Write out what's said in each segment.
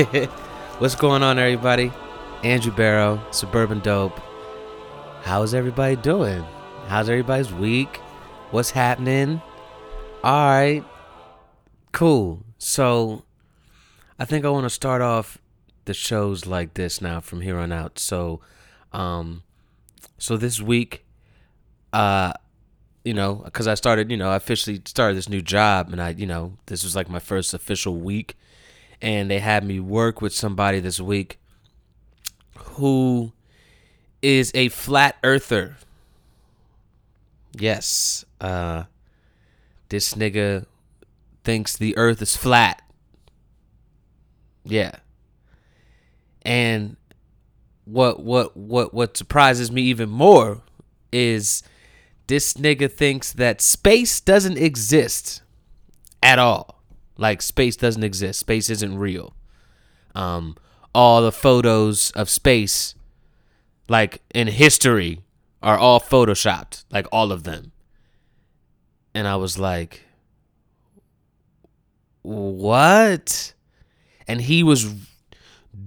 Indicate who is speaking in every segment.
Speaker 1: What's going on, everybody? Andrew Barrow, Suburban Dope. How's everybody doing? How's everybody's week? What's happening? All right. Cool. So, I think I want to start off the shows like this now from here on out. So, um, so this week, uh, you know, because I started, you know, I officially started this new job, and I, you know, this was like my first official week, and they had me work with somebody this week who is a flat earther. Yes, uh, this nigga thinks the earth is flat. Yeah. And what what what what surprises me even more is this nigga thinks that space doesn't exist at all. Like space doesn't exist. Space isn't real. Um, all the photos of space, like in history, are all photoshopped. Like all of them. And I was like, what? And he was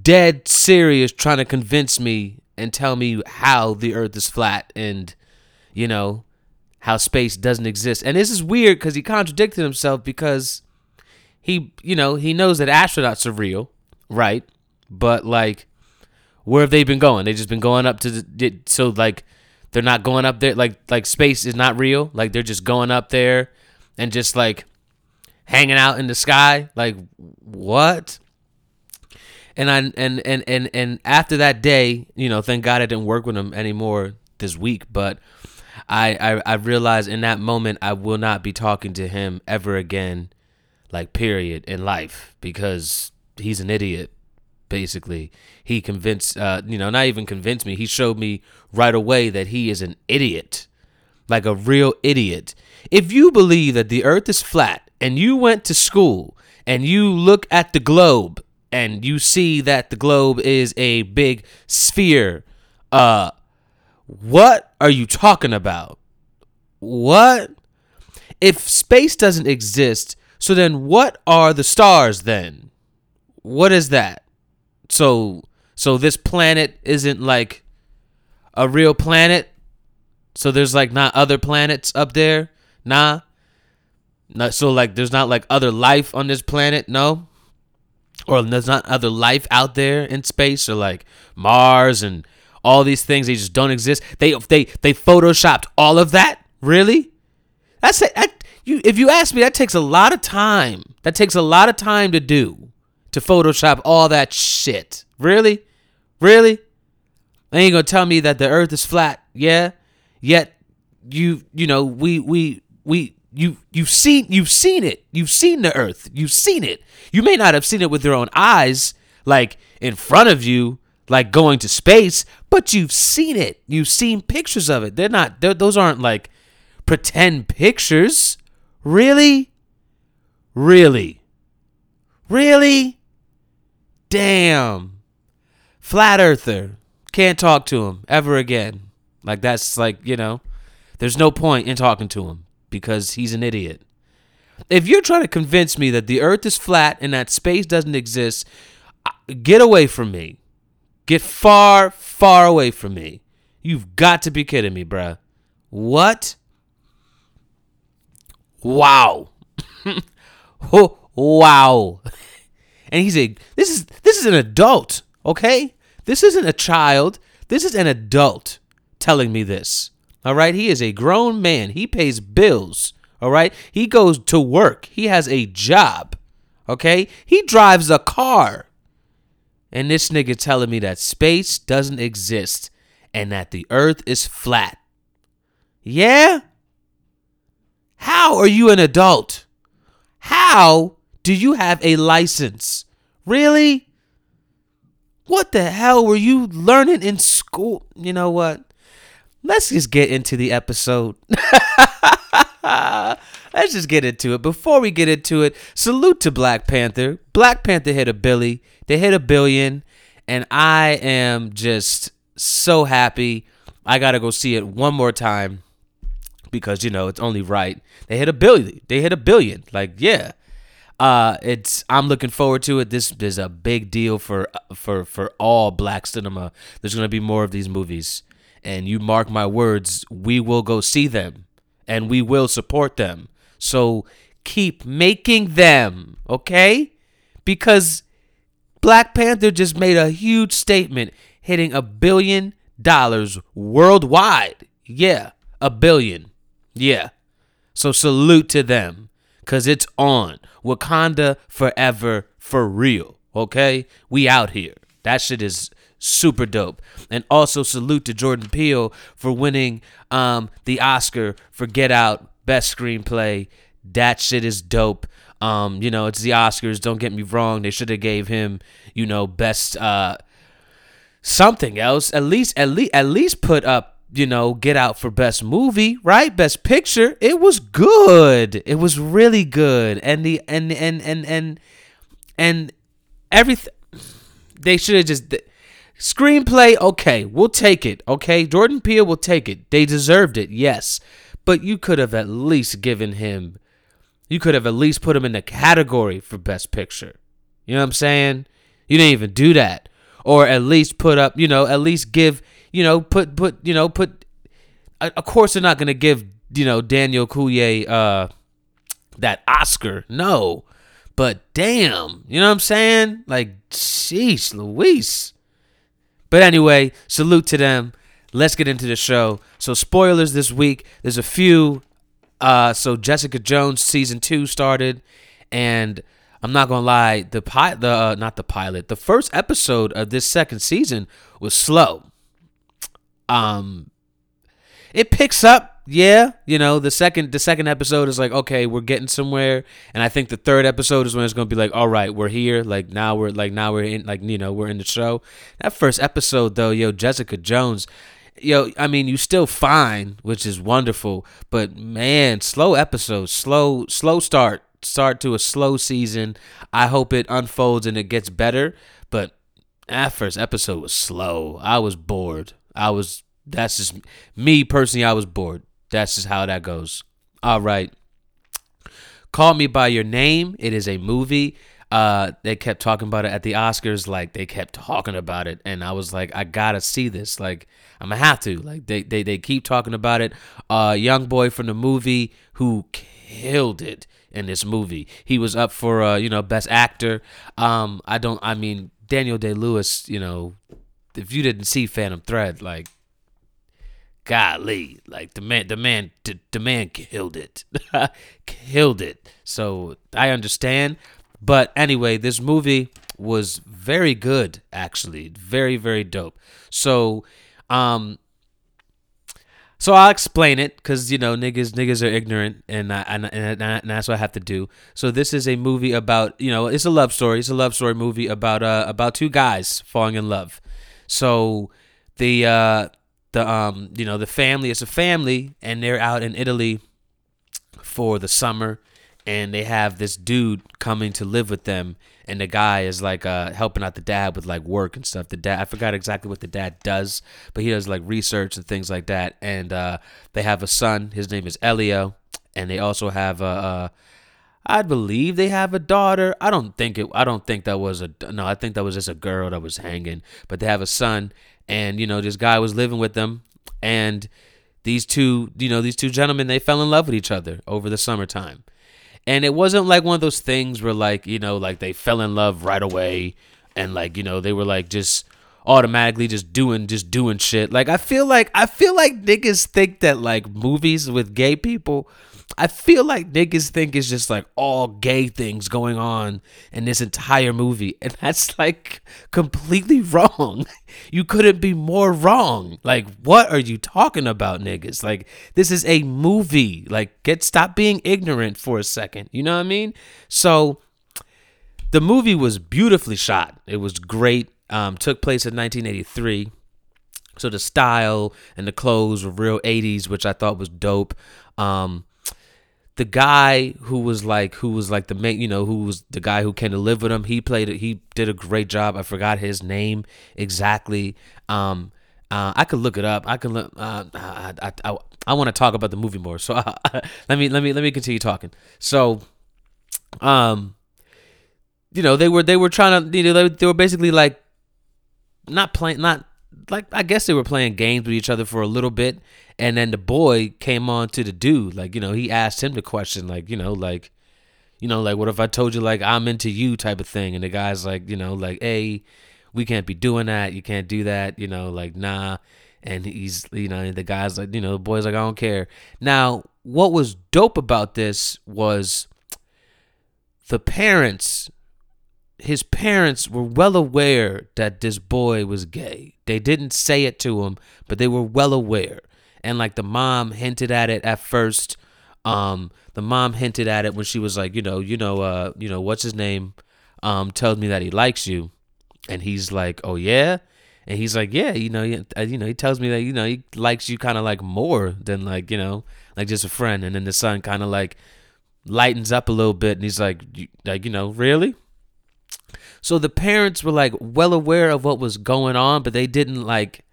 Speaker 1: dead serious trying to convince me and tell me how the earth is flat and you know how space doesn't exist. And this is weird because he contradicted himself because he, you know, he knows that astronauts are real, right? But like, where have they been going? They just been going up to the so like they're not going up there like like space is not real. Like they're just going up there and just like hanging out in the sky. Like what? And I and and and and after that day, you know, thank God I didn't work with him anymore this week, but I, I I realized in that moment I will not be talking to him ever again, like period in life because he's an idiot. Basically, he convinced uh, you know not even convinced me. He showed me right away that he is an idiot, like a real idiot. If you believe that the Earth is flat and you went to school and you look at the globe and you see that the globe is a big sphere, uh what are you talking about? What? If space doesn't exist, so then what are the stars then? What is that? So so this planet isn't like a real planet? So there's like not other planets up there? Nah. Not so like there's not like other life on this planet? No. Or there's not other life out there in space or like Mars and all these things they just don't exist. They they they photoshopped all of that. Really? That's it. You if you ask me, that takes a lot of time. That takes a lot of time to do to Photoshop all that shit. Really? Really? They ain't gonna tell me that the Earth is flat. Yeah. Yet you you know we we we you you've seen you've seen it. You've seen the Earth. You've seen it. You may not have seen it with your own eyes, like in front of you, like going to space, but you've seen it. You've seen pictures of it. They're not. They're, those aren't like pretend pictures. Really? Really? Really? Damn. Flat earther. Can't talk to him ever again. Like that's like, you know, there's no point in talking to him because he's an idiot. If you're trying to convince me that the earth is flat and that space doesn't exist, uh, get away from me. Get far, far away from me. You've got to be kidding me, bruh. What? Wow. oh, wow. And he's a this is this is an adult, okay? This isn't a child. This is an adult telling me this. All right. He is a grown man. He pays bills. All right. He goes to work. He has a job. Okay. He drives a car. And this nigga telling me that space doesn't exist and that the earth is flat. Yeah? How are you an adult? How do you have a license? Really? What the hell were you learning in school? You know what? Let's just get into the episode. Let's just get into it. Before we get into it, salute to Black Panther. Black Panther hit a billy. They hit a billion, and I am just so happy. I gotta go see it one more time because you know it's only right. They hit a billion. They hit a billion. Like yeah, uh, it's I'm looking forward to it. This is a big deal for for for all black cinema. There's gonna be more of these movies, and you mark my words, we will go see them, and we will support them. So keep making them, okay? Because Black Panther just made a huge statement, hitting a billion dollars worldwide. Yeah, a billion. Yeah. So salute to them cuz it's on. Wakanda forever for real, okay? We out here. That shit is super dope. And also salute to Jordan Peele for winning um the Oscar for Get Out best screenplay. That shit is dope. Um, you know, it's the Oscars. Don't get me wrong. They should have gave him, you know, best uh something else. At least, at least, at least put up, you know, Get Out for best movie, right? Best picture. It was good. It was really good. And the and and and and and everything. They should have just. Screenplay, okay, we'll take it. Okay, Jordan Peele will take it. They deserved it, yes, but you could have at least given him you could have at least put him in the category for best picture. You know what I'm saying? You didn't even do that. Or at least put up, you know, at least give, you know, put put, you know, put of course they're not to give, you know, Daniel Kaluuya uh that Oscar. No. But damn, you know what I'm saying? Like, sheesh, Luis. But anyway, salute to them. Let's get into the show. So, spoilers this week. There's a few uh, so Jessica Jones season two started, and I'm not gonna lie, the pi- the uh, not the pilot, the first episode of this second season was slow. Um, it picks up, yeah. You know, the second the second episode is like, okay, we're getting somewhere, and I think the third episode is when it's gonna be like, all right, we're here. Like now we're like now we're in like you know we're in the show. That first episode though, yo, Jessica Jones yo, I mean, you still fine, which is wonderful, but man, slow episodes, slow, slow start, start to a slow season. I hope it unfolds and it gets better, but that first episode was slow. I was bored. I was. That's just me personally. I was bored. That's just how that goes. All right. Call Me by Your Name. It is a movie. Uh, they kept talking about it at the Oscars. Like they kept talking about it, and I was like, I gotta see this. Like I'm gonna have to. Like they they they keep talking about it. Uh, young boy from the movie who killed it in this movie. He was up for uh, you know best actor. Um, I don't. I mean Daniel Day Lewis. You know, if you didn't see Phantom Thread, like golly, like the man, the man, the, the man killed it, killed it. So I understand, but anyway, this movie was very good, actually, very very dope. So, um, so I'll explain it because you know niggas niggas are ignorant and I, and, and, and that's what I have to do. So this is a movie about you know it's a love story. It's a love story movie about uh about two guys falling in love. So the uh the um you know the family is a family and they're out in Italy for the summer and they have this dude coming to live with them and the guy is like uh helping out the dad with like work and stuff. The dad i forgot exactly what the dad does but he does like research and things like that and uh they have a son. His name is elio and they also have a uh I believe they have a daughter. I don't think it. I don't think that was a. No, I think that was just a girl that was hanging. But they have a son, and you know this guy was living with them, and these two, you know, these two gentlemen, they fell in love with each other over the summertime and it wasn't like one of those things where like you know like they fell in love right away and like you know they were like just automatically just doing just doing shit. Like I feel like I feel like niggas think that like movies with gay people I feel like niggas think it's just like all gay things going on in this entire movie. And that's like completely wrong. You couldn't be more wrong. Like, what are you talking about, niggas? Like, this is a movie. Like, get stop being ignorant for a second. You know what I mean? So the movie was beautifully shot. It was great. Um, took place in 1983. So the style and the clothes were real 80s, which I thought was dope. Um, the guy who was like who was like the main you know who was the guy who came to live with him he played it he did a great job. I forgot his name exactly. Um uh, i could look it up. I can look uh, i i, I, I want to talk about the movie more so uh, let me let me let me continue talking. So um you know they were they were trying to you know they, they were basically like not playing not like I guess they were playing games with each other for a little bit, and then the boy came on to the dude, like you know, he asked him the question, like you know, like, you know, like what if I told you like I'm into you type of thing, and the guy's like, you know, like, hey, we can't be doing that, you can't do that, you know, like nah, and he's, you know, the guy's like, you know, the boy's like, I don't care. Now, what was dope about this was the parents his parents were well aware that this boy was gay. They didn't say it to him, but they were well aware. And like the mom hinted at it at first. Um, the mom hinted at it when she was like, you know, you know, uh, you know, what's his name? Um, tells me that he likes you, and he's like, oh yeah, and he's like, yeah, you know, uh, you know, he tells me that you know he likes you kind of like more than like you know, like just a friend. And then the son kind of like lightens up a little bit, and he's like, like you know, really? So the parents were like well aware of what was going on, but they didn't like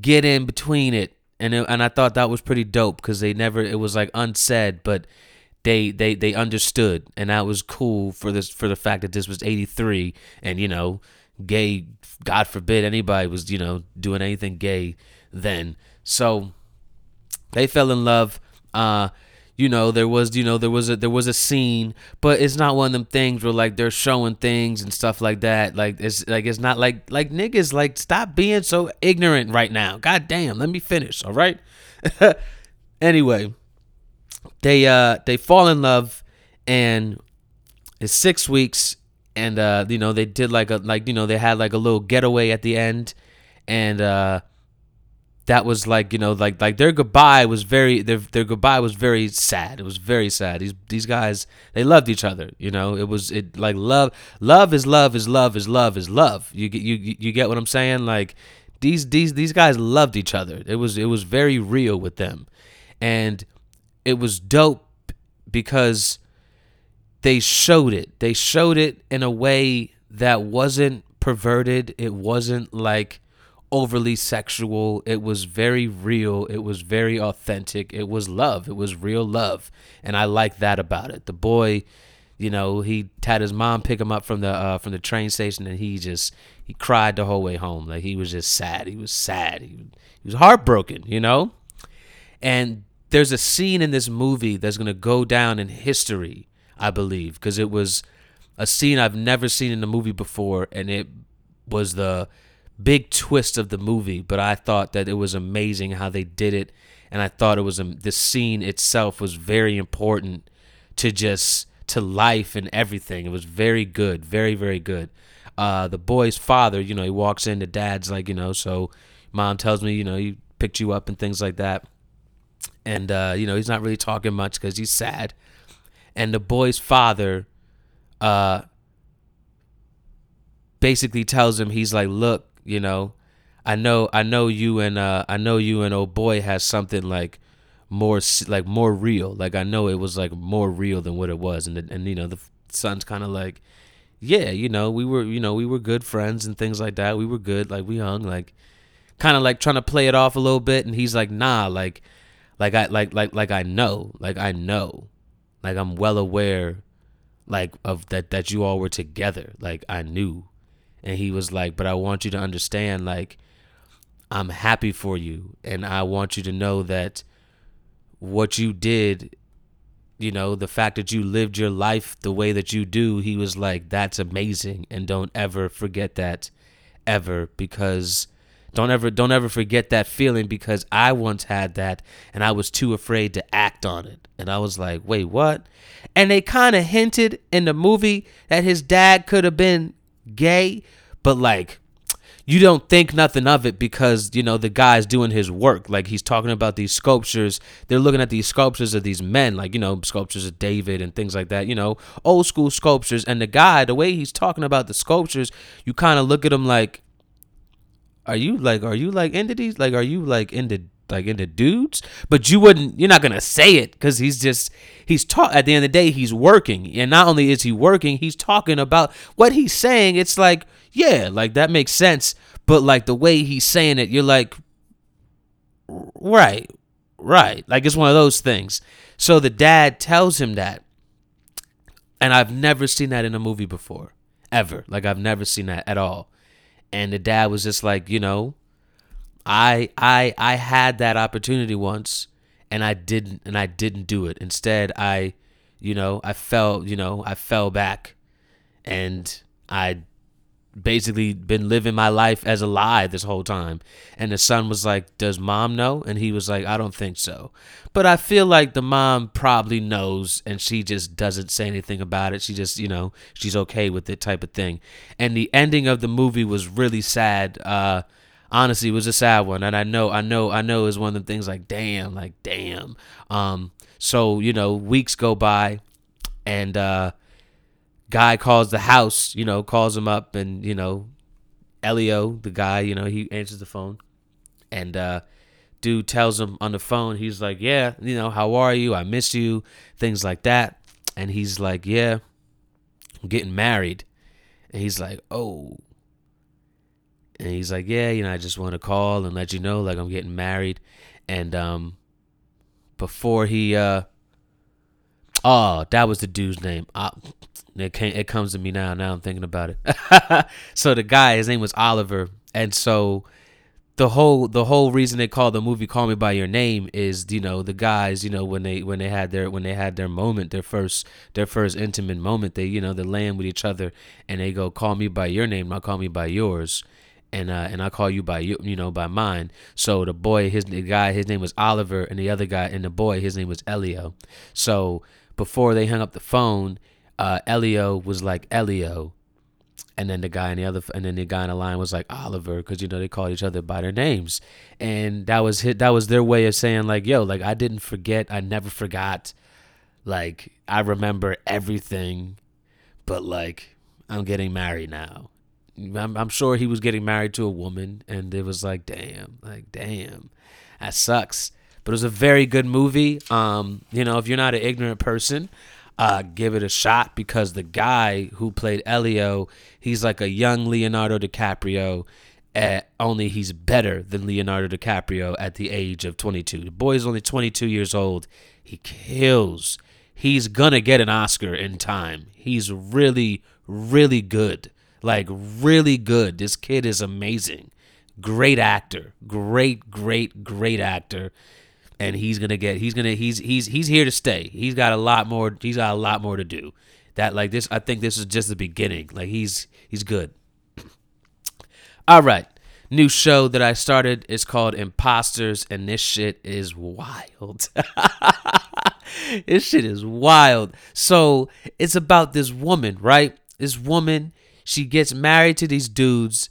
Speaker 1: get in between it. And it, and I thought that was pretty dope because they never it was like unsaid, but they they they understood, and that was cool for this for the fact that this was '83, and you know, gay. God forbid anybody was you know doing anything gay then. So they fell in love. Uh, you know there was you know there was a there was a scene but it's not one of them things where like they're showing things and stuff like that. Like it's like it's not like like niggas like stop being so ignorant right now. God damn let me finish all right? Anyway they uh they fall in love and it's six weeks and uh you know they did like a like you know they had like a little getaway at the end and uh that was like you know like like their goodbye was very their their goodbye was very sad. It was very sad. These these guys they loved each other. You know it was it like love love is love is love is love is love. You get you you get what I'm saying? Like these these these guys loved each other. It was it was very real with them, and it was dope because they showed it. They showed it in a way that wasn't perverted. It wasn't like overly sexual. It was very real. It was very authentic. It was love. It was real love. And I like that about it. The boy, you know, he had his mom pick him up from the uh, from the train station and he just he cried the whole way home. Like he was just sad. He was sad. He, he was heartbroken, you know? And there's a scene in this movie that's going to go down in history, I believe, because it was a scene I've never seen in a movie before and it was the big twist of the movie, but I thought that it was amazing how they did it, and I thought it was um, the scene itself was very important to just to life and everything. It was very good, very very good. Uh, the boy's father, you know, he walks in. The dad's like, you know, so mom tells me, you know, he picked you up and things like that, and uh, you know, he's not really talking much because he's sad. And the boy's father, uh, basically tells him he's like, look, you know, I know I know you and uh I know you and old boy has something like more like more real. Like I know it was like more real than what it was, and and you know the son's kind of like, yeah, you know we were you know we were good friends and things like that. We were good, like we hung, like kind of like trying to play it off a little bit, and he's like, nah, like like I like like like I know, like I know, like I'm well aware, like of that that you all were together. Like I knew, and he was like, "But I want you to understand like I'm happy for you and I want you to know that what you did you know, the fact that you lived your life the way that you do, he was like, that's amazing. And don't ever forget that ever because don't ever don't ever forget that feeling because I once had that and I was too afraid to act on it. And I was like, "Wait, what?" And they kind of hinted in the movie that his dad could have been gay, but like you don't think nothing of it because you know the guy's doing his work. Like he's talking about these sculptures. They're looking at these sculptures of these men like you know sculptures of david and things like that you know old school sculptures. And the guy the way he's talking about the sculptures you kind of look at him like are you like are you like into these? Like are you like into like into dudes. But you wouldn't you're not gonna say it because he's just he's taught at the end of the day he's working. And not only is he working he's talking about what he's saying. It's like yeah like that makes sense. But like the way he's saying it you're like right right. Like it's one of those things. So the dad tells him that. And i've never seen that in a movie before ever. Like i've never seen that at all. And the dad was just like you know i i i had that opportunity once and i didn't and i didn't do it instead i you know i fell you know i fell back and i basically been living my life as a lie this whole time. And the son was like, Does mom know? And he was like, I don't think so. But I feel like the mom probably knows and she just doesn't say anything about it. She just, you know, she's okay with it type of thing. And the ending of the movie was really sad. Uh honestly was a sad one. And I know, I know, I know is one of the things like, damn, like damn. Um, so, you know, weeks go by and uh guy calls the house, you know, calls him up and, you know, Elio, the guy, you know, he answers the phone. And uh dude tells him on the phone, he's like, "Yeah, you know, how are you? I miss you." Things like that. And he's like, "Yeah, I'm getting married." And he's like, "Oh." And he's like, "Yeah, you know, I just want to call and let you know like I'm getting married." And um before he uh Oh, that was the dude's name. Uh, it came, it comes to me now. Now I'm thinking about it. so the guy, his name was Oliver, and so the whole the whole reason they call the movie "Call Me by Your Name" is you know the guys you know when they when they had their when they had their moment their first their first intimate moment they you know they're laying with each other and they go call me by your name not call me by yours and uh, and I call you by you you know by mine. So the boy his the guy his name was Oliver and the other guy and the boy his name was Elio. So before they hung up the phone, uh, Elio was like Elio, and then the guy in the other, and then the guy in the line was like Oliver, because you know they called each other by their names, and that was hit. That was their way of saying like, "Yo, like I didn't forget. I never forgot. Like I remember everything, but like I'm getting married now." I'm, I'm sure he was getting married to a woman, and it was like, damn, like damn, that sucks. But it was a very good movie. Um, you know, if you're not an ignorant person, uh, give it a shot because the guy who played Elio, he's like a young Leonardo DiCaprio. Uh, only he's better than Leonardo DiCaprio at the age of 22. The boy's only 22 years old. He kills. He's gonna get an Oscar in time. He's really, really good. Like, really good. This kid is amazing. Great actor. Great, great, great actor and he's gonna get he's gonna he's he's he's here to stay. He's got a lot more. He's got a lot more to do. That like this, I think this is just the beginning. Like he's he's good. All right, new show that I started is called Imposters, and this shit is wild. this shit is wild. So it's about this woman, right? This woman, she gets married to these dudes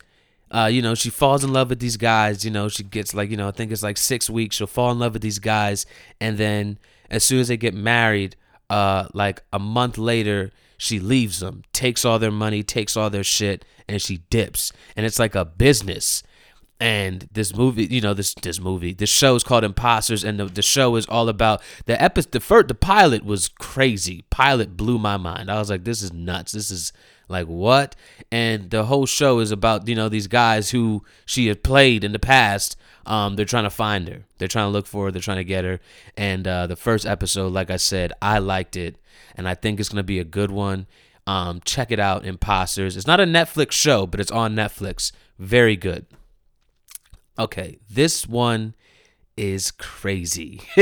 Speaker 1: uh, you know, she falls in love with these guys. You know, she gets like, you know, I think it's like six weeks. She'll fall in love with these guys, and then as soon as they get married, uh, like a month later, she leaves them, takes all their money, takes all their shit, and she dips. And it's like a business. And this movie, you know, this this movie, this show is called Imposters, and the, the show is all about the episode. The first, the pilot was crazy. Pilot blew my mind. I was like, this is nuts. This is like what? And the whole show is about you know these guys who she had played in the past. Um, they're trying to find her. They're trying to look for her. They're trying to get her. And uh, the first episode, like I said, I liked it, and I think it's gonna be a good one. Um, check it out, Imposters. It's not a Netflix show, but it's on Netflix. Very good. Okay, this one is crazy.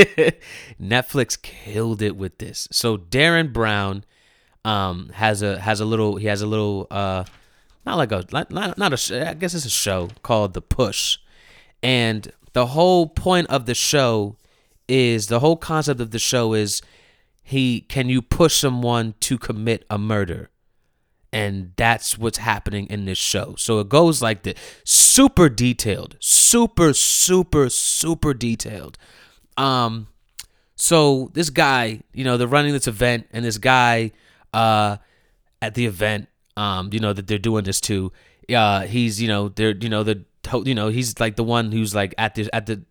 Speaker 1: Netflix killed it with this. So Derren Brown um, has a has a little he has a little uh, not like a not not, a I guess it's a show called The Push, and the whole point of the show is the whole concept of the show is he can you push someone to commit a murder? And that's what's happening in this show. So it goes like this super detailed super super super detailed. Um so this guy you know they're running this event and this guy uh at the event um you know that they're doing this to uh he's you know they're you know the you know he's like the one who's like at the at the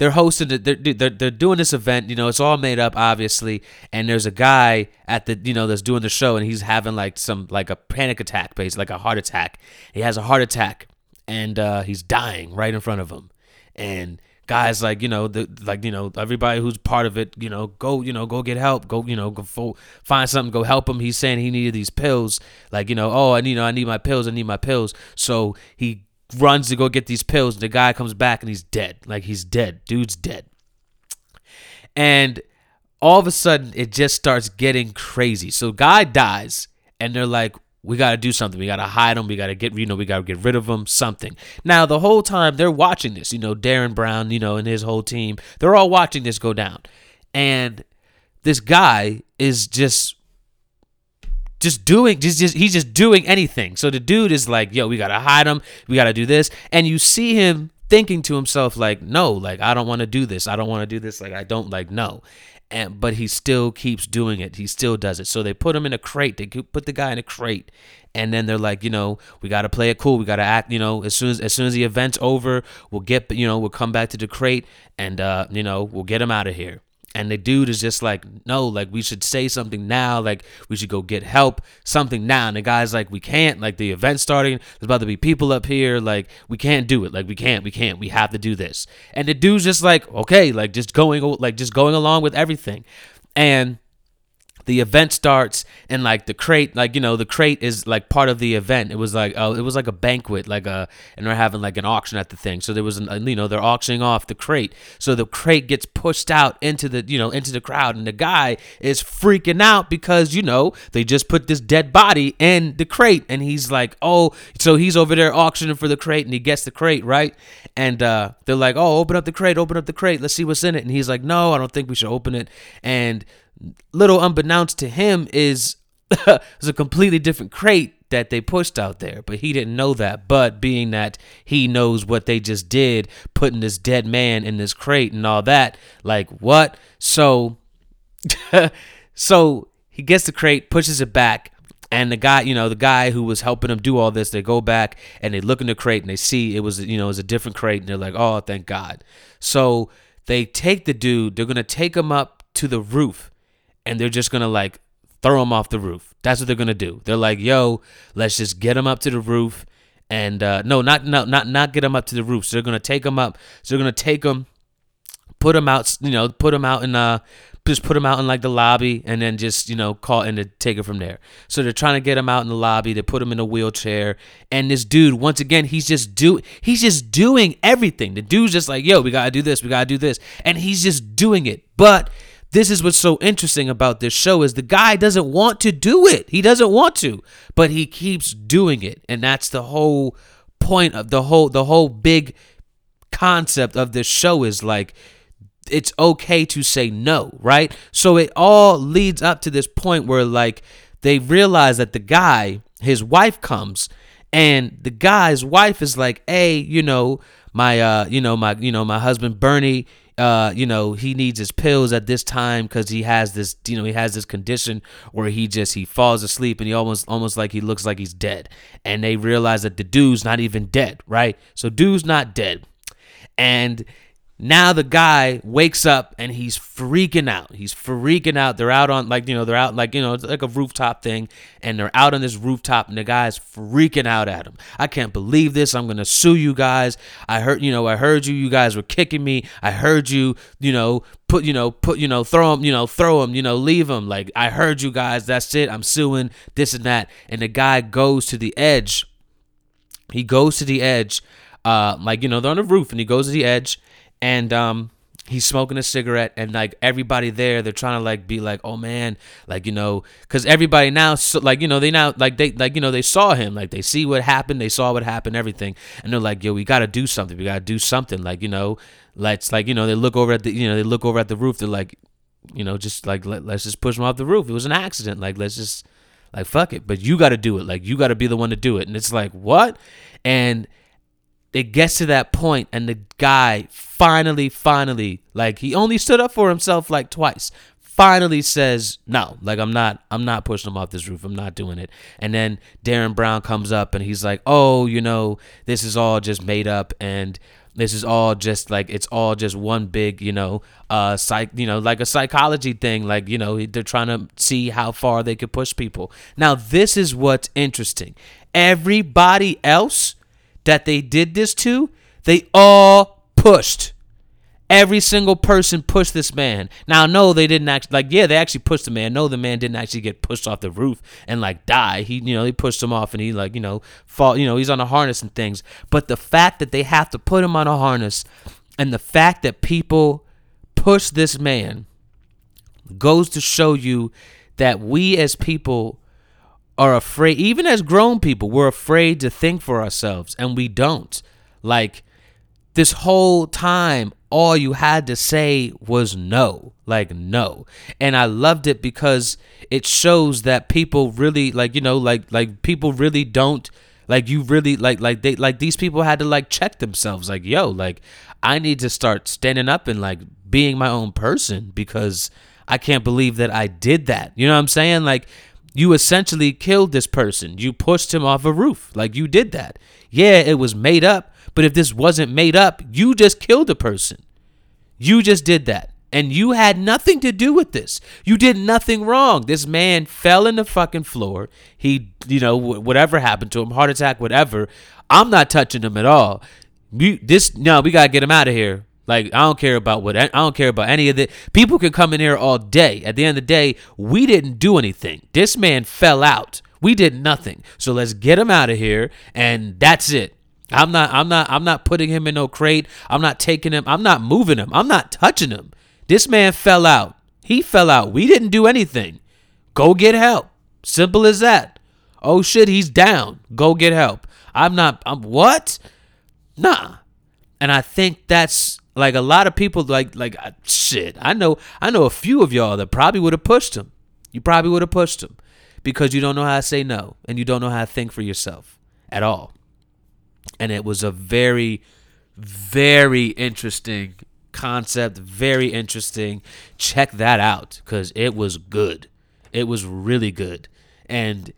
Speaker 1: they're hosting it. They're, they're they're doing this event. You know, it's all made up, obviously. And there's a guy at the you know that's doing the show, and he's having like some like a panic attack, basically like a heart attack. He has a heart attack, and uh, he's dying right in front of him. And guys like you know the like you know everybody who's part of it you know go you know go get help go you know go fo- find something go help him he's saying he needed these pills like you know oh i need you know i need my pills i need my pills so he runs to go get these pills. The guy comes back and he's dead. Like he's dead. Dude's dead. And all of a sudden, it just starts getting crazy. So guy dies, and they're like, "We got to do something. We got to hide them. We got to get you know we got to get rid of them, Something." Now the whole time they're watching this. You know, Derren Brown, you know, and his whole team, they're all watching this go down, and this guy is just just doing just, just he's just doing anything. So the dude is like, "Yo, we got to hide him. We got to do this." And you see him thinking to himself like, "No, like I don't want to do this. I don't want to do this. Like I don't like no." And but he still keeps doing it. He still does it. So they put him in a crate. They put the guy in a crate. And then they're like, you know, we got to play it cool. We got to act, you know, as soon as as soon as the event's over, we'll get, you know, we'll come back to the crate and uh, you know, we'll get him out of here and the dude is just like no like we should say something now like we should go get help something now. And the guy's like we can't like the event's starting there's about to be people up here like we can't do it like we can't we can't we have to do this. And the dude's just like okay like just going like just going along with everything. And the event starts and like the crate like you know the crate is like part of the event. It was like oh it was like a banquet like a and they're having like an auction at the thing. So there was an uh, you know they're auctioning off the crate. So the crate gets pushed out into the you know into the crowd and the guy is freaking out because you know they just put this dead body in the crate and he's like oh so he's over there auctioning for the crate and he gets the crate right? And uh they're like oh open up the crate open up the crate let's see what's in it. And he's like no i don't think we should open it. And little unbeknownst to him is is a completely different crate that they pushed out there but he didn't know that. But being that he knows what they just did putting this dead man in this crate and all that like what? So so he gets the crate pushes it back and the guy you know the guy who was helping him do all this they go back and they look in the crate and they see it was you know it was a different crate and they're like oh thank god. So they take the dude they're gonna take him up to the roof and they're just gonna like throw him off the roof. That's what they're gonna do. They're like, yo, let's just get him up to the roof, and uh, no, not no, not not get him up to the roof. So they're gonna take him up. So they're gonna take him, put him out. You know, put him out in uh, just put him out in like the lobby, and then just you know call and to take it from there. So they're trying to get him out in the lobby. They put him in a wheelchair, and this dude, once again, he's just do he's just doing everything. The dude's just like, yo, we gotta do this, we gotta do this, and he's just doing it, but this is what's so interesting about this show is the guy doesn't want to do it. He doesn't want to, but he keeps doing it. And that's the whole point of the whole the whole big concept of this show is like it's okay to say no, right? So it all leads up to this point where like they realize that the guy, his wife comes and the guy's wife is like, "Hey, you know, my uh, you know, my you know, my husband Bernie, uh, you know, he needs his pills at this time because he has this, you know, he has this condition where he just he falls asleep and he almost almost like he looks like he's dead. And they realize that the dude's not even dead, right? So dude's not dead. And now the guy wakes up and he's freaking out. He's freaking out. They're out on like you know they're out like you know it's like a rooftop thing, and they're out on this rooftop, and the guy's freaking out at him. I can't believe this. I'm gonna sue you guys. I heard you know I heard you. You guys were kicking me. I heard you. You know put you know put you know throw him you know throw him you know leave him. Like I heard you guys. That's it. I'm suing this and that. And the guy goes to the edge. He goes to the edge. Uh, like you know they're on the roof, and he goes to the edge and um, he's smoking a cigarette and like everybody there they're trying to like be like oh man like you know because everybody now so, like you know they now like they like you know they saw him like they see what happened they saw what happened everything. And they're like yo we gotta do something we gotta do something like you know let's like you know they look over at the you know they look over at the roof they're like you know just like let, let's just push him off the roof. It was an accident like let's just like fuck it. But you gotta do it like you gotta be the one to do it. And it's like what? And it gets to that point and the guy finally finally like he only stood up for himself like twice. Finally says no like i'm not i'm not pushing him off this roof. I'm not doing it. And then derren brown comes up and he's like oh you know this is all just made up and this is all just like it's all just one big you know uh psych you know like a psychology thing. Like you know they're trying to see how far they could push people. Now this is what's interesting. Everybody else that they did this to, they all pushed. Every single person pushed this man. Now, no, they didn't actually like. Yeah, they actually pushed the man. No, the man didn't actually get pushed off the roof and like die. He, you know, they pushed him off and he like, you know, fall. You know, he's on a harness and things. But the fact that they have to put him on a harness, and the fact that people push this man, goes to show you that we as people are afraid, even as grown people, we're afraid to think for ourselves, and we don't. Like, this whole time, all you had to say was no. Like, no. And I loved it because it shows that people really, like, you know, like, like people really don't like you really like like they like these people had to like check themselves like yo like i need to start standing up and like being my own person because i can't believe that i did that you know what i'm saying like you essentially killed this person. You pushed him off a roof. Like you did that. Yeah, it was made up, but if this wasn't made up, you just killed a person. You just did that. And you had nothing to do with this. You did nothing wrong. This man fell in the fucking floor. He, you know, whatever happened to him, heart attack, whatever. I'm not touching him at all. This, no, we got to get him out of here. Like I don't care about what I don't care about any of it. People can come in here all day. At the end of the day, we didn't do anything. This man fell out. We did nothing. So let's get him out of here and that's it. I'm not I'm not I'm not putting him in no crate. I'm not taking him. I'm not moving him. I'm not touching him. This man fell out. He fell out. We didn't do anything. Go get help. Simple as that. Oh shit, he's down. Go get help. I'm not I'm what? Nah. And I think that's like a lot of people, like like shit. I know I know a few of y'all that probably would have pushed him. You probably would have pushed him because you don't know how to say no and you don't know how to think for yourself at all. And it was a very, very interesting concept. Very interesting. Check that out because it was good. It was really good, and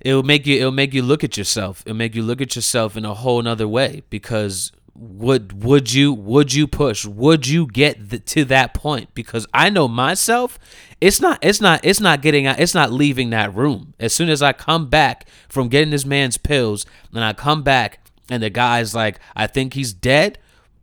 Speaker 1: it'll make you it'll make you look at yourself. It'll make you look at yourself in a whole nother way because would would you would you push? Would you get the, to that point? Because i know myself it's not it's not it's not getting out it's not leaving that room. As soon as i come back from getting this man's pills and i come back and the guy's like i think he's dead.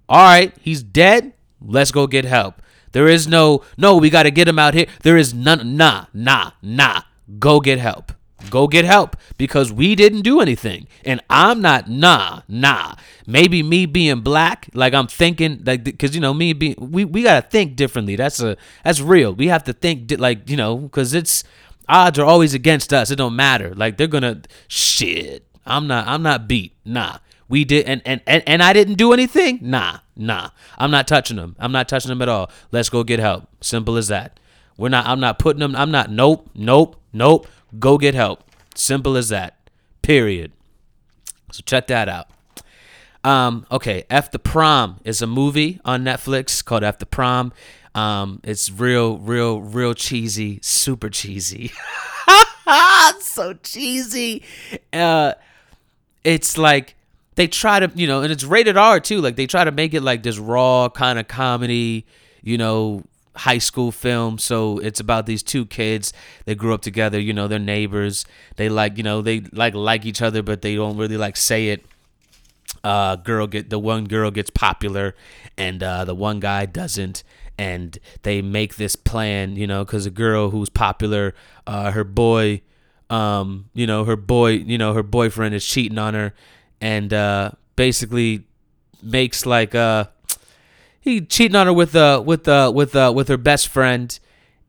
Speaker 1: All right he's dead. Let's go get help. There is no no we got to get him out here. There is none nah nah nah. Go get help Go get help because we didn't do anything. And I'm not, nah, nah. Maybe me being black, like I'm thinking, like, because, you know, me being, we, we got to think differently. That's a, that's real. We have to think, like, you know, because it's, odds are always against us. It don't matter. Like, they're going to, shit. I'm not, I'm not beat. Nah. We did, and, and, and, and I didn't do anything? Nah, nah. I'm not touching them. I'm not touching them at all. Let's go get help. Simple as that. We're not, I'm not putting them, I'm not, nope, nope, nope. Go get help. Simple as that. Period. So check that out. Um, okay, F the Prom is a movie on Netflix called F the Prom. Um, it's real, real, real cheesy, super cheesy. so cheesy. Uh, it's like they try to, you know, and it's rated R too. Like they try to make it like this raw kind of comedy, you know, high school film. So it's about these two kids. They grew up together. You know, they're neighbors. They like, you know, they like like each other, but they don't really like say it. Uh, girl get the one girl gets popular, and uh, the one guy doesn't. And they make this plan, you know, because a girl who's popular, uh, her boy, um, you know, her boy, you know, her boyfriend is cheating on her, and uh, basically makes like uh he cheating on her with uh with uh with uh with her best friend,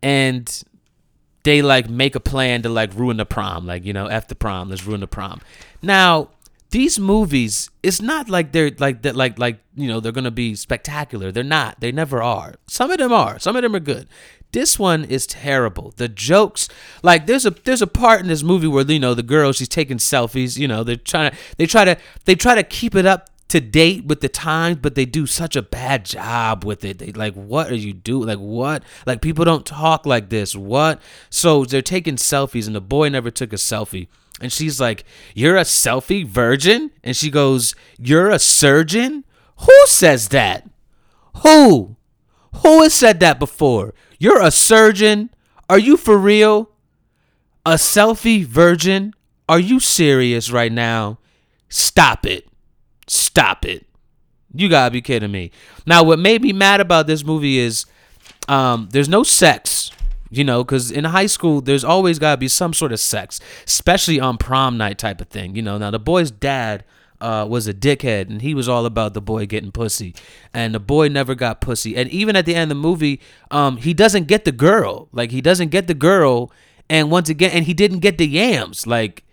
Speaker 1: and they like make a plan to like ruin the prom, like you know, the prom, let's ruin the prom. Now these movies, it's not like they're like that, like like you know they're gonna be spectacular. They're not. They never are. Some of them are. Some of them are good. This one is terrible. The jokes, like there's a there's a part in this movie where you know the girl she's taking selfies. You know they're trying to they try to they try to keep it up to date with the times, but they do such a bad job with it. They like, what are you doing? Like, what? Like, people don't talk like this. What? So they're taking selfies, and the boy never took a selfie. And she's like, You're a selfie virgin? And she goes, You're a surgeon? Who says that? Who? Who has said that before? You're a surgeon? Are you for real? A selfie virgin? Are you serious right now? Stop it. Stop it. You gotta be kidding me. Now, what made me mad about this movie is um, there's no sex, you know, because in high school, there's always gotta be some sort of sex, especially on prom night type of thing, you know. Now, the boy's dad uh, was a dickhead, and he was all about the boy getting pussy, and the boy never got pussy. And even at the end of the movie, um, he doesn't get the girl. Like, he doesn't get the girl, and once again, and he didn't get the yams. Like,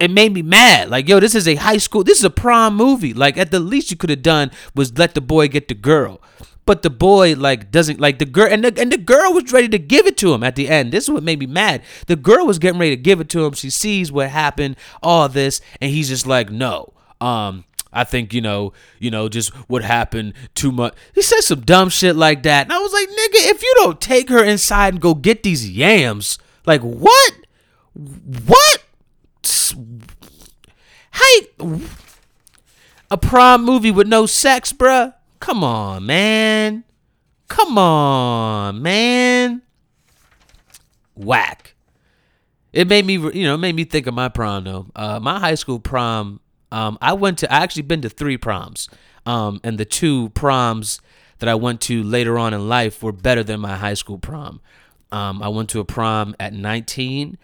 Speaker 1: it made me mad. Like, yo, this is a high school, this is a prom movie. Like, at the least you could have done was let the boy get the girl. But the boy like doesn't like the girl, and the and the girl was ready to give it to him at the end. This is what made me mad. The girl was getting ready to give it to him. She sees what happened, all this, and he's just like, no. Um, I think you know, you know, just what happened too much. He said some dumb shit like that, and I was like, nigga, if you don't take her inside and go get these yams, like what, what? Hey, a prom movie with no sex, bruh? Come on, man. Come on, man. Whack. It made me, you know, made me think of my prom though. Uh, my high school prom. Um, I went to. I actually been to three proms. Um, and the two proms that I went to later on in life were better than my high school prom. Um, I went to a prom at 19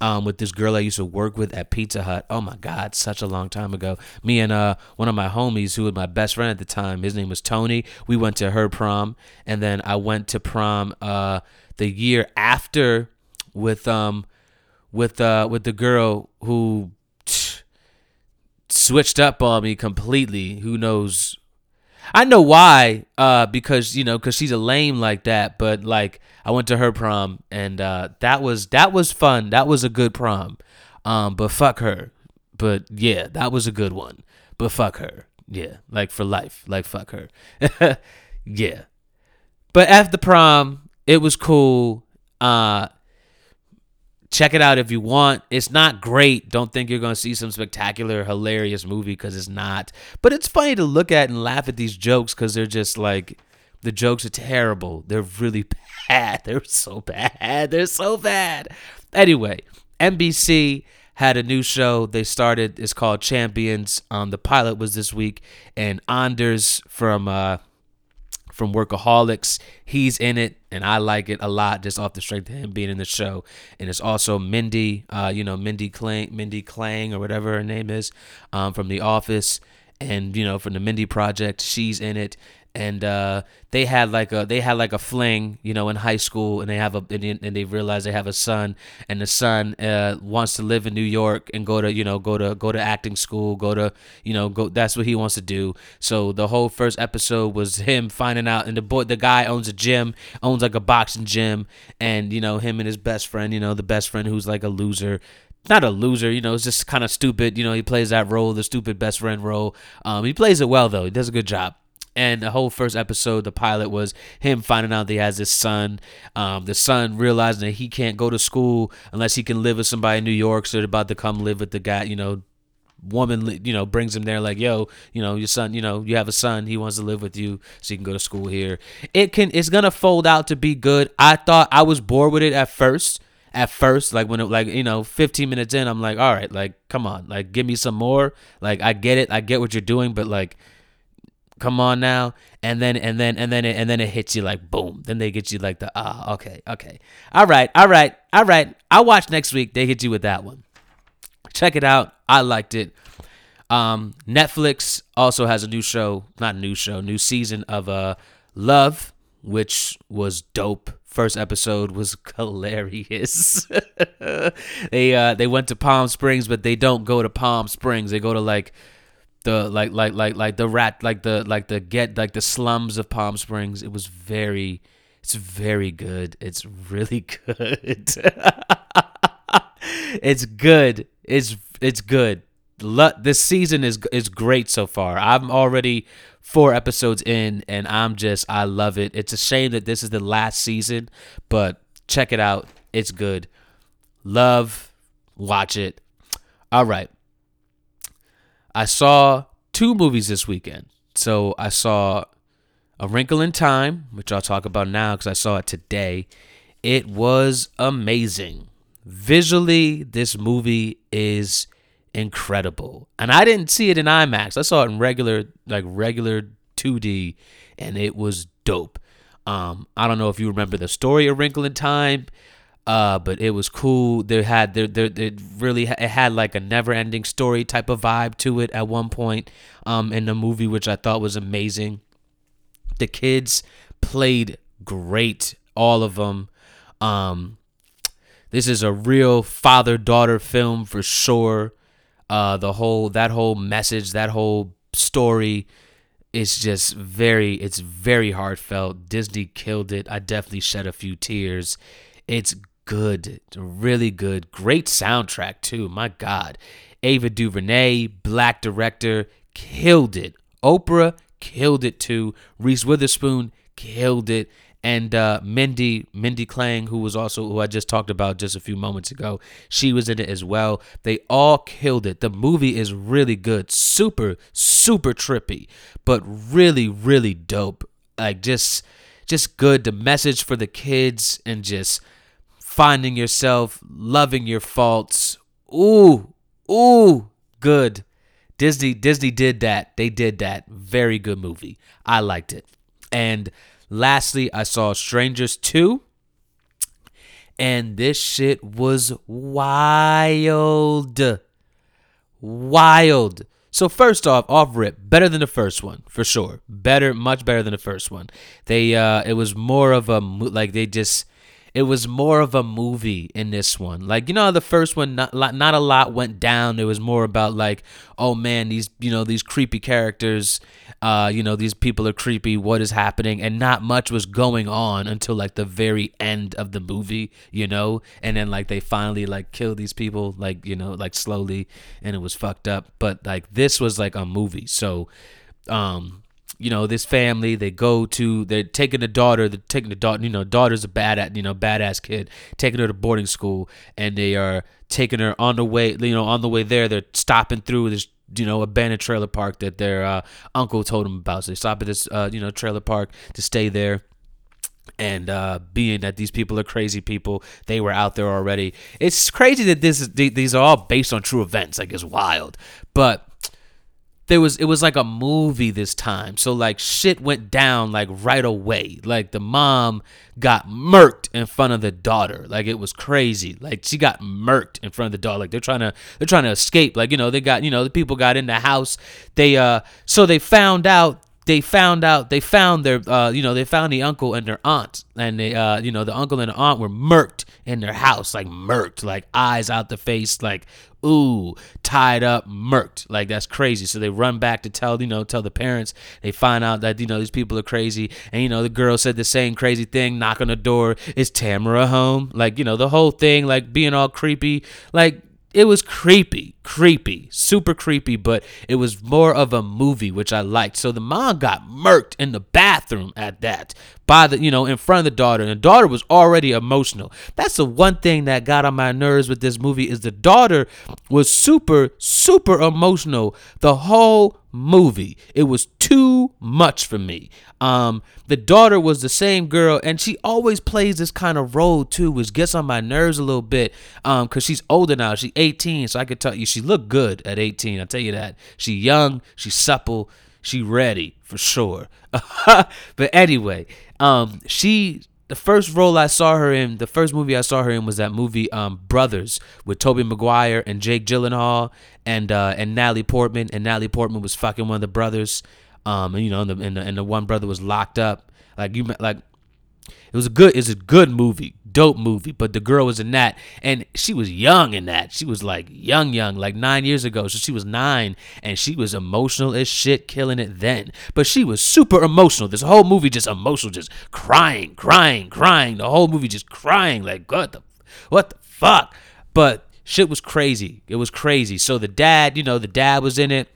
Speaker 1: um, with this girl I used to work with at Pizza Hut. Oh my God, such a long time ago. Me and uh, one of my homies who was my best friend at the time, his name was Tony. We went to her prom, and then I went to prom uh, the year after with um with uh with the girl who tch, switched up on me completely. Who knows? I know why. Uh, because you know, because she's a lame like that. But like, I went to her prom, and uh, that was that was fun. That was a good prom. Um, but fuck her. But yeah, that was a good one. But fuck her. Yeah, like for life. Like fuck her. yeah. But after prom, it was cool. Uh, check it out if you want. It's not great. Don't think you're going to see some spectacular, hilarious movie because it's not. But it's funny to look at and laugh at these jokes because they're just like, the jokes are terrible. They're really bad. They're so bad. They're so bad. Anyway, NBC had a new show they started. It's called Champions. Um, the pilot was this week, and Anders from uh, from Workaholics. He's in it, and I like it a lot just off the strength of him being in the show. And it's also Mindy, uh, you know, Mindy Klang, Mindy Klang or whatever her name is, um, from The Office, and you know, from the Mindy Project. She's in it, and uh, they had like a they had like a fling, you know, in high school, and they have a and, they realize they have a son, and the son uh, wants to live in New York and go to you know go to go to acting school, go to you know go. That's what he wants to do. So the whole first episode was him finding out, and the boy, the guy owns a gym, owns like a boxing gym, and you know him and his best friend, you know, the best friend who's like a loser not a loser, you know, it's just kind of stupid. You know, he plays that role, the stupid best friend role. Um, he plays it well though. He does a good job. And the whole first episode, the pilot was him finding out that he has this son. Um, the son realizing that he can't go to school unless he can live with somebody in New York. So they're about to come live with the guy, you know, woman, you know, brings him there like, yo, you know, your son, you know, you have a son. He wants to live with you so you can go to school here. It can, it's to fold out to be good. I thought I was bored with it at first at first like when it like you know 15 minutes in i'm like all right like come on like give me some more like i get it i get what you're doing but like come on now and then and then and then it, and then it hits you like boom. Then they get you like the ah okay okay. All right all right all right. I'll watch next week. They hit you with that one. Check it out. I liked it. Um, Netflix also has a new show, not a new show, new season of uh Love, which was dope. First episode was hilarious. they uh they went to Palm Springs, but they don't go to Palm Springs. They go to like the like like like like the rat like the like the get like the slums of Palm Springs. It was very it's very good. It's really good. it's good. It's it's good. This season is is great so far. I'm already four episodes in, and I'm just I love it. It's a shame that this is the last season, but check it out. It's good. Love, watch it. All right. I saw two movies this weekend. So I saw A Wrinkle in Time, which I'll talk about now because I saw it today. It was amazing. Visually, this movie is incredible. And I didn't see it in IMAX. I saw it in regular, like regular 2D, and it was dope. Um, I don't know if you remember the story of Wrinkle in Time, uh, but it was cool. There had there it really it had like a never-ending story type of vibe to it at one point um, in the movie, which I thought was amazing. The kids played great, all of them. Um, this is a real father-daughter film for sure. Uh, the whole that whole message, that whole story is just very it's very heartfelt. Disney killed it. I definitely shed a few tears. It's good, really good. Great soundtrack too. My God, Ava DuVernay, black director, killed it. Oprah killed it too. Reese Witherspoon killed it. And uh, Mindy, Mindy Kaling, who was also who I just talked about just a few moments ago, she was in it as well. They all killed it. The movie is really good, super, super trippy, but really, really dope. Like just, just good. The message for the kids and just finding yourself, loving your faults. Ooh, ooh, good. Disney Disney did that. They did that. Very good movie. I liked it. And lastly, I saw Strangers 2. And this shit was wild. Wild. So first off, off rip, better than the first one for sure. Better, much better than the first one. They, uh, it was more of a like they just it was more of a movie in this one. Like you know, the first one, not not a lot went down. It was more about like, oh man, these you know these creepy characters. Uh, you know, these people are creepy. What is happening? And not much was going on until like the very end of the movie. You know, and then like they finally like kill these people, like you know, like slowly, and it was fucked up. But like this was like a movie, so um you know this family they go to they're taking the daughter they're taking the daughter you know daughter's a bad you know badass kid taking her to boarding school and they are taking her on the way you know on the way there they're stopping through this you know abandoned trailer park that their uh, uncle told them about so they stop at this uh, you know trailer park to stay there and uh, being that these people are crazy people, they were out there already. It's crazy that this is, these are all based on true events. Like it's wild, but there was it was like a movie this time. So like shit went down like right away. Like the mom got murked in front of the daughter. Like it was crazy. Like she got murked in front of the daughter. Like they're trying to they're trying to escape. Like you know they got you know the people got in the house. They uh so they found out they found out they found their uh, you know they found the uncle and their aunt and they uh, you know the uncle and the aunt were murked in their house like murked like eyes out the face like ooh tied up murked. Like that's crazy. So they run back to tell you know tell the parents. They find out that you know these people are crazy. And you know the girl said the same crazy thing knock on the door. Is tamara home? Like you know the whole thing like being all creepy. Like it was creepy, creepy, super creepy, but it was more of a movie, which I liked. So the mom got murked in the bathroom at that by the, you know, in front of the daughter. And the daughter was already emotional. That's the one thing that got on my nerves with this movie is the daughter was super, super emotional the whole movie. It was too much for me. Um, the daughter was the same girl, and she always plays this kind of role too, which gets on my nerves a little bit. Um, cause she's older now. She's 18, so I could tell you she looked good at 18. I'll tell you that. She young, she's supple, she ready for sure. but anyway, um, she the first role I saw her in, the first movie I saw her in was that movie um, Brothers with Tobey Maguire and Jake Gyllenhaal and uh, and Natalie Portman. And Natalie Portman was fucking one of the brothers. Um, and you know, and the, and the, and the one brother was locked up. Like you, like it was a good, it's a good movie, dope movie. But the girl was in that, and she was young in that. She was like young, young, like nine years ago. So she was nine, and she was emotional as shit, killing it then. But she was super emotional. This whole movie just emotional, just crying, crying, crying. The whole movie just crying, like what the, what the fuck. But shit was crazy. It was crazy. So the dad, you know, the dad was in it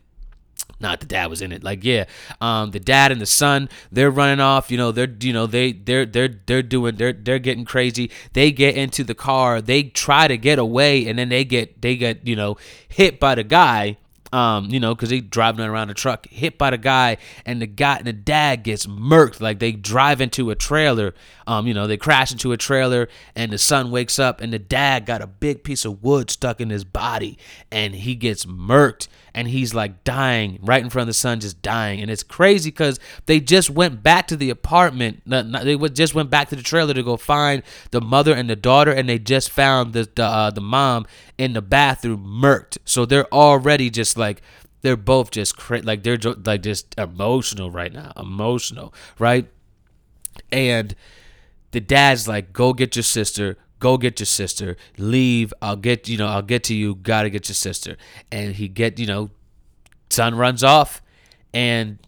Speaker 1: not the dad was in it. Like yeah um the dad and the son they're running off you know they're you know they they're they're they're doing they're they're getting crazy. They get into the car they try to get away and then they get they get you know hit by the guy um, you know, because they driving around a truck, hit by the guy, and the guy and the dad gets murked. Like they drive into a trailer, um, you know, they crash into a trailer, and the son wakes up, and the dad got a big piece of wood stuck in his body, and he gets murked and he's like dying right in front of the son, just dying. And it's crazy because they just went back to the apartment. They just went back to the trailer to go find the mother and the daughter, and they just found the the, uh, the mom in the bathroom murked. So they're already just like they're both just cra- like they're like just emotional right now, emotional, right? And the dad's like, "Go get your sister." Go get your sister leave i'll get you know i'll get to you gotta get your sister. And he get you know son runs off and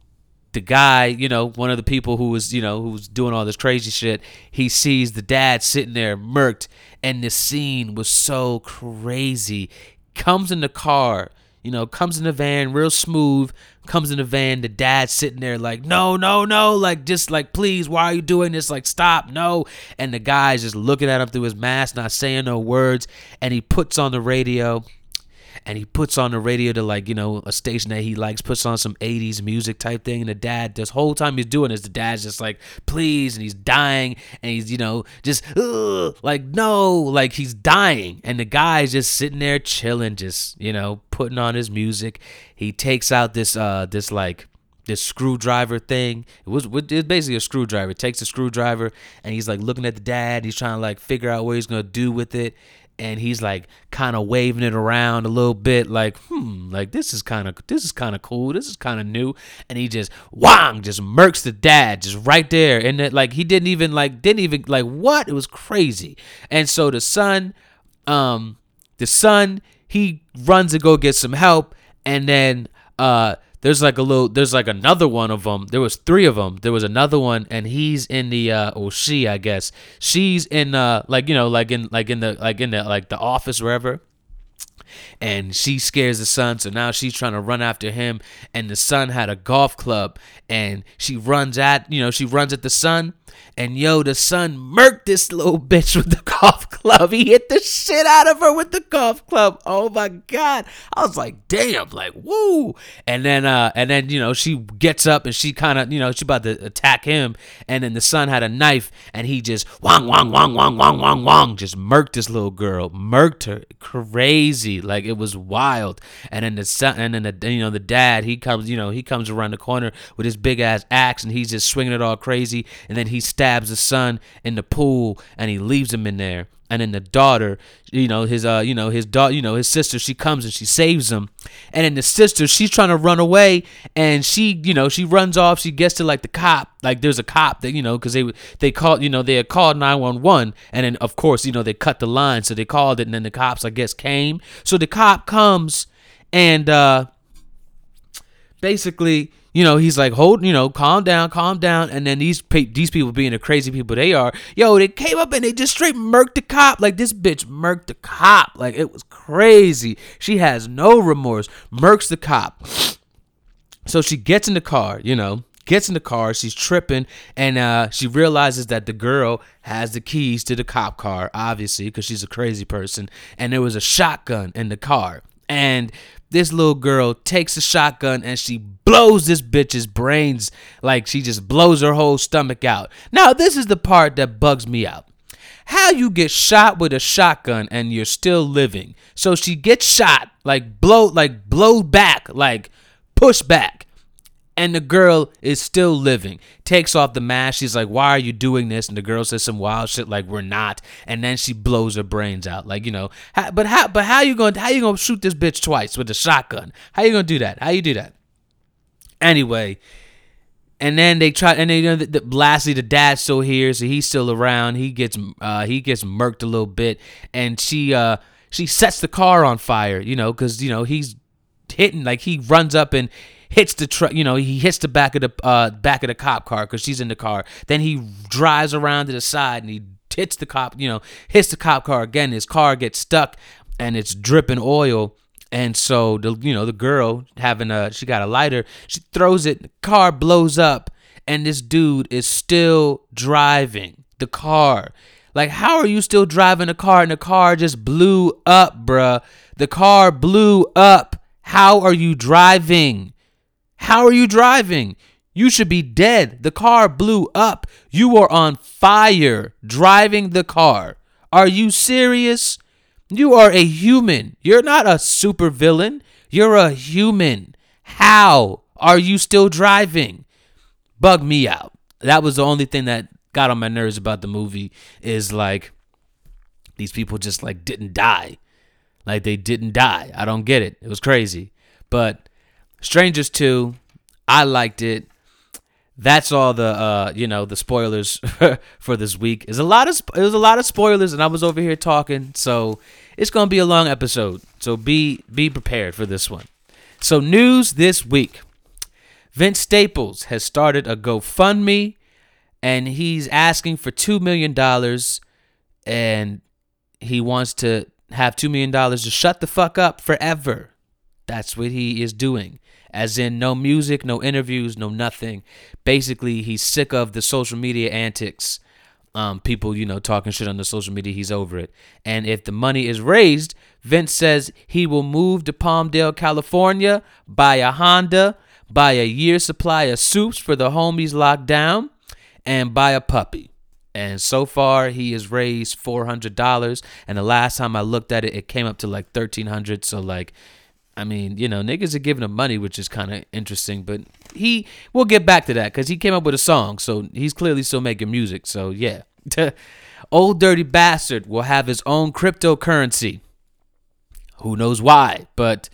Speaker 1: the guy you know one of the people who was you know who was doing all this crazy shit he sees the dad sitting there murked and the scene was so crazy. Comes in the car you know, comes in the van real smooth, comes in the van, the dad sitting there like, no, no, no, like just like, please, why are you doing this? Like, stop, no. And the guy's just looking at him through his mask, not saying no words, and he puts on the radio and he puts on the radio to like you know a station that he likes puts on some 80s music type thing and the dad this whole time he's doing this the dad's just like please and he's dying and he's you know just like no like he's dying and the guy's just sitting there chilling just you know putting on his music he takes out this uh this like this screwdriver thing. It was it's basically a screwdriver. It takes a screwdriver and he's like looking at the dad. He's trying to like figure out what he's gonna do with it and he's like kind of waving it around a little bit like hmm like this is kind of this is kind of cool this is kind of new and he just whang just murks the dad just right there and it, like he didn't even like didn't even like what? It was crazy. And so the son um the son he runs to go get some help and then uh there's like a little there's like another one of them there was three of them there was another one and he's in the uh or she i guess. She's in uh like you know like in like in the like in the like the office wherever and she scares the son so now she's trying to run after him and the son had a golf club and she runs at you know she runs at the son and yo the son murked this little bitch with the golf club. He hit the shit out of her with the golf club. Oh my god. I was like damn like woo. And then uh and then you know she gets up and she kind of you know she about to attack him and then the son had a knife and he just wong wong wong wong wong wong wong just murked this little girl murked her. Crazy like it was wild. And then the son, and then the you know the dad, he comes, you know, he comes around the corner with his big ass axe, and he's just swinging it all crazy. And then he stabs the son in the pool, and he leaves him in there and then the daughter you know his uh you know his daughter you know his sister she comes and she saves him. And then the sister she's trying to run away and she you know she runs off. She gets to like the cop. Like there's a cop that you know because they they called you know they had called 911 and then of course you know they cut the line. So they called it and then the cops i guess came. So the cop comes and uh basically you know, he's like, hold, you know, calm down, calm down. And then these these people being the crazy people they are, yo, they came up and they just straight murked the cop. Like this bitch murked the cop. Like it was crazy. She has no remorse. Murks the cop. So she gets in the car, you know, gets in the car. She's tripping, and uh, she realizes that the girl has the keys to the cop car, obviously, because she's a crazy person. And there was a shotgun in the car. And this little girl takes a shotgun and she blows this bitch's brains like she just blows her whole stomach out. Now, this is the part that bugs me out. How you get shot with a shotgun and you're still living. So she gets shot, like blow like blow back, like push back. And the girl is still living. Takes off the mask. She's like, "Why are you doing this?" And the girl says some wild shit like, "We're not." And then she blows her brains out. Like you know, how, but how? But how you going? How you gonna shoot this bitch twice with a shotgun? How you gonna do that? How you do that? Anyway, and then they try, and then you know, the, the, lastly, the dad's still here, so he's still around. He gets, uh, he gets murked a little bit, and she, uh, she sets the car on fire, you know, because you know he's hitting, like he runs up and hits the truck, you know, he hits the back of the uh, back of the cop car because she's in the car. Then he drives around to the side and he hits the cop, you know, hits the cop car again. His car gets stuck and it's dripping oil. And so the you know the girl having a she got a lighter, she throws it, the car blows up, and this dude is still driving the car. Like, how are you still driving a car and the car just blew up, bruh? The car blew up. How are you driving? How are you driving? You should be dead. The car blew up. You are on fire driving the car. Are you serious? You are a human. You're not a supervillain. You're a human. How are you still driving? Bug me out. That was the only thing that got on my nerves about the movie is like these people just like didn't die. Like they didn't die. I don't get it. It was crazy. But Strangers 2, I liked it. That's all the uh, you know, the spoilers for this week. Is a lot of it was a lot of spoilers and I was over here talking, so it's going to be a long episode. So be be prepared for this one. So news this week. Vince Staples has started a GoFundMe and he's asking for 2 million dollars and he wants to have 2 million dollars to shut the fuck up forever. That's what he is doing. As in, no music, no interviews, no nothing. Basically, he's sick of the social media antics. Um, people, you know, talking shit on the social media. He's over it. And if the money is raised, Vince says he will move to Palmdale, California, buy a Honda, buy a year's supply of soups for the homies locked down, and buy a puppy. And so far, he has raised four hundred dollars. And the last time I looked at it, it came up to like thirteen hundred. So like, I mean, you know, niggas are giving him money, which is kind of interesting. But he, we'll get back to that because he came up with a song, so he's clearly still making music. So yeah, old dirty bastard will have his own cryptocurrency. Who knows why? But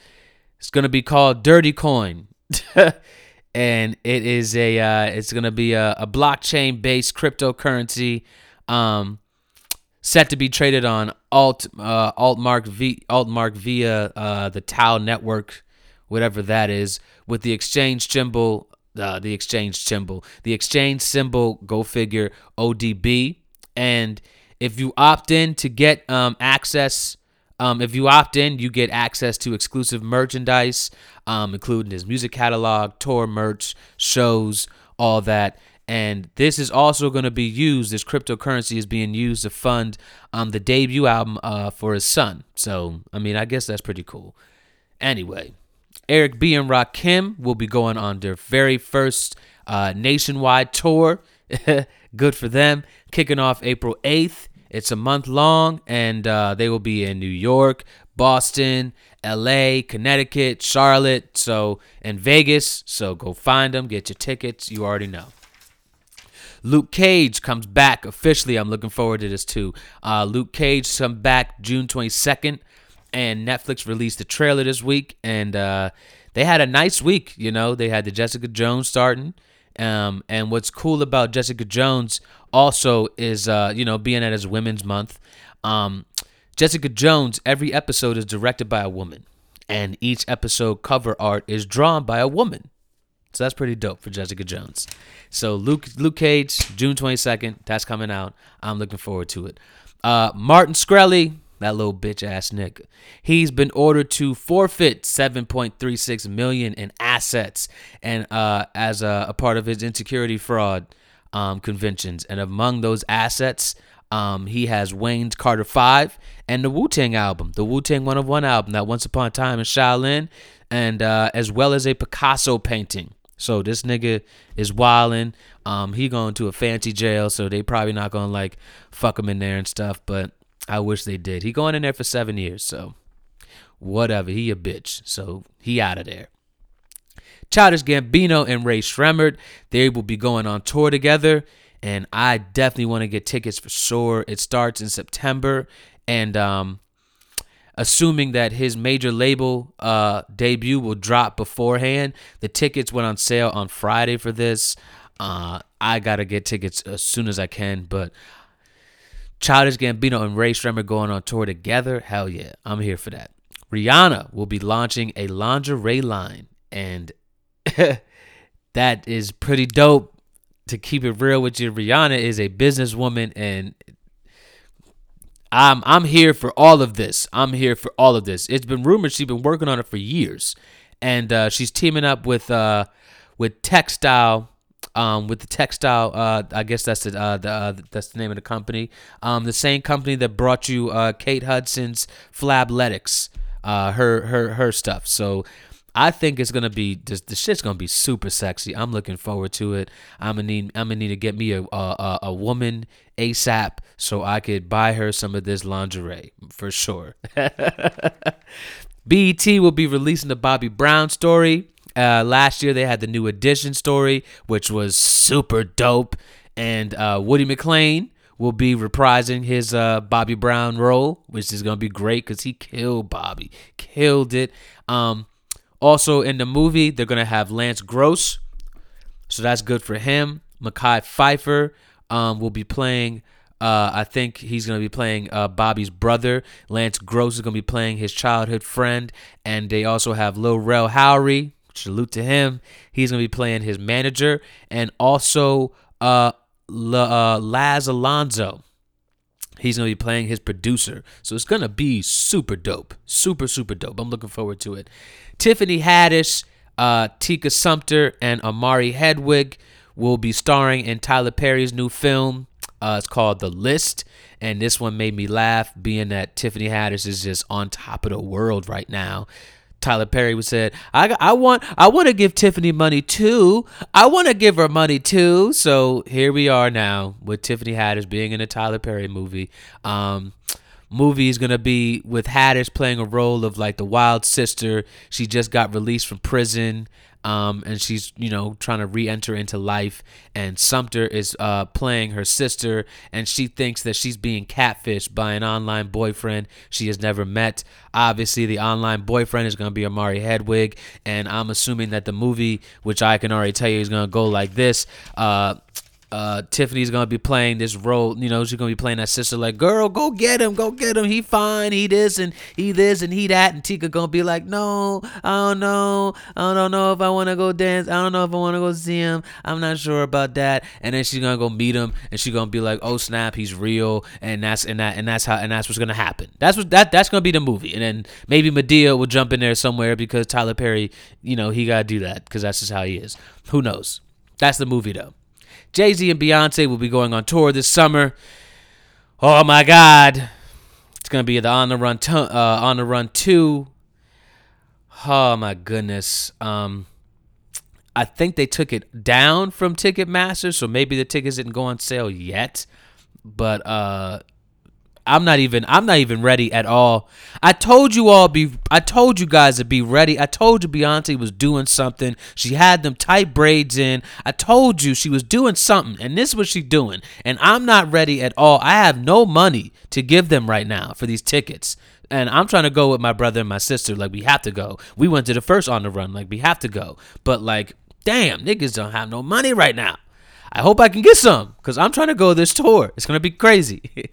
Speaker 1: it's gonna be called Dirty Coin, and it is a, uh, it's gonna be a, a blockchain based cryptocurrency. Um, set to be traded on alt uh, altmark v altmark via uh, the Tau network, whatever that is, with the exchange symbol, uh, the exchange symbol, the exchange symbol. Go figure ODB. And if you opt in to get um, access, um, if you opt in, you get access to exclusive merchandise, um, including his music catalog, tour merch, shows, all that. And this is also going to be used. This cryptocurrency is being used to fund um, the debut album uh, for his son. So, I mean, I guess that's pretty cool. Anyway, Eric B. and Rakim will be going on their very first uh, nationwide tour. Good for them. Kicking off April 8th. It's a month long, and uh, they will be in New York, Boston, LA, Connecticut, Charlotte, so and Vegas. So go find them, get your tickets. You already know. Luke Cage comes back officially. I'm looking forward to this too. Uh, Luke Cage come back June 22nd, and Netflix released the trailer this week, and uh, they had a nice week. You know, they had the Jessica Jones starting. Um, and what's cool about Jessica Jones also is, uh, you know, being at his Women's Month. Um, Jessica Jones, every episode is directed by a woman, and each episode cover art is drawn by a woman. So that's pretty dope for Jessica Jones. So Luke Luke Cage, June 22nd, that's coming out. I'm looking forward to it. Uh, Martin Shkreli, that little bitch ass nigga. He's been ordered to forfeit 7.36 million in assets and uh, as a, a, part of his insecurity fraud um, conventions. And among those assets, um, he has Wayne's Carter 5 and the Wu Tang album, the Wu Tang 101 album that Once Upon a Time in Shaolin, and uh, as well as a Picasso painting. So this nigga is wilding. Um, he going to a fancy jail, so they probably not gonna like fuck him in there and stuff. But I wish they did. He going in there for seven years, so whatever. He a bitch, so he out of there. Childish Gambino and Rae Sremmurd, they will be going on tour together, and I definitely want to get tickets for sure. It starts in September, and um, assuming that his major label uh, debut will drop beforehand, the tickets went on sale on Friday for this. Uh, I gotta get tickets as soon as I can, but Childish Gambino and Rae Sremmurd going on tour together, hell yeah, I'm here for that. Rihanna will be launching a lingerie line, and that is pretty dope. To keep it real with you, Rihanna is a businesswoman, and I'm I'm here for all of this. I'm here for all of this. It's been rumored she's been working on it for years, and uh, she's teaming up with uh, with TechStyle. Um, with the TechStyle, uh, I guess that's the, uh, the uh, that's the name of the company. Um, the same company that brought you uh, Kate Hudson's Fabletics, uh, her her her stuff. So I think it's gonna be this. The shit's gonna be super sexy. I'm looking forward to it. I'm gonna need. I'm gonna need to get me a a, a woman ASAP so I could buy her some of this lingerie for sure. BET will be releasing the Bobby Brown story. Uh, last year they had the new edition story, which was super dope, and uh, Woody McClain will be reprising his uh, Bobby Brown role, which is gonna be great because he killed Bobby, killed it. Um, also in the movie, they're gonna have Lance Gross, so that's good for him. Mekhi Phifer um, will be playing. Uh, I think he's gonna be playing uh, Bobby's brother. Lance Gross is gonna be playing his childhood friend, and they also have Lil Rel Howery. Salute to him. He's gonna be playing his manager, and also uh, uh, Laz Alonso. He's gonna be playing his producer, so it's gonna be super dope, super super dope. I'm looking forward to it. Tiffany Haddish, uh, Tika Sumpter, and Omari Hardwick will be starring in Tyler Perry's new film. Uh, it's called The List, and this one made me laugh, being that Tiffany Haddish is just on top of the world right now. Tyler Perry was said, "I I want I want to give Tiffany money too. I want to give her money too." So here we are now with Tiffany Haddish being in a Tyler Perry movie. Um, movie is gonna be with Haddish playing a role of like the wild sister. She just got released from prison. Um, and she's you know trying to re-enter into life. And Sumpter is uh, playing her sister. And she thinks that she's being catfished by an online boyfriend she has never met. Obviously the online boyfriend is going to be Omari Hardwick. And i'm assuming that the movie which i can already tell you is going to go like this. Uh, uh, Tiffany's gonna be playing this role. You know, she's gonna be playing that sister, like, girl, go get him, go get him. He fine, he this and he this and he that. And Tika gonna be like, no, I don't know, I don't know if I want to go dance. I don't know if I want to go see him. I'm not sure about that. And then she's gonna go meet him, and she's gonna be like, oh snap, he's real. And that's and that and that's how and that's what's gonna happen. That's what that that's gonna be the movie. And then maybe Madea will jump in there somewhere because Tyler Perry, you know, he gotta do that because that's just how he is. Who knows? That's the movie though. Jay Z and Beyonce will be going on tour this summer. Oh my God, it's gonna be the On the Run, uh, On the Run two. Oh my goodness. Um, I think they took it down from Ticketmaster, so maybe the tickets didn't go on sale yet. But uh, I'm not even I'm not even ready at all. I told you all be I told you guys to be ready. I told you Beyonce was doing something. She had them tight braids in. I told you she was doing something and this is what she's doing. And I'm not ready at all. I have no money to give them right now for these tickets. And I'm trying to go with my brother and my sister like we have to go. We went to the first on the run like we have to go. But like damn, niggas don't have no money right now. I hope I can get some cuz I'm trying to go this tour. It's to be crazy.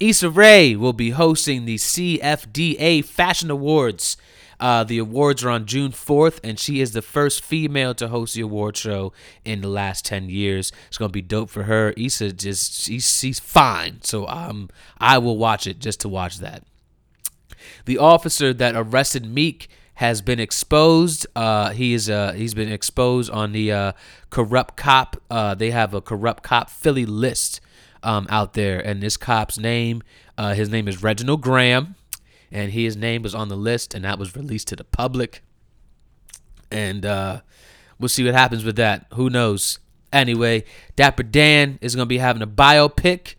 Speaker 1: Issa Rae will be hosting the CFDA Fashion Awards. Uh, the awards are on June 4th, and she is the first female to host the award show in the last 10 years. It's gonna be dope for her. Issa just she's, she's fine, so um I will watch it just to watch that. The officer that arrested Meek has been exposed. Uh, he is uh, he's been exposed on the uh, corrupt cop. Uh, they have a corrupt cop Philly list um, out there. And this cop's name, uh, his name is Reginald Graham, and his name was on the list, and that was released to the public. And uh, we'll see what happens with that. Who knows? Anyway, Dapper Dan is going to be having a biopic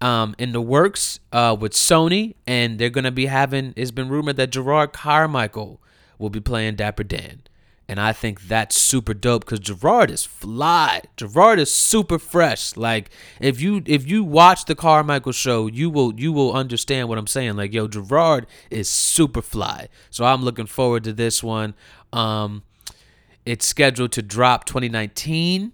Speaker 1: um, in the works uh, with Sony, and they're going to be having. It's been rumored that Jerrod Carmichael will be playing Dapper Dan, And I think that's super dope because Jerrod is fly. Jerrod is super fresh. Like if you if you watch the Carmichael show, you will you will understand what I'm saying. Like yo, Jerrod is super fly. So I'm looking forward to this one. Um, it's scheduled to drop 2019,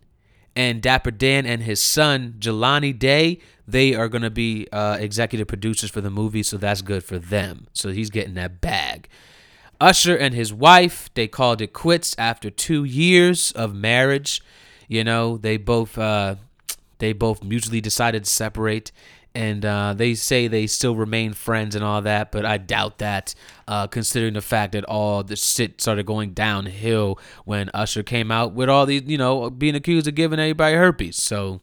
Speaker 1: and Dapper Dan and his son Jelani Day they are gonna be uh, executive producers for the movie. So that's good for them. So he's getting that bag. Usher and his wife, they called it quits after two years of marriage. You know, they both uh, they both mutually decided to separate, and uh, they say they still remain friends and all that. But I doubt that, uh, considering the fact that all the shit started going downhill when Usher came out with all these, you know, being accused of giving everybody herpes. So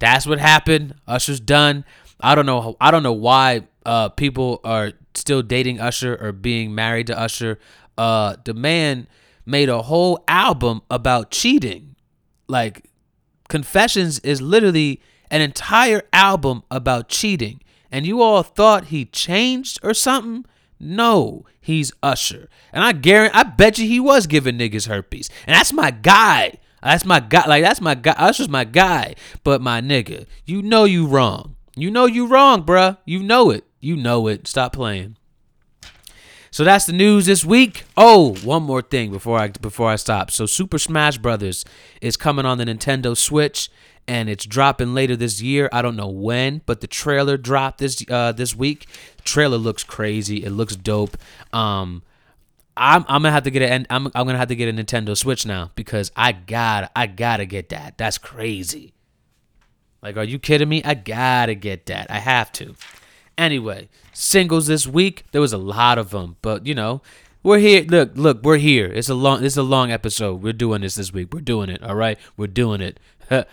Speaker 1: that's what happened. Usher's done. I don't know. I don't know why uh, people are still dating Usher or being married to Usher. Uh, the man made a whole album about cheating. Like, Confessions is literally an entire album about cheating. And you all thought he changed or something? No, he's Usher. And I guarantee, I bet you he was giving niggas herpes. And that's my guy. That's my guy. Like, that's my guy. Usher's my guy. But my nigga, you know you wrong. You know you wrong, bruh. You know it. You know it. Stop playing. So that's the news this week. Oh, one more thing before I before I stop. So Super Smash Brothers is coming on the Nintendo Switch and it's dropping later this year. I don't know when, but the trailer dropped this uh this week. Trailer looks crazy. It looks dope. Um I'm I'm gonna have to get it. I'm I'm gonna have to get a Nintendo Switch now because I got I gotta get that. That's crazy. Like, are you kidding me? I gotta get that. I have to. Anyway, singles this week. There was a lot of them, but you know, we're here. Look, look, we're here. It's a long. It's a long episode. We're doing this this week. We're doing it. All right, we're doing it.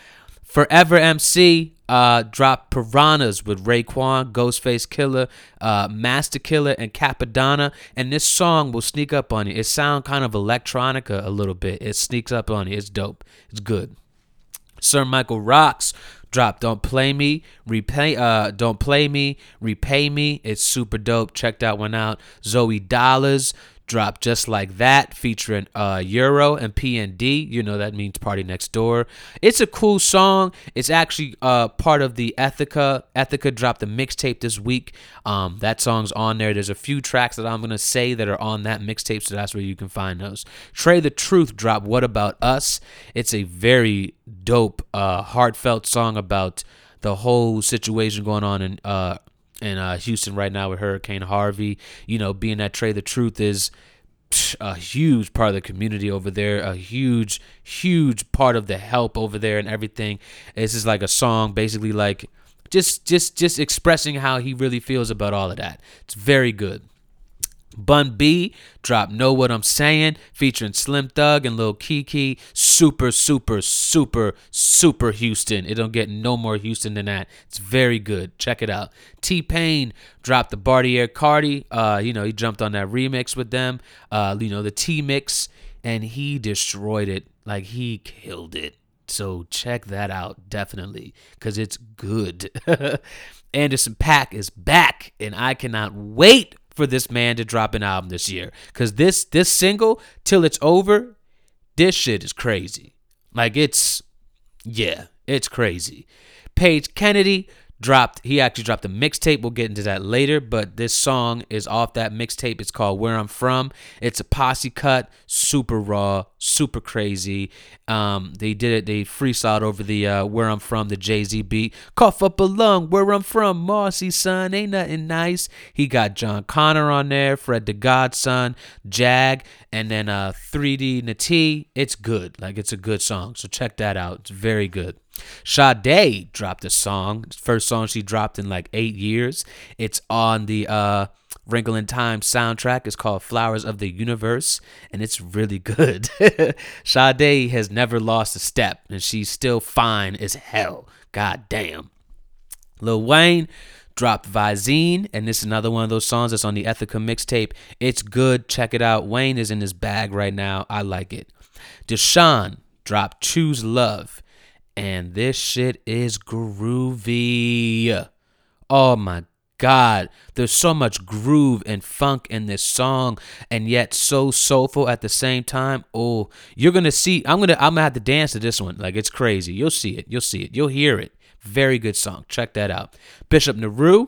Speaker 1: Forever MC uh, dropped Piranhas with Raekwon, Ghostface Killah, uh, Masta Killa, and Cappadonna. And this song will sneak up on you. It sounds kind of electronica a little bit. It sneaks up on you. It's dope. It's good. Sir Michael Rocks drop don't play me repay uh don't play me repay me. It's super dope. Check that one out. Zoey Dollaz drop just like that featuring uh euro and pnd you know that means party next door. It's a cool song. It's actually uh part of the Ethika Ethika dropped the mixtape this week. Um that song's on there. There's a few tracks that i'm gonna say that are on that mixtape so that's where you can find those. Trae tha Truth drop what about us. It's a very dope uh heartfelt song about the whole situation going on in uh in uh, Houston right now with Hurricane Harvey. You know, being that Trae tha Truth is a huge part of the community over there, a huge, huge part of the help over there and everything. This is like a song, basically like just, just, just expressing how he really feels about all of that. It's very good. Bun B drop Know What I'm Saying featuring Slim Thug and Lil Keke. Super, super, super, super Houston. It don't get no more Houston than that. It's very good. Check it out. T Pain dropped the Bartier Cardi. Uh, you know, he jumped on that remix with them. Uh, you know, the T mix, and he destroyed it. Like he killed it. So check that out definitely because it's good. Anderson .Paak is back, and I cannot wait for this man to drop an album this year. Cause this this single, till it's over, this shit is crazy. Like it's yeah, it's crazy. Page Kennedy dropped he actually dropped a mixtape. We'll get into that later but this song is off that mixtape. It's called where i'm from. It's a posse cut super raw super crazy. Um, they did it they freestyled over the uh, where i'm from the jay-z beat. Cough up a lung where i'm from marcy son ain't nothing nice. He got john connor on there fred the godson jag and then uh 3D Natee. It's good like it's a good song so check that out. It's very good Sade dropped a song, first song she dropped in like eight years. It's on the uh, Wrinkle in Time soundtrack. It's called Flowers of the Universe, and it's really good. Sade has never lost a step, and she's still fine as hell. God damn. Lil Wayne dropped Visine, and this is another one of those songs that's on the Ethika mixtape. It's good. Check it out. Wayne is in his bag right now. I like it. Deshaun dropped Choose Love and this shit is groovy. Oh my God, there's so much groove and funk in this song, and yet so soulful at the same time. Oh, you're gonna see. I'm gonna. I'm gonna have to dance to this one. Like it's crazy. You'll see it. You'll see it. You'll hear it. Very good song. Check that out. Bishop Nehru.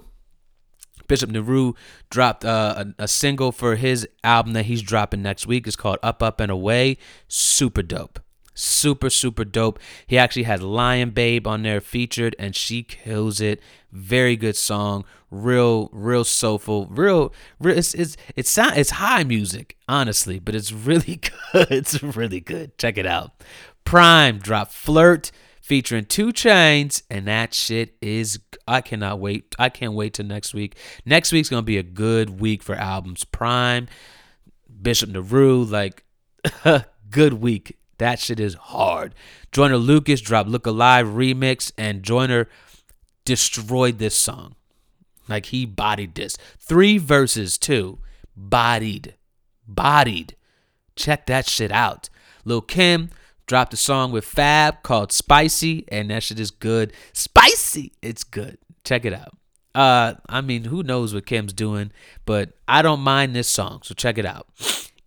Speaker 1: Bishop Nehru dropped uh, a, a single for his album that he's dropping next week. It's called Up, Up, and Away. Super dope. Super, super dope. He actually had Lion Babe on there featured, and she kills it. Very good song. Real, real soulful. Real, real it's it's it's sound it's high music, honestly, but it's really good. It's really good. Check it out. Prime drop Flirt featuring 2 Chainz and that shit is I cannot wait. I can't wait till next week. Next week's gonna be a good week for albums. Prime, Bishop Nehru, like good week. That shit is hard. Joyner Lucas dropped Look Alive remix, and Joyner destroyed this song. Like he bodied this. Three verses, too. Bodied. Bodied. Check that shit out. Lil Kim dropped a song with Fab called Spicy, and that shit is good. Spicy! It's good. Check it out. Uh, I mean, who knows what Kim's doing, but I don't mind this song, so check it out.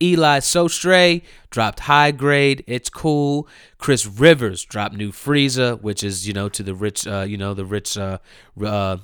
Speaker 1: Eli Sostre dropped High Grade. It's cool. Chris Rivers dropped New Frieza, which is you know to the rich, uh, you know the rich, uh, uh,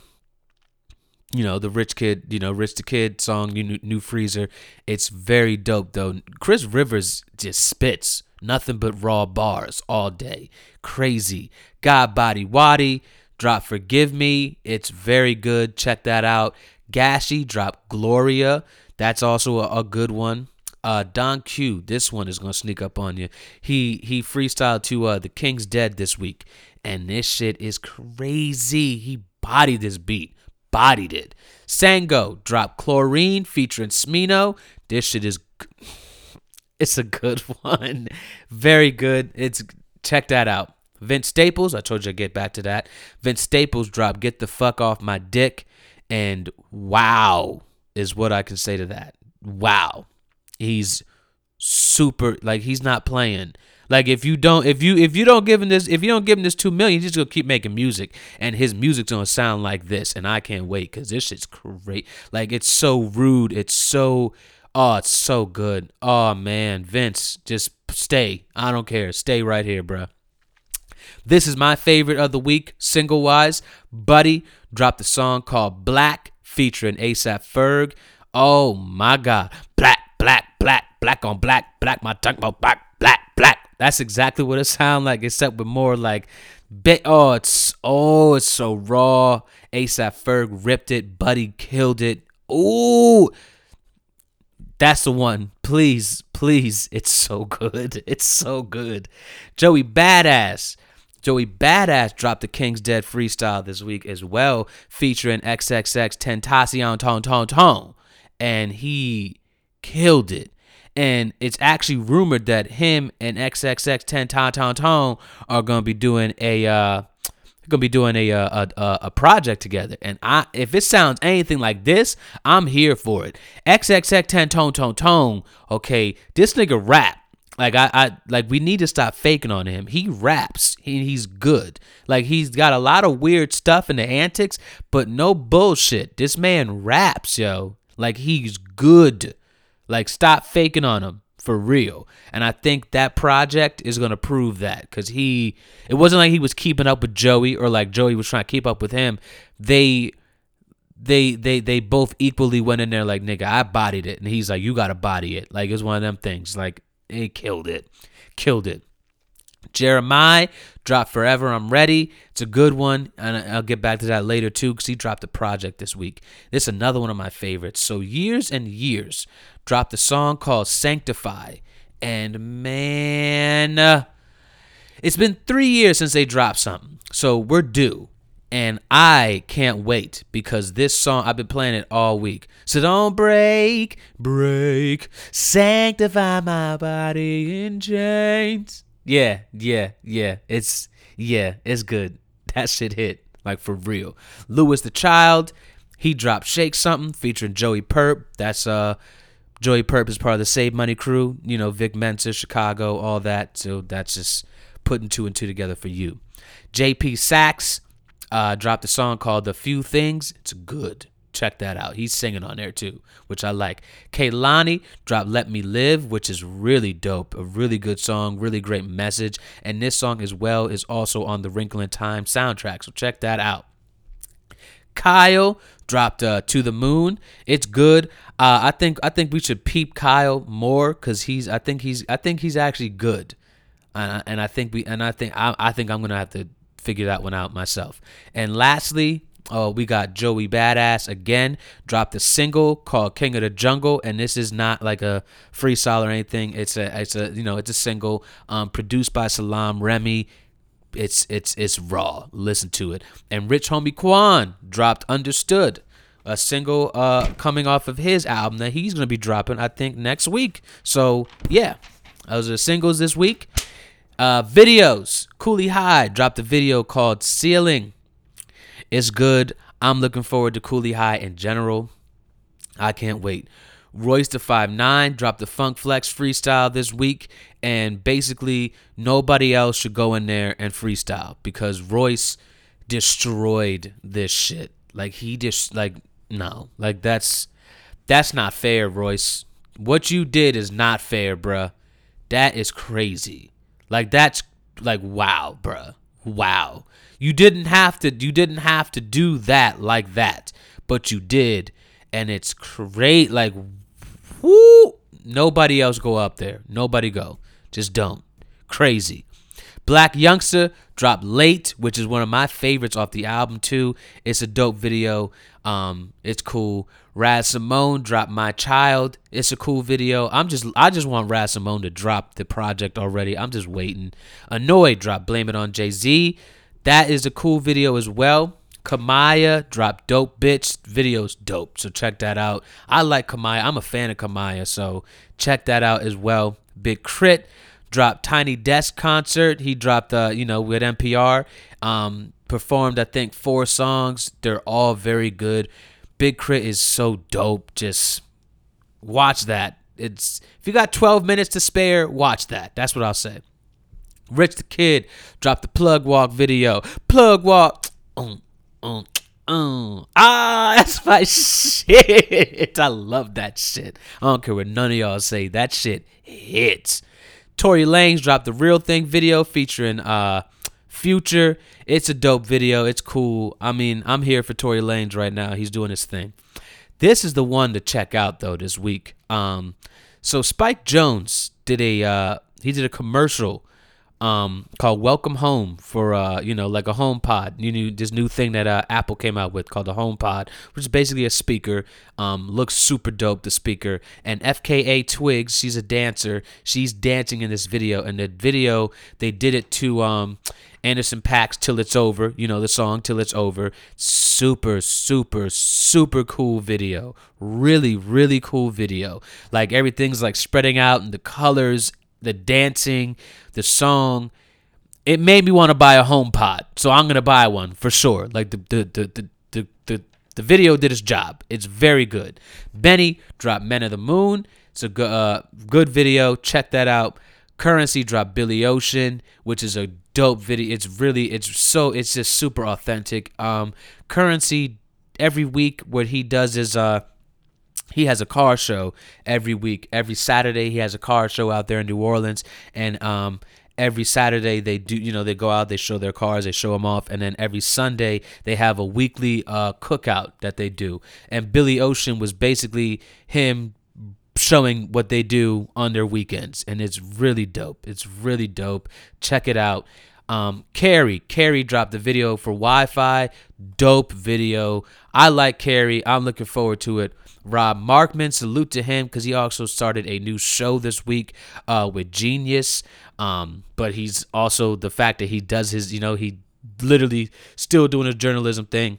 Speaker 1: you know the rich kid, you know rich the kid song, New New Freezer. It's very dope though. Chris Rivers just spits nothing but raw bars all day. Crazy. God Body Waddy drop Forgive Me. It's very good. Check that out. Gashi drop Gloria. That's also a, a good one. Uh, Don Q, this one is gonna sneak up on you. He he freestyled to uh, the King's Dead this week, and this shit is crazy. He bodied this beat, bodied it. Sango dropped Chlorine featuring Smino. This shit is, it's a good one, very good. It's check that out. Vince Staples, I told you I'd get back to that. Vince Staples dropped Get the Fuck Off My Dick. And wow is what I can say to that. Wow. He's super like he's not playing. Like if you don't if you if you don't give him this if you don't give him this two million, he's just gonna keep making music. And his music's gonna sound like this. And I can't wait because this shit's great. Like it's so rude. It's so oh, it's so good. Oh man, Vince, just stay. I don't care. Stay right here, bruh. This is my favorite of the week, single wise. Buddy dropped a song called Black featuring ASAP Ferg. Oh my God. Black, black, on black, black, my tongue, black, black, black. That's exactly what it sounds like, except with more like, bit. oh, it's, oh, it's so raw. ASAP Ferg ripped it. Buddy killed it. Ooh. That's the one. Please, please. It's so good. It's so good. Joey Badass Joey Badass dropped the King's Dead freestyle this week as well, featuring XXXTentacion Ton Ton Ton. And he killed it. And it's actually rumored that him and XXXTentacion Ton are gonna be doing a uh gonna be doing a, a a a project together. And I if it sounds anything like this, I'm here for it. XXXTentacion Ton Ton, okay, this nigga rap. Like I, I like we need to stop faking on him. He raps. He, he's good. Like he's got a lot of weird stuff in the antics, but no bullshit. This man raps, yo. Like he's good. Like stop faking on him for real. And I think that project is gonna prove that because he. It wasn't like he was keeping up with Joey or like Joey was trying to keep up with him. They. They they they both equally went in there like nigga I bodied it and he's like you gotta body it like it's one of them things like he killed it. Killed it. Jeremiah dropped Forever I'm Ready. It's a good one, and I'll get back to that later too because he dropped a project this week. This is another one of my favorites. So, Years and Years dropped a song called Sanctify. And man, uh, it's been three years since they dropped something. So, we're due. And I can't wait because this song, I've been playing it all week. So don't break, break, sanctify my body in chains. Yeah, yeah, yeah. It's, yeah, it's good. That shit hit, like for real. Louis the Child, he dropped Shake Something featuring Joey Purp. That's, uh, Joey Purp is part of the Save Money crew. You know, Vic Mensa, Chicago, all that. So that's just putting two and two together for you. JP Saxe, uh, dropped a song called "The Few Things." It's good, Check that out. He's singing on there too, which I like. Kehlani dropped Let Me Live, which is really dope. A really good song, really great message. And this song as well is also on the Wrinkle in Time soundtrack. So check that out. Kyle dropped uh, to the moon. It's good. Uh, I think I think we should peep Kyle more because he's I think he's I think he's actually good, uh, and I think we and I think I, I think I'm gonna have to figure that one out myself. And lastly, oh, we got Joey Badass again. Dropped a single called "King of the Jungle," and this is not like a freestyle or anything. It's a it's a you know it's a single um, produced by Salam Remi it's it's it's raw. Listen to it. And Rich Homie Quan dropped Understood, a single uh coming off of his album that he's gonna be dropping, I think, next week. So yeah. Those are the singles this week. Uh videos. Cooley High dropped a video called Ceiling. It's good. I'm looking forward to Cooley High in general. I can't wait. Royce the Five Nine dropped the Funk Flex freestyle this week, and basically nobody else should go in there and freestyle because Royce destroyed this shit. Like he just like no, like that's that's not fair, Royce. What you did is not fair, bruh. That is crazy. Like that's like wow, bruh. Wow. You didn't have to you didn't have to do that like that, but you did and it's great like Woo! Nobody else go up there. Nobody go. Just don't. Crazy. Black Youngsta dropped late, which is one of my favorites off the album too. It's a dope video. Um, it's cool. Raz Simone dropped My Child. It's a cool video. I'm just I just want Raz Simone to drop the project already. I'm just waiting. Annoyed dropped Blame It on Jay-Z. That is a cool video as well. Kamaiyah dropped Dope Bitch. Video's dope, so check that out. I like Kamaiyah. I'm a fan of Kamaiyah, so check that out as well. Big K.R.I.T. dropped Tiny Desk concert. He dropped, uh, you know, with NPR. Um, performed, I think, four songs. They're all very good. Big K.R.I.T. is so dope. Just watch that. It's if you got 12 minutes to spare, watch that. That's what I'll say. Rich the Kid dropped the plug walk video. Plug walk. Um. Ah, that's my shit. I love that shit. I don't care what none of y'all say. That shit hits. Tory Lanez dropped the real thing video featuring uh Future. It's a dope video. It's cool. I mean, I'm here for Tory Lanez right now. He's doing his thing. This is the one to check out though this week. Um, so Spike Jonze did a uh, he did a commercial um, called Welcome Home for uh, you know like a home pod. You know this new thing that uh, Apple came out with called the Home Pod, which is basically a speaker. Um, looks super dope. The speaker and FKA Twigs, she's a dancer. She's dancing in this video, and the video they did it to um, Anderson .Paak's Till It's Over. You know the song Till It's Over. Super, super, super cool video. Really, really cool video. Like everything's like spreading out and the colors the dancing, the song. It made me want to buy a home pod, so I'm gonna buy one for sure. Like the the the the the, the, the video did its job. It's very good. Benny dropped Men of the Moon. It's a good uh, good video. Check that out. Curren$y dropped Billy Ocean, which is a dope video. It's really it's so it's just super authentic. Um, Curren$y every week what he does is uh he has a car show every week. Every Saturday, he has a car show out there in New Orleans, and um, every Saturday they do, you know, they go out, they show their cars, they show them off, and then every Sunday they have a weekly uh, cookout that they do. And Billy Ocean was basically him showing what they do on their weekends, and it's really dope. It's really dope. Check it out. Um, Carrie, Carrie dropped the video for Wi-Fi. Dope video. I like Carrie. I'm looking forward to it. Rob Markman, salute to him because he also started a new show this week uh, with Genius. Um, but he's also the fact that he does his, you know, he literally still doing his journalism thing,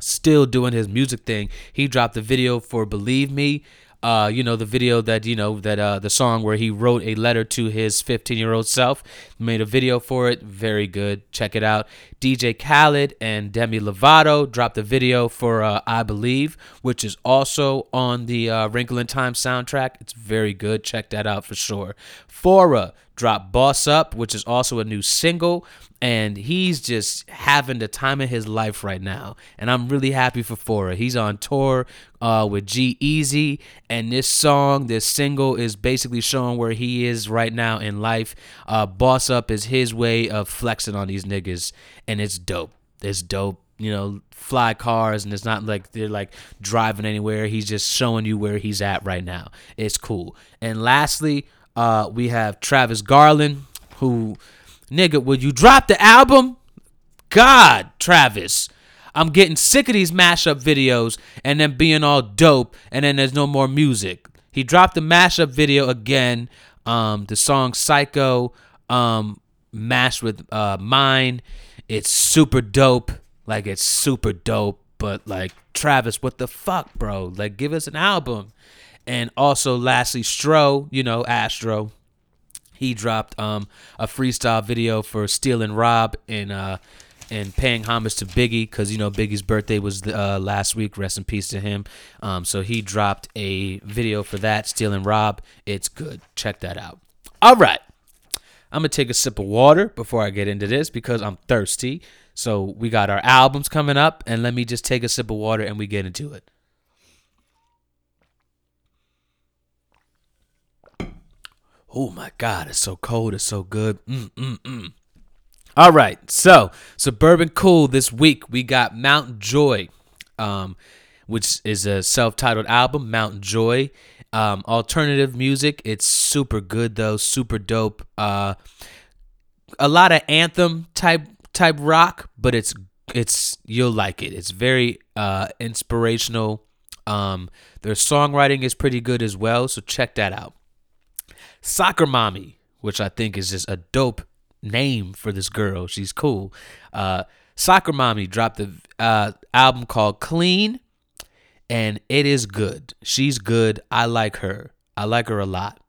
Speaker 1: still doing his music thing. He dropped the video for Believe Me uh, you know, the video that, you know, that uh, the song where he wrote a letter to his 15 year old self, made a video for it. Very good. Check it out. DJ Khaled and Demi Lovato dropped a video for uh, I Believe, which is also on the uh, Wrinkle in Time soundtrack. It's very good. Check that out for sure. Phora dropped Boss Up, which is also a new single. And he's just having the time of his life right now. And I'm really happy for Phora. He's on tour uh, with G-Eazy. And this song, this single, is basically showing where he is right now in life. Uh, Boss Up is his way of flexing on these niggas. And it's dope. It's dope you know, fly cars, and it's not like they're like driving anywhere. He's just showing you where he's at right now. It's cool. And lastly, uh, we have Travis Garland, who, nigga, would you drop the album? God, Travis. I'm getting sick of these mashup videos and then being all dope, and then there's no more music. He dropped the mashup video again. Um, the song Psycho, um, mashed with uh, Mine. It's super dope. Like it's super dope, but like Travis, what the fuck, bro? Like give us an album. And also lastly, Stro, you know, Astro. He dropped um a freestyle video for Stealing Rob and uh and paying homage to Biggie because you know Biggie's birthday was uh, last week. Rest in peace to him. Um, so he dropped a video for that, Stealing Rob. It's good. Check that out. All right, I'm gonna take a sip of water before I get into this because I'm thirsty. So we got our albums coming up, and let me just take a sip of water and we get into it. Oh my God, it's so cold. It's so good. Mm, mm, mm. All right, so Suburban Cool this week we got Mount Joy, um, which is a self-titled album. Mount Joy, um, alternative music. It's super good though, super dope. Uh, a lot of anthem type type rock, but it's it's you'll like it. It's very uh, inspirational. Um, their songwriting is pretty good as well, so check that out. Soccer Mommy, which I think is just a dope name for this girl. She's cool. Uh, Soccer Mommy dropped the uh, album called Clean, and it is good. She's good. I like her. I like her a lot.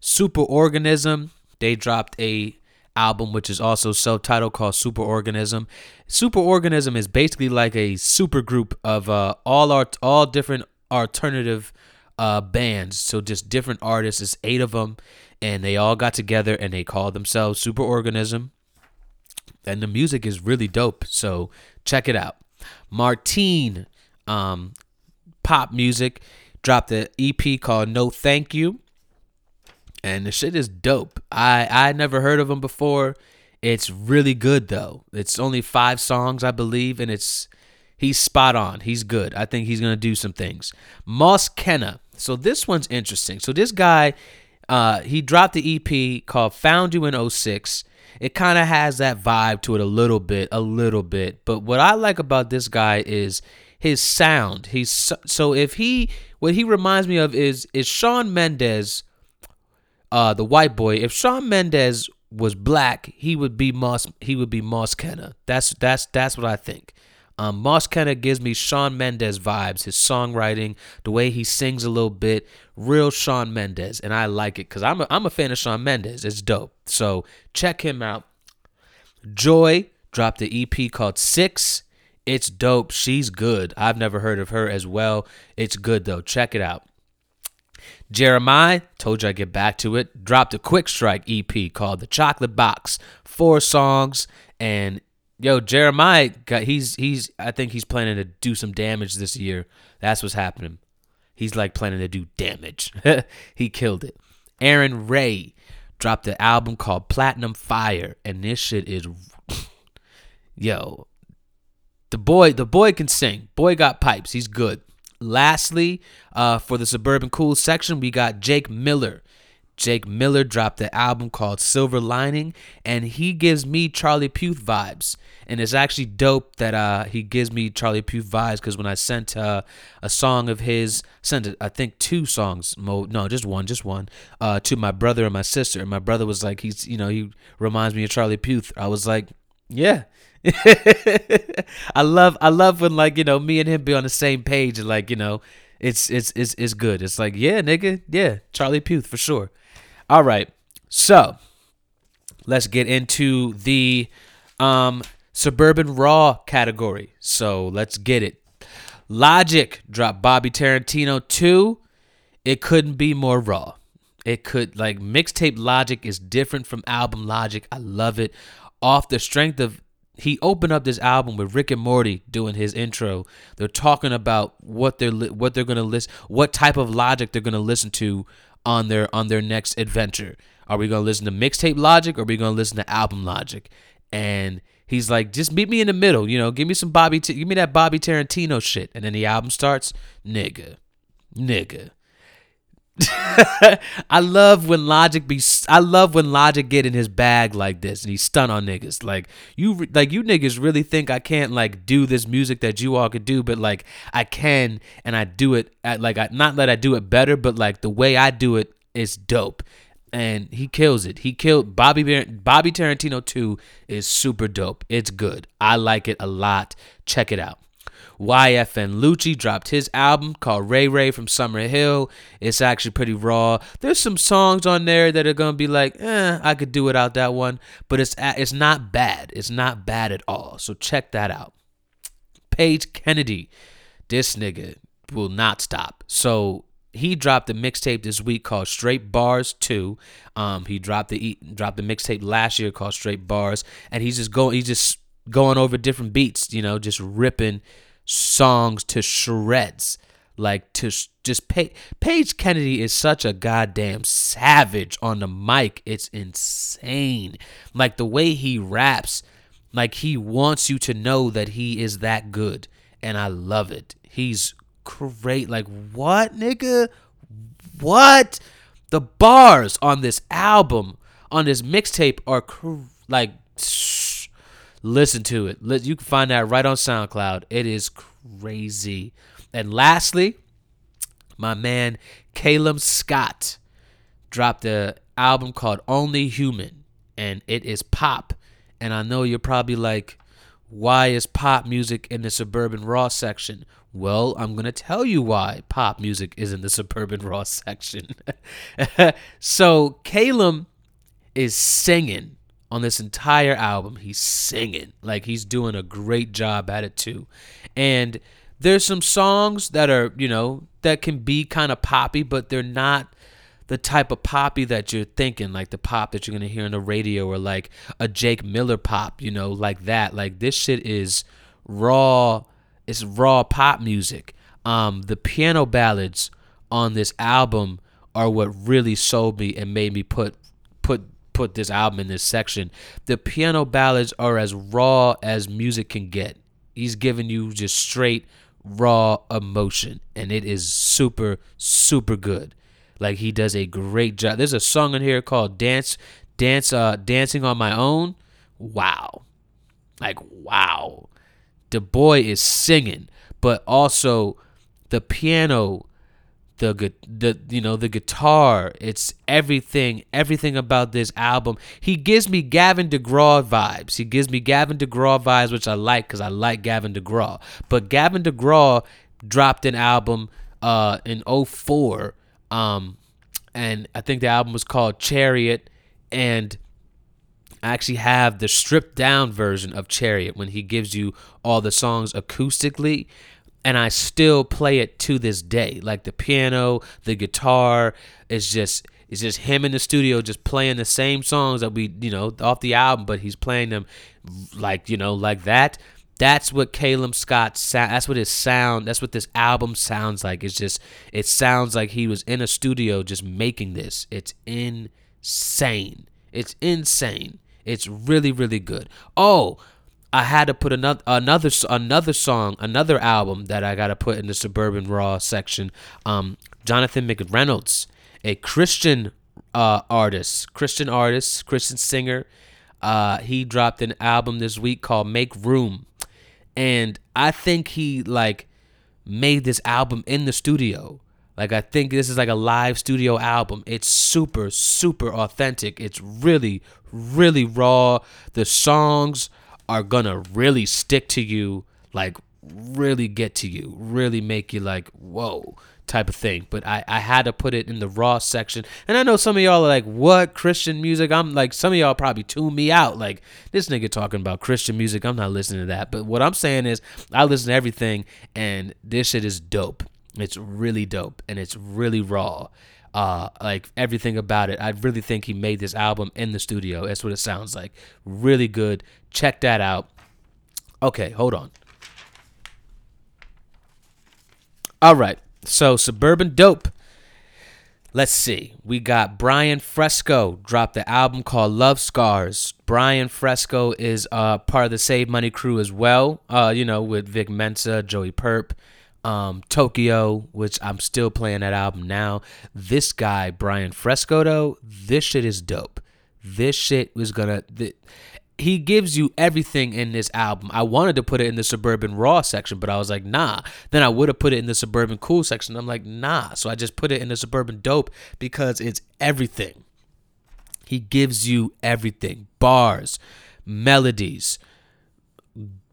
Speaker 1: Superorganism, they dropped a album, which is also self-titled called Superorganism. Superorganism is basically like a super group of uh, all art, all different alternative uh, bands. So just different artists. It's eight of them, and they all got together and they called themselves Superorganism. And the music is really dope. So check it out. Martine, um, pop music, dropped an EP called No Thank You and the shit is dope. I I never heard of him before. It's really good though. It's only five songs, I believe, and it's he's spot on. He's good. I think he's gonna do some things. Moss Kena. So this one's interesting. So this guy, uh, he dropped the EP called "Found You in 06. It kind of has that vibe to it a little bit, a little bit. But what I like about this guy is his sound. He's so, so if he what he reminds me of is is Shawn Mendes uh, the white boy. If Shawn Mendes was black, he would be Moss. He would be Moss Kena. That's that's that's what I think. Um, Moss Kena gives me Shawn Mendes vibes. His songwriting, the way he sings a little bit, real Shawn Mendes, and I like it because I'm a, I'm a fan of Shawn Mendes. It's dope. So check him out. Joy dropped the EP called Six. It's dope. She's good. I've never heard of her as well. It's good though. Check it out. Jeremiah, told you I'd get back to it, dropped a quick strike EP called The Chocolate Box. Four songs. And yo, Jeremiah he's he's I think he's planning to do some damage this year. That's what's happening. He's like planning to do damage. he killed it. Arin Ray dropped an album called Platinum Fire, and this shit is yo. The boy, the boy can sing. Boy got pipes. He's good. Lastly, uh, for the Suburban Cool section, we got Jake Miller. Jake Miller dropped the album called Silver Lining, and he gives me Charlie Puth vibes. And it's actually dope that uh, he gives me Charlie Puth vibes because when I sent uh, a song of his, sent I think two songs, no, just one, just one, uh, to my brother and my sister. And my brother was like, he's, you know, he reminds me of Charlie Puth. I was like, yeah, I love I love when like you know me and him be on the same page and like you know it's it's it's it's good. It's like yeah, nigga, yeah, Charlie Puth for sure. All right, so let's get into the um suburban raw category. So let's get it. Logic dropped Bobby Tarantino two. It couldn't be more raw. It could like mixtape logic is different from album logic. I love it. Off the strength of he opened up this album with Rick and Morty doing his intro. They're talking about what they're what they're gonna listen, what type of logic they're gonna listen to on their on their next adventure. Are we gonna listen to mixtape logic or are we gonna listen to album logic? And he's like, just meet me in the middle. You know, give me some Bobby, T- give me that Bobby Tarantino shit. And then the album starts, nigga, nigga. I love when Logic be. I love when Logic get in his bag like this and he stun on niggas. Like you, like you niggas really think I can't like do this music that you all could do, but like I can and I do it at like I not that I do it better, but like the way I do it is dope. And he kills it. He killed Bobby Bobby Tarantino 2 is super dope. It's good. I like it a lot. Check it out. YFN Lucci dropped his album called Ray Ray from Summer Hill. It's actually pretty raw. There's some songs on there that are gonna be like, eh, I could do without that one, but it's it's not bad. It's not bad at all. So check that out. Page Kennedy, this nigga will not stop. So he dropped a mixtape this week called Straight Bars 2. Um, he dropped the dropped the mixtape last year called Straight Bars, and he's just going he's just going over different beats, you know, just ripping songs to shreds. Like to just pay Page Kennedy is such a goddamn savage on the mic. It's insane. Like the way he raps, like he wants you to know that he is that good. And I love it. He's great. Like, what, nigga? What? The bars on this album, on this mixtape, are cr- like Listen to it. You can find that right on SoundCloud. It is crazy. And lastly, my man Caleb Scott dropped an album called Only Human, and it is pop. And I know you're probably like, why is pop music in the Suburban Raw section? Well, I'm going to tell you why pop music is in the Suburban Raw section. so, Caleb is singing on this entire album. He's singing. Like he's doing a great job at it too. And there's some songs that are, you know, that can be kind of poppy, but they're not the type of poppy that you're thinking, like the pop that you're gonna hear on the radio or like a Jake Miller pop, you know, like that. Like this shit is raw, it's raw pop music. Um, the piano ballads on this album are what really sold me and made me put put put this album in this section. The piano ballads are as raw as music can get. He's giving you just straight raw emotion and it is super super good. Like he does a great job. There's a song in here called Dance Dance uh Dancing on My Own. Wow. Like wow. The boy is singing, but also the piano the the you know the guitar. It's everything everything about this album. He gives me Gavin DeGraw vibes. He gives me Gavin DeGraw vibes which I like cuz I like Gavin DeGraw. But Gavin DeGraw dropped an album uh in 04 um and I think the album was called Chariot. And I actually have the stripped down version of Chariot when he gives you all the songs acoustically and I still play it to this day. Like the piano, the guitar is just it's just him in the studio just playing the same songs that we, you know, off the album, but he's playing them like, you know, like that. That's what Caleb Scott sound. That's what his sound. That's what this album sounds like. It's just. It sounds like he was in a studio just making this. It's insane. It's insane. It's really really good. Oh, I had to put another another another song, another album that I got to put in the Suburban Raw section. Um, Jonathan McReynolds, a Christian uh, artist, Christian artist, Christian singer. Uh, he dropped an album this week called Make Room, and I think he like made this album in the studio. Like I think this is like a live studio album. It's super super authentic. It's really really raw. The songs are gonna really stick to you, like really get to you, really make you like, whoa, type of thing. But I, I had to put it in the raw section. And I know some of y'all are like, what Christian music? I'm like, some of y'all probably tune me out. Like, this nigga talking about Christian music. I'm not listening to that. But what I'm saying is, I listen to everything, and this shit is dope. It's really dope, and it's really raw. Uh, like everything about it. I really think he made this album in the studio. That's what it sounds like. Really good. Check that out. Okay, hold on. All right. So Suburban Dope. Let's see. We got Brian Fresco dropped the album called Love Scars. Brian Fresco is uh, part of the Save Money crew as well. Uh, you know, with Vic Mensa, Joey Purp, um, Tokyo, which I'm still playing that album now. This guy, Brian Fresco, though, this shit is dope. This shit was gonna. Th- he gives you everything in this album. I wanted to put it in the suburban raw section, but I was like, nah. Then I would have put it in the suburban cool section. I'm like, nah. So I just put it in the suburban dope because it's everything. He gives you everything bars, melodies,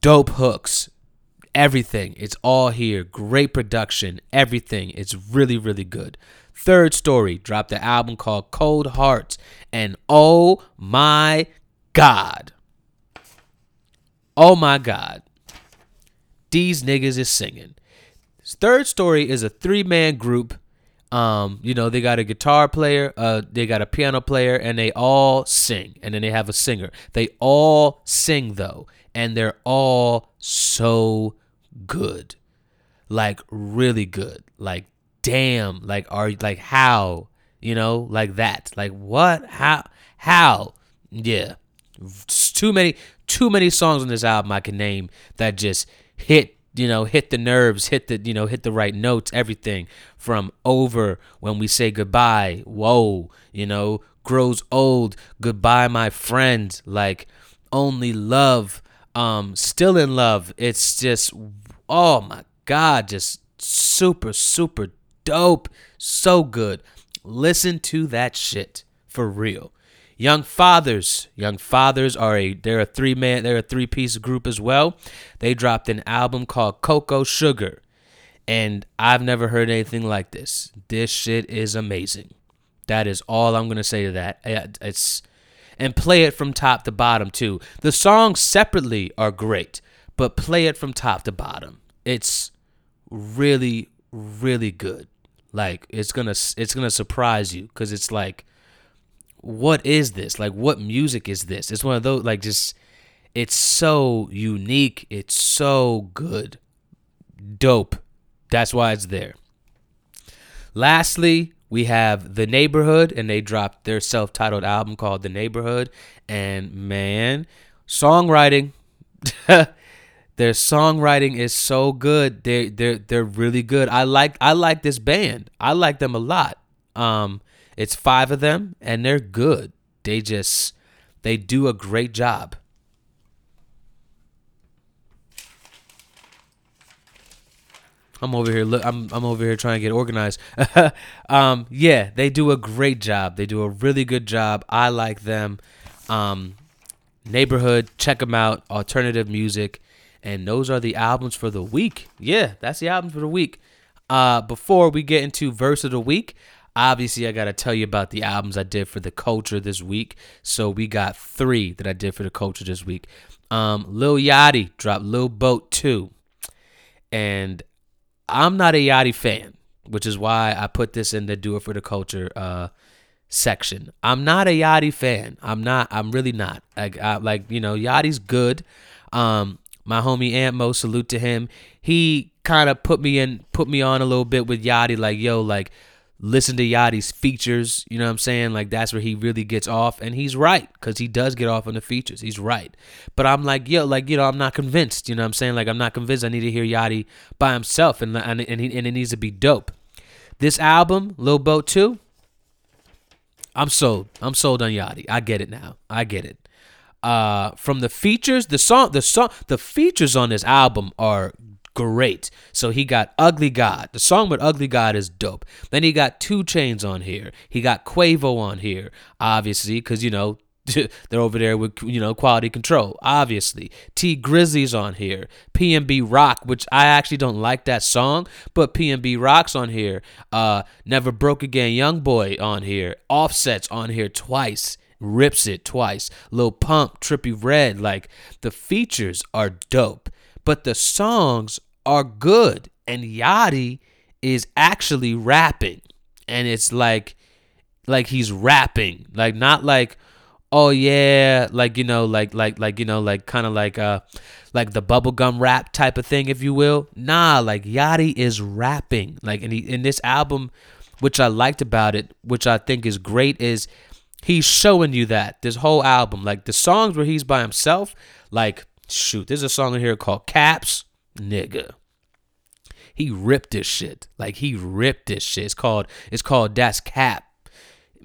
Speaker 1: dope hooks, everything. It's all here. Great production, everything. It's really, really good. Third Story dropped the album called Cold Hearts, and oh my God. Oh my God. These niggas is singing. Third Story is a three man group. Um, you know, they got a guitar player, uh, they got a piano player, and they all sing. And then they have a singer. They all sing though, and they're all so good. Like really good. Like damn, like are like how, you know, like that. Like what? How how? Yeah. Too many too many songs on this album I can name that just hit you know hit the nerves hit the you know hit the right notes everything from over when we say goodbye whoa you know grows old goodbye my friend like only love um still in love it's just oh my god just super super dope so good listen to that shit for real Young Fathers, Young Fathers are a they're a three man they're a three piece group as well. They dropped an album called Cocoa Sugar, and I've never heard anything like this. This shit is amazing. That is all I'm gonna say to that. Uh, it's and play it from top to bottom too. The songs separately are great, but play it from top to bottom. It's really really good. Like it's gonna it's gonna surprise you because it's like what is this? Like, what music is this? It's one of those, like, just, it's so unique. It's so good. Dope. That's why it's there. Lastly, we have The Neighborhood, and they dropped their self titled album called The Neighborhood. And man, songwriting. their songwriting is so good. They they're they're really good. I like I like this band. I like them a lot. Um it's five of them, and they're good. They just they do a great job. I'm over here. Look, I'm I'm over here trying to get organized. um, yeah, they do a great job. They do a really good job. I like them. Um, neighborhood, check them out. Alternative music, and those are the albums for the week. Yeah, that's the albums for the week. Uh, before we get into verse of the week, Obviously, I got to tell you about the albums I did for the culture this week. So we got three that I did for the culture this week. Um, Lil Yachty dropped Lil Boat 2. And I'm not a Yachty fan, which is why I put this in the Do It for the Culture uh, section. I'm not a Yachty fan. I'm not. I'm really not. Like, I, like you know, Yachty's good. Um, my homie Ant Mo, salute to him. He kind of put me in, put me on a little bit with Yachty. Like, yo, like listen to Yachty's features. You know what I'm saying? Like that's where he really gets off, and he's right because he does get off on the features. He's right, but I'm like, yo, like you know, I'm not convinced. You know what I'm saying? Like I'm not convinced. I need to hear Yachty by himself, and and and, he, and it needs to be dope. This album, Lil Boat Two. I'm sold. I'm sold on Yachty. I get it now. I get it. Uh, from the features, the song, the song, the features on this album are great. So he got Ugly God. The song with Ugly God is dope. Then he got 2 Chainz on here. He got Quavo on here, obviously, because, you know, they're over there with you know quality control obviously t Grizzley's on here pnb rock which i actually don't like that song but pnb rock's on here uh never broke again young boy on here offsets on here twice rips it twice lil pump Trippie Redd, like the features are dope but the songs are good and Yachty is actually rapping and it's like like he's rapping, like not like oh yeah, like you know, like like like you know, like kind of like uh like the bubblegum rap type of thing, if you will. Nah, like Yachty is rapping. Like and he in this album, which I liked about it, which I think is great, is he's showing you that this whole album, like the songs where he's by himself, like shoot, there's a song in here called Caps, nigga. He ripped this shit. Like he ripped this shit. It's called it's called That's Cap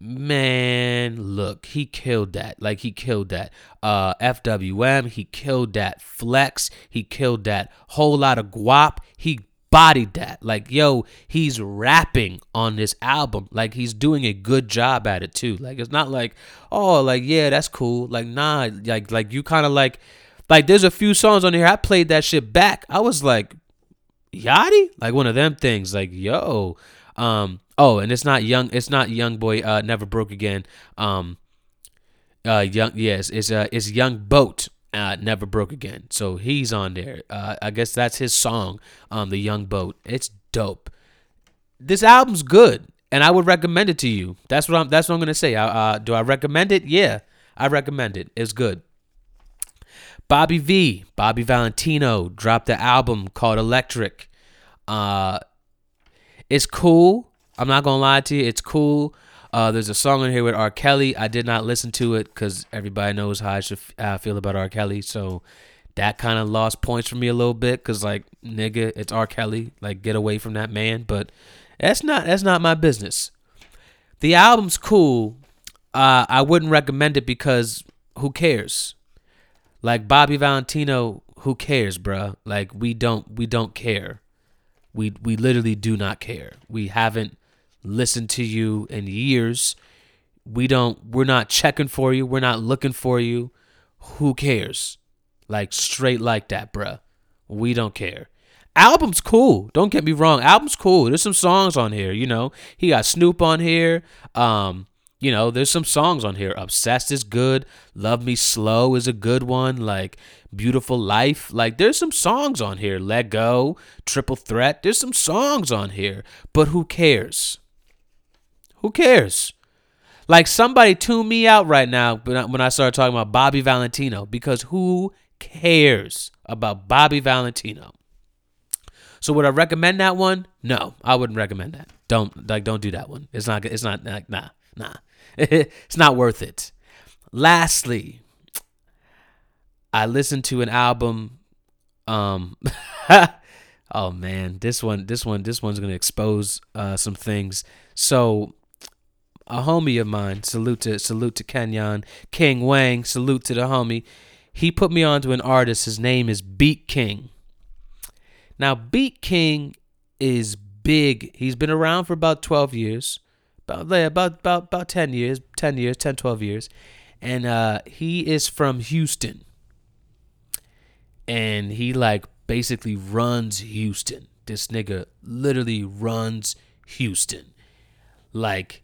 Speaker 1: man, look, he killed that. Like he killed that. Uh FWM, he killed that. Flex, he killed that. Whole lot of guap, he bodied that. Like, yo, he's rapping on this album. Like he's doing a good job at it too. Like it's not like, oh, like, yeah, that's cool. Like, nah, like like you kind of like like there's a few songs on here. I played that shit back. I was like, Yachty? Like one of them things. Like, yo. Um, Oh, and it's not young. It's not young boy. Uh, never broke again. Um, uh, young. Yes, it's uh, it's young boat. Uh, never broke again. So he's on there. Uh, I guess that's his song. Um, the young boat. It's dope. This album's good, and I would recommend it to you. That's what I'm. That's what I'm gonna say. Uh, do I recommend it? Yeah, I recommend it. It's good. Bobby V, Bobby Valentino dropped the album called Electric. Uh, it's cool. I'm not gonna lie to you, it's cool. Uh, there's a song in here with R. Kelly. I did not listen to it because everybody knows how I should how I feel about R. Kelly. So that kind of lost points for me a little bit because like nigga, it's R. Kelly. Like get away from that man. But that's not that's not my business. The album's cool. Uh, I wouldn't recommend it because who cares? Like Bobby Valentino, who cares, bruh? Like we don't we don't care. We we literally do not care. We haven't listened to you in years. We don't we're not checking for you. We're not looking for you. Who cares? Like straight like that, bruh. We don't care. Album's cool. Don't get me wrong. Album's cool. There's some songs on here, you know. He got Snoop on here. Um, you know, there's some songs on here. Obsessed is good. Love Me Slow is a good one. Like Beautiful Life. Like there's some songs on here. Let Go, Triple Threat. There's some songs on here. But who cares? Who cares? Like somebody tune me out right now when I start talking about Bobby Valentino because who cares about Bobby Valentino? So would I recommend that one? No, I wouldn't recommend that. Don't like don't do that one. It's not it's not like nah, nah. it's not worth it. Lastly, I listened to an album um oh man, this one this one this one's going to expose uh some things. So a homie of mine, salute to salute to Kenyon, King Wang, salute to the homie. He put me onto an artist. His name is Beat King. Now, Beat King is big. He's been around for about 12 years. About about about about 10 years, 10 years, 10 12 years. And uh he is from Houston. And he like basically runs Houston. This nigga literally runs Houston. Like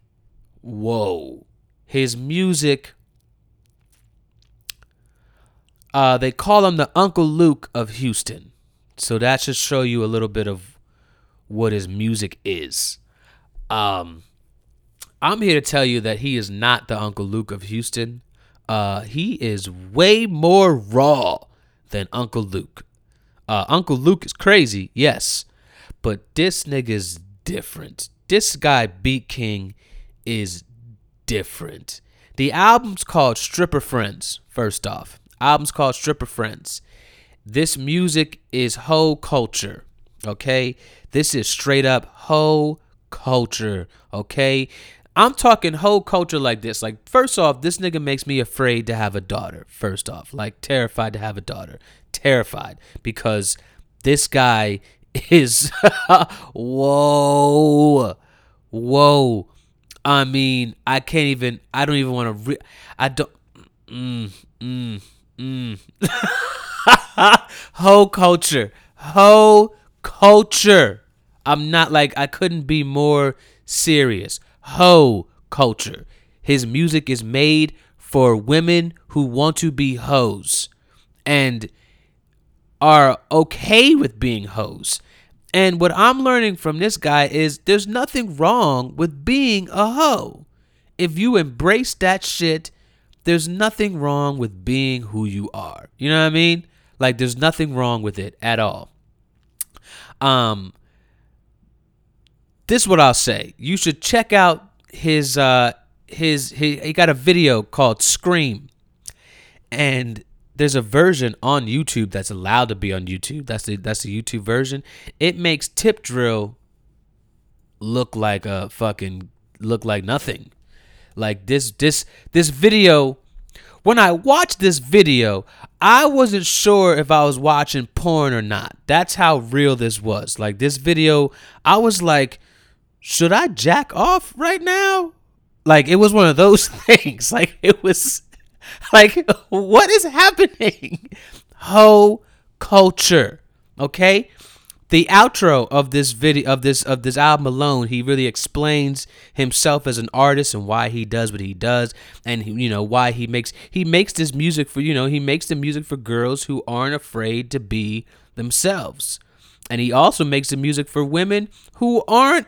Speaker 1: whoa. His music, uh, they call him the Uncle Luke of Houston. So that should show you a little bit of what his music is. Um, I'm here to tell you that he is not the Uncle Luke of Houston. Uh, he is way more raw than Uncle Luke. Uh, Uncle Luke is crazy, yes, but this nigga's different. This guy, Beat King, is different. The album's called Stripper Friends, first off. Album's called Stripper Friends. This music is whole culture, okay? This is straight up whole culture, okay? I'm talking whole culture like this. Like, first off, this nigga makes me afraid to have a daughter, first off. Like, terrified to have a daughter. Terrified. Because this guy is. whoa. Whoa. I mean, I can't even. I don't even want to. Re- I don't. Mm, mm, mm. whole culture, whole culture. I'm not like I couldn't be more serious. Whole culture. His music is made for women who want to be hoes and are okay with being hoes And what I'm learning from this guy is there's nothing wrong with being a hoe. If you embrace that shit, there's nothing wrong with being who you are. You know what I mean? Like there's nothing wrong with it at all. Um this is what I'll say. You should check out his uh his he, he got a video called Scream. And there's a version on YouTube that's allowed to be on YouTube. That's the that's the YouTube version. It makes Tip Drill look like a fucking look like nothing. Like this this this video when I watched this video, I wasn't sure if I was watching porn or not. That's how real this was. Like this video, I was like, should I jack off right now? Like it was one of those things. Like it was like what is happening? Ho culture. Okay? The outro of this video of this of this album alone, he really explains himself as an artist and why he does what he does and you know why he makes he makes this music for you know, he makes the music for girls who aren't afraid to be themselves. And he also makes the music for women who aren't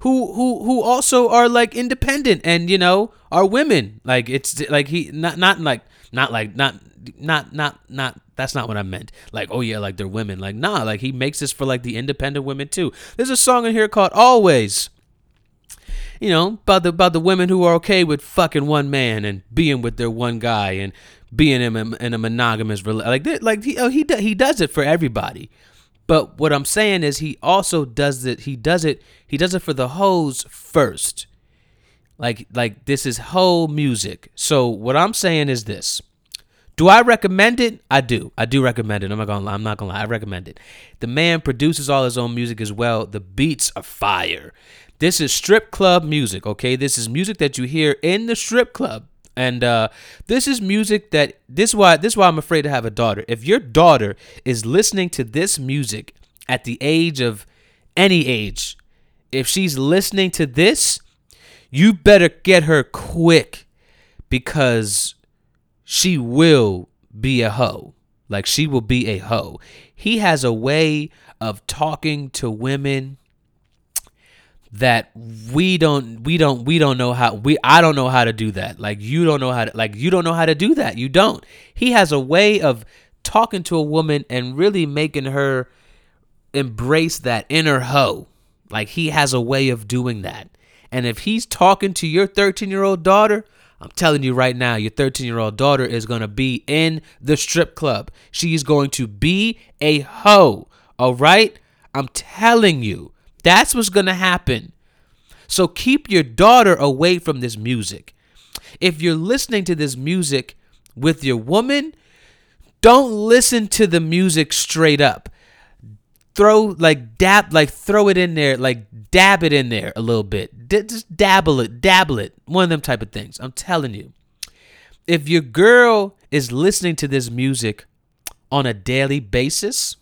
Speaker 1: who who who also are like independent and you know are women like it's like he not not like not like not not not not that's not what I meant. Like, oh yeah, like they're women. Like, nah, like he makes this for like the independent women too. There's a song in here called Always. You know, about the about the women who are okay with fucking one man and being with their one guy and being in a, in a monogamous like like he oh, he he does it for everybody. But what I'm saying is he also does it he does it he does it for the hoes first. Like like this is whole music. So what I'm saying is this. Do I recommend it? I do. I do recommend it. I'm not gonna lie. I'm not gonna lie. I recommend it. The man produces all his own music as well. The beats are fire. This is strip club music, okay? This is music that you hear in the strip club. And uh, this is music that this why this why I'm afraid to have a daughter. If your daughter is listening to this music at the age of any age, if she's listening to this, you better get her quick because she will be a hoe. Like she will be a hoe. He has a way of talking to women that we don't we don't we don't know how we I don't know how to do that. Like you don't know how to like you don't know how to do that. You don't. He has a way of talking to a woman and really making her embrace that inner hoe. Like he has a way of doing that. And if he's talking to your 13-year-old daughter, I'm telling you right now, your 13 year old daughter is going to be in the strip club. She's going to be a hoe. All right? I'm telling you. That's what's going to happen. So keep your daughter away from this music. If you're listening to this music with your woman, don't listen to the music straight up. Throw like dab like throw it in there, like dab it in there a little bit. D- just dabble it, dabble it. One of them type of things. I'm telling you. If your girl is listening to this music on a daily basis,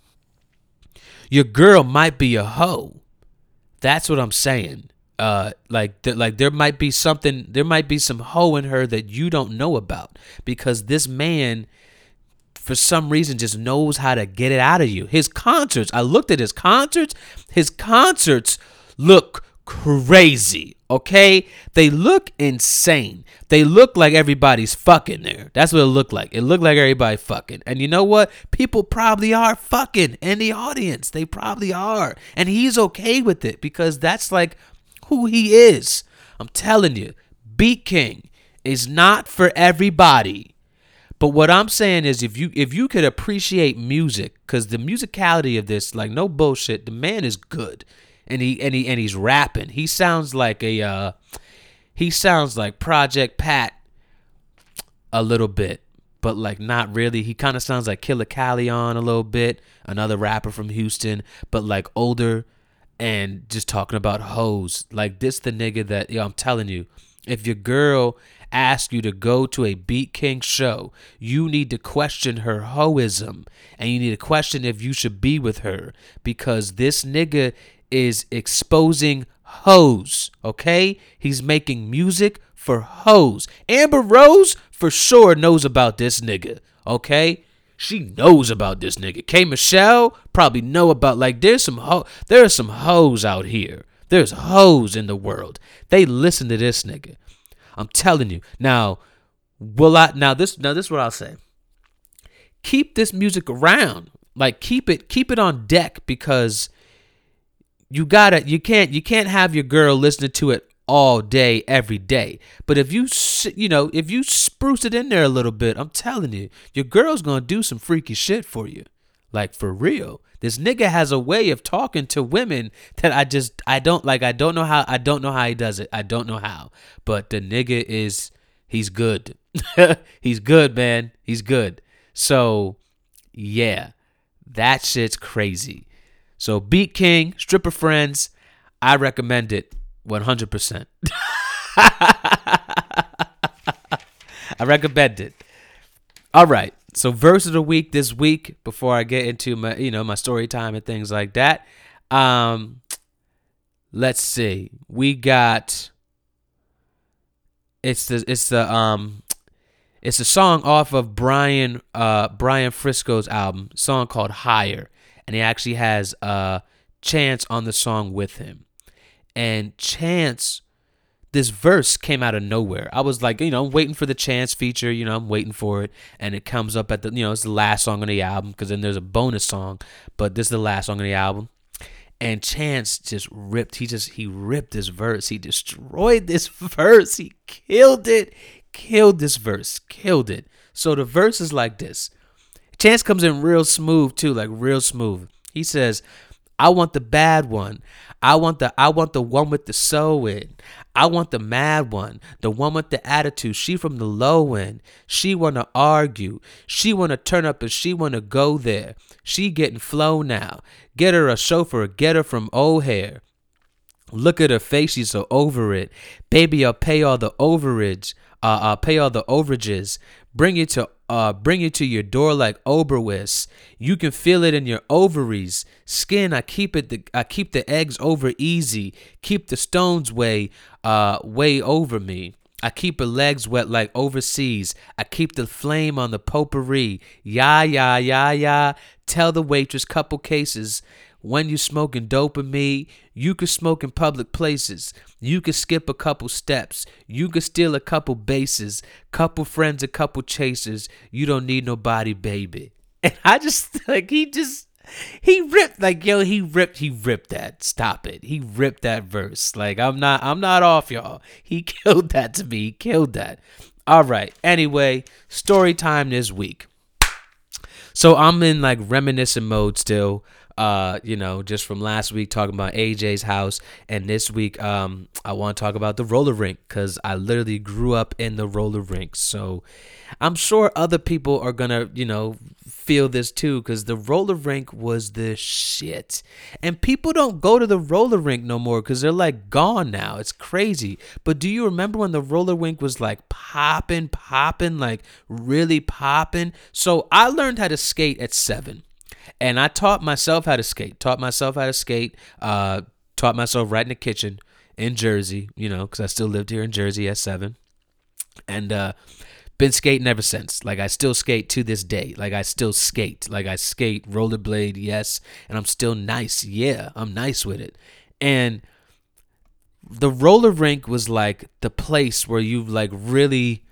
Speaker 1: your girl might be a hoe. That's what I'm saying. Uh, like, th- like there might be something, there might be some hoe in her that you don't know about because this man, for some reason, just knows how to get it out of you. His concerts, I looked at his concerts. His concerts look crazy. Okay, they look insane. They look like everybody's fucking there. That's what it looked like. It looked like everybody fucking. And you know what? People probably are fucking in the audience. They probably are. And he's okay with it because that's like who he is. I'm telling you, BeatKing is not for everybody. But what I'm saying is if you if you could appreciate music cuz the musicality of this like no bullshit, the man is good and he and he and he's rapping. He sounds like a uh, he sounds like Project Pat a little bit, but like not really. He kind of sounds like Killa Kyleon a little bit, another rapper from Houston, but like older and just talking about hoes. Like this the nigga that I'm telling you, if your girl asks you to go to a BeatKing show, you need to question her hoism and you need to question if you should be with her because this nigga is exposing hoes, okay? He's making music for hoes. Amber Rose for sure knows about this nigga, okay? she knows about this nigga. K Michelle probably know about like there's some ho there are some hoes out here. There's hoes in the world. They listen to this nigga. I'm telling you. Now, will I now this now this is what I'll say. Keep this music around. Like keep it keep it on deck because you gotta you can't you can't have your girl listening to it all day every day. But if you you know if you spruce it in there a little bit i'm telling you your girl's gonna do some freaky shit for you. Like for real. This nigga has a way of talking to women that i just i don't like i don't know how i don't know how he does it. I don't know how. But the nigga is he's good. He's good man. He's good. So yeah that shit's crazy so beat king stripper friends i recommend it 100%. I recommend it. All right. So verse of the week this week before I get into my you know my story time and things like that. Um let's see. We got it's the it's the um it's a song off of Brian uh Brian Fresco's album, song called Higher, and he actually has uh Chance on the song with him and Chance this verse came out of nowhere. I was like, you know, I'm waiting for the Chance feature, you know, I'm waiting for it, and it comes up at the, you know, it's the last song on the album because then there's a bonus song, but this is the last song on the album. And Chance just ripped, he just, he ripped this verse. He destroyed this verse. He killed it, killed this verse, killed it. So the verse is like this. Chance comes in real smooth too, like real smooth. He says, I want the bad one. I want the I want the one with the soul in. I want the mad one, the one with the attitude. She from the low end. She wanna argue. She wanna turn up and she wanna go there. She getting flow now. Get her a chauffeur. Get her from O'Hare. Look at her face, she's so over it. Baby, I'll pay all the overage. Uh, I'll pay all the overages. Bring it to uh, bring it to your door like Oberweis. You can feel it in your ovaries. Skin, I keep it. The, I keep the eggs over easy. Keep the stones way, uh, way over me. I keep her legs wet like overseas. I keep the flame on the potpourri. Yeah, yeah, yeah, yeah. Tell the waitress couple cases. When you smoking me, you could smoke in public places. You could skip a couple steps. You could steal a couple bases. Couple friends, a couple chasers. You don't need nobody, baby. And I just like he just he ripped like yo he ripped he ripped that stop it he ripped that verse like i'm not i'm not off y'all he killed that to me he killed that all right anyway story time this week so i'm in like reminiscent mode still uh, you know, just from last week talking about AJ's house, and this week, um, I want to talk about the roller rink because I literally grew up in the roller rink. So I'm sure other people are gonna, you know, feel this too because the roller rink was the shit, and people don't go to the roller rink no more because they're like gone now. It's crazy. But do you remember when the roller rink was like popping, popping, like really popping? So I learned how to skate at seven and I taught myself how to skate. Taught myself how to skate. Uh, taught myself right in the kitchen in Jersey. You know, because I still lived here in Jersey at seven, and uh, been skating ever since. Like I still skate to this day. Like I still skate. Like I skate rollerblade, yes, and I'm still nice. Yeah, I'm nice with it. And the roller rink was like the place where you like really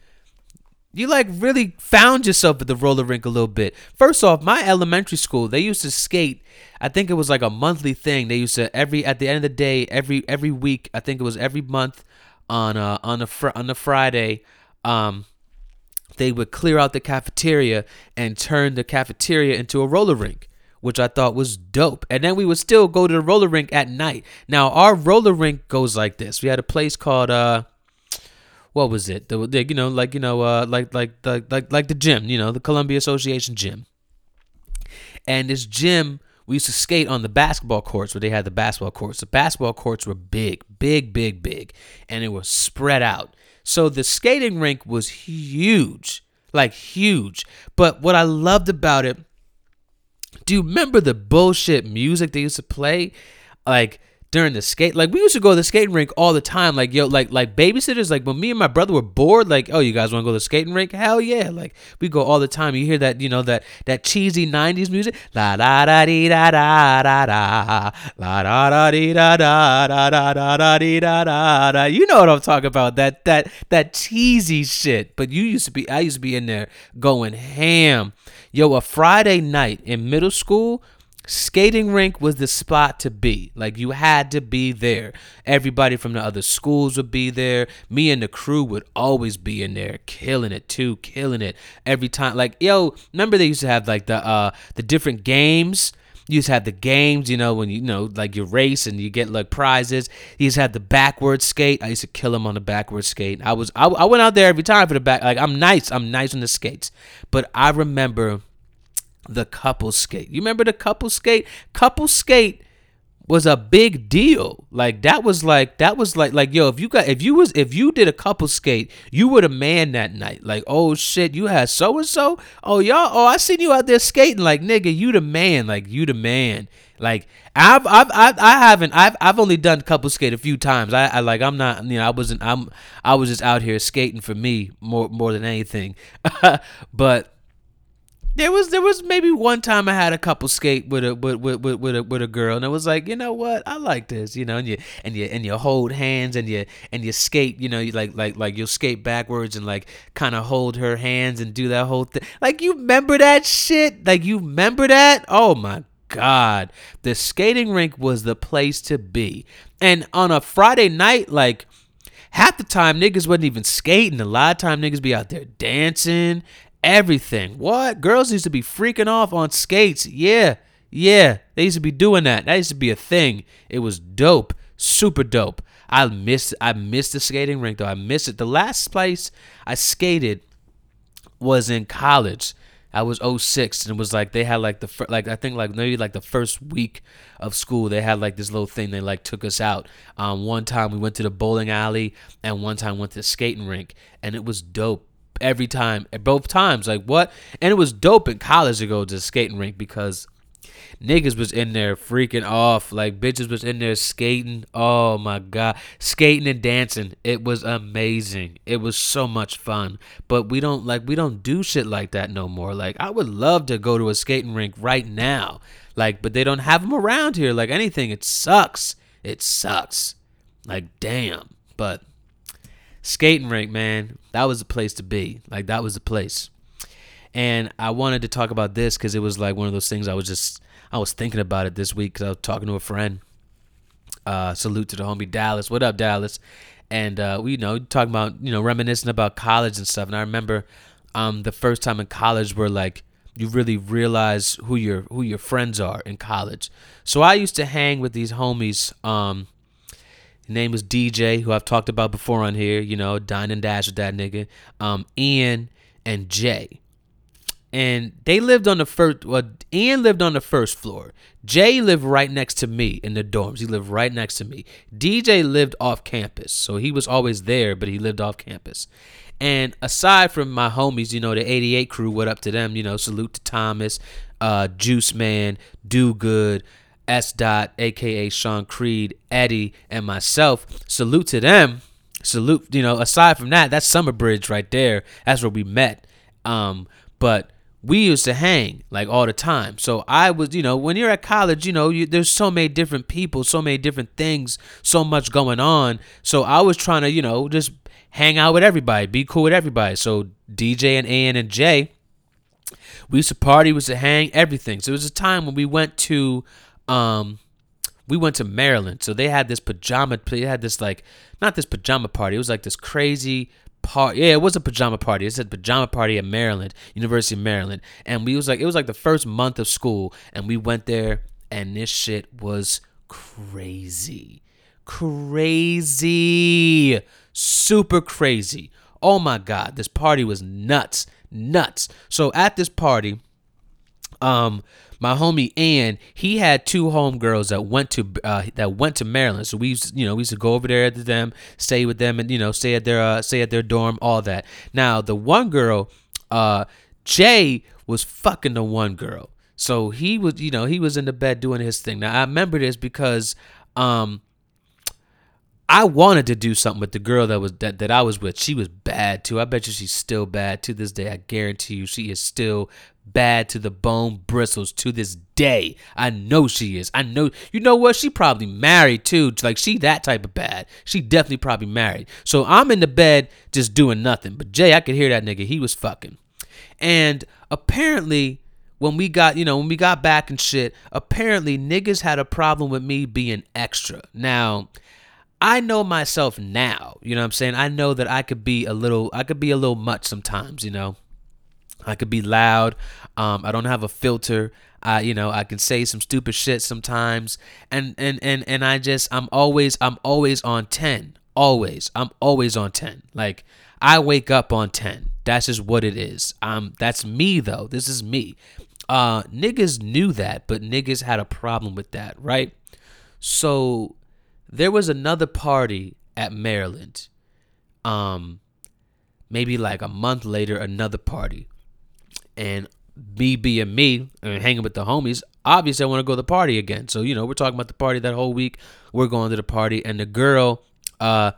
Speaker 1: you like really found yourself at the roller rink a little bit. First off, my elementary school, they used to skate. I think it was like a monthly thing. They used to every at the end of the day, every every week. I think it was every month on uh on a fr- on a Friday. Um, they would clear out the cafeteria and turn the cafeteria into a roller rink which I thought was dope. And then we would still go to the roller rink at night. Now our roller rink goes like this. We had a place called uh what was it? The, the you know like you know uh like like like like like the gym, you know, the Columbia Association gym. And this gym we used to skate on the basketball courts where they had the basketball courts. The basketball courts were big, big, big, big, and it was spread out. So the skating rink was huge, like huge. But what I loved about it, do you remember the bullshit music they used to play? Like during the skate. Like we used to go to the skating rink all the time. Like yo, like like babysitters. Like when me and my brother were bored. Like oh, you guys want to go to the skating rink? Hell yeah! Like we go all the time. You hear that you know that that cheesy '90s music. La da da dee da da da da. La da da dee da da da da da da dee da da da. You know what I'm talking about? That that that cheesy shit. But you used to be. I used to be in there going ham. Yo, a Friday night in middle school skating rink was the spot to be. Like you had to be there. Everybody from the other schools would be there. Me and the crew would always be in there, killing it too, killing it every time. Like yo, remember they used to have like the uh the different games. You used to have the games, you know, when you, you know, like you race and you get like prizes. You just had the backward skate. I used to kill him on the backward skate. I was, I, I went out there every time for the back. Like I'm nice, I'm nice on the skates. But I remember the couple skate. You remember the couple skate? Couple skate was a big deal. Like that was like that was like like yo, if you got if you was if you did a couple skate, you were the man that night. Like, oh shit, you had so and so. Oh y'all, oh I seen you out there skating. Like nigga, you the man. Like you the man. Like I've I've, I've I haven't I've I've only done couple skate a few times. I, I like I'm not you know I wasn't I'm I was just out here skating for me more more than anything. but there was there was maybe one time I had a couple skate with a with with with, with a with a girl and it was like you know what? I like this you know and you and you and you hold hands and you and you skate you know you like like like you'll skate backwards and like kind of hold her hands and do that whole thing like you remember that shit? Like you remember that? Oh my god. The skating rink was the place to be. And on a Friday night like half the time niggas wasn't even skating. A lot of time niggas be out there dancing everything. What? Girls used to be freaking off on skates. Yeah, yeah. They used to be doing that. That used to be a thing. It was dope. Super dope. I missed I missed the skating rink though. I missed it. The last place I skated was in college. I was 06 and it was like they had like the fir- like I think like maybe like the first week of school they had like this little thing they like took us out. Um one time we went to the bowling alley and one time went to the skating rink and it was dope every time, at both times. Like what? And it was dope in college to go to the skating rink because niggas was in there freaking off. Like bitches was in there skating. Oh my god, skating and dancing. It was amazing. It was so much fun. But we don't like we don't do shit like that no more. Like I would love to go to a skating rink right now. Like, but they don't have them around here. Like anything, it sucks. It sucks. Like damn. But skating rink, man, that was the place to be. Like that was the place. And I wanted to talk about this because it was like one of those things I was just I was thinking about it this week because I was talking to a friend. Uh, salute to the homie Dallas. What up, Dallas? And uh, we you know talking about you know reminiscing about college and stuff. And I remember um, the first time in college where like you really realize who your who your friends are in college. So I used to hang with these homies. Um, his name was DJ, who I've talked about before on here. You know, dine and dash with that nigga. Um, Ian and Jay, and they lived on the first. Well, Ian lived on the first floor. Jay lived right next to me in the dorms. He lived right next to me. DJ lived off campus, so he was always there, but he lived off campus. And aside from my homies, you know, the 88 crew, what up to them? You know, salute to Thomas, uh, Juice Man, Do Good. S. Dot, aka Sean Creed, Eddie, and myself. Salute to them. Salute, you know, aside from that, that's Summer Bridge right there. That's where we met. Um, but we used to hang like all the time. So I was, you know, when you're at college, you know, you, there's so many different people, so many different things, so much going on. So I was trying to, you know, just hang out with everybody, be cool with everybody. So DJ and Ian and Jay, we used to party, we used to hang, everything. So it was a time when we went to um we went to Maryland. So they had this pajama they had this like not this pajama party. It was like this crazy party. Yeah, it was a pajama party. It said pajama party at Maryland, University of Maryland. And we was like it was like the first month of school and we went there and this shit was crazy. Crazy. Super crazy. Oh my god, this party was nuts. Nuts. So at this party um my homie Ann, he had two homegirls that went to uh, that went to Maryland. So we used, you know, we used to go over there to them, stay with them, and you know, stay at their uh, stay at their dorm, all that. Now the one girl, uh, Jay was fucking the one girl. So he was, you know, he was in the bed doing his thing. Now I remember this because um I wanted to do something with the girl that was that, that I was with. She was bad too. I bet you she's still bad to this day. I guarantee you she is still bad to the bone bristles to this day. I know she is. I know you know what? She probably married too. Like she that type of bad. She definitely probably married. So I'm in the bed just doing nothing. But Jay, I could hear that nigga. He was fucking. And apparently when we got, you know, when we got back and shit, apparently niggas had a problem with me being extra. Now, I know myself now, you know what I'm saying? I know that I could be a little I could be a little much sometimes, you know. I could be loud. Um, I don't have a filter. I, you know, I can say some stupid shit sometimes. And and and and I just I'm always I'm always on 10. Always. I'm always on 10. Like I wake up on 10. That's just what it is. Um that's me though. This is me. Uh niggas knew that, but niggas had a problem with that, right? So there was another party at Maryland. Um, maybe like a month later, another party, and me being me and hanging with the homies. Obviously, I want to go to the party again. So you know, we're talking about the party that whole week. We're going to the party, and the girl, uh,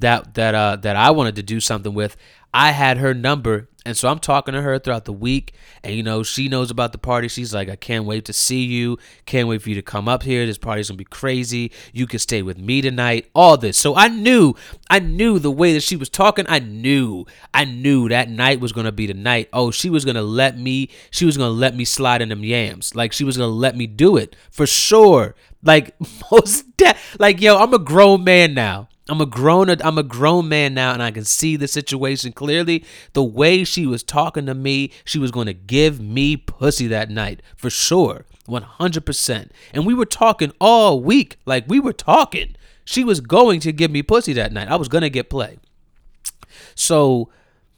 Speaker 1: that that uh that I wanted to do something with, I had her number and so I'm talking to her throughout the week, and you know, she knows about the party. She's like, I can't wait to see you. Can't wait for you to come up here. This party's gonna be crazy. You can stay with me tonight. All this. So I knew, I knew the way that she was talking, I knew, I knew that night was gonna be the night. Oh, she was gonna let me, she was gonna let me slide in them yams. Like she was gonna let me do it for sure. Like most de- like yo, I'm a grown man now. I'm a grown I'm a grown man now and I can see the situation clearly. The way she was talking to me, she was going to give me pussy that night for sure. 100%. And we were talking all week. Like we were talking. She was going to give me pussy that night. I was going to get play. So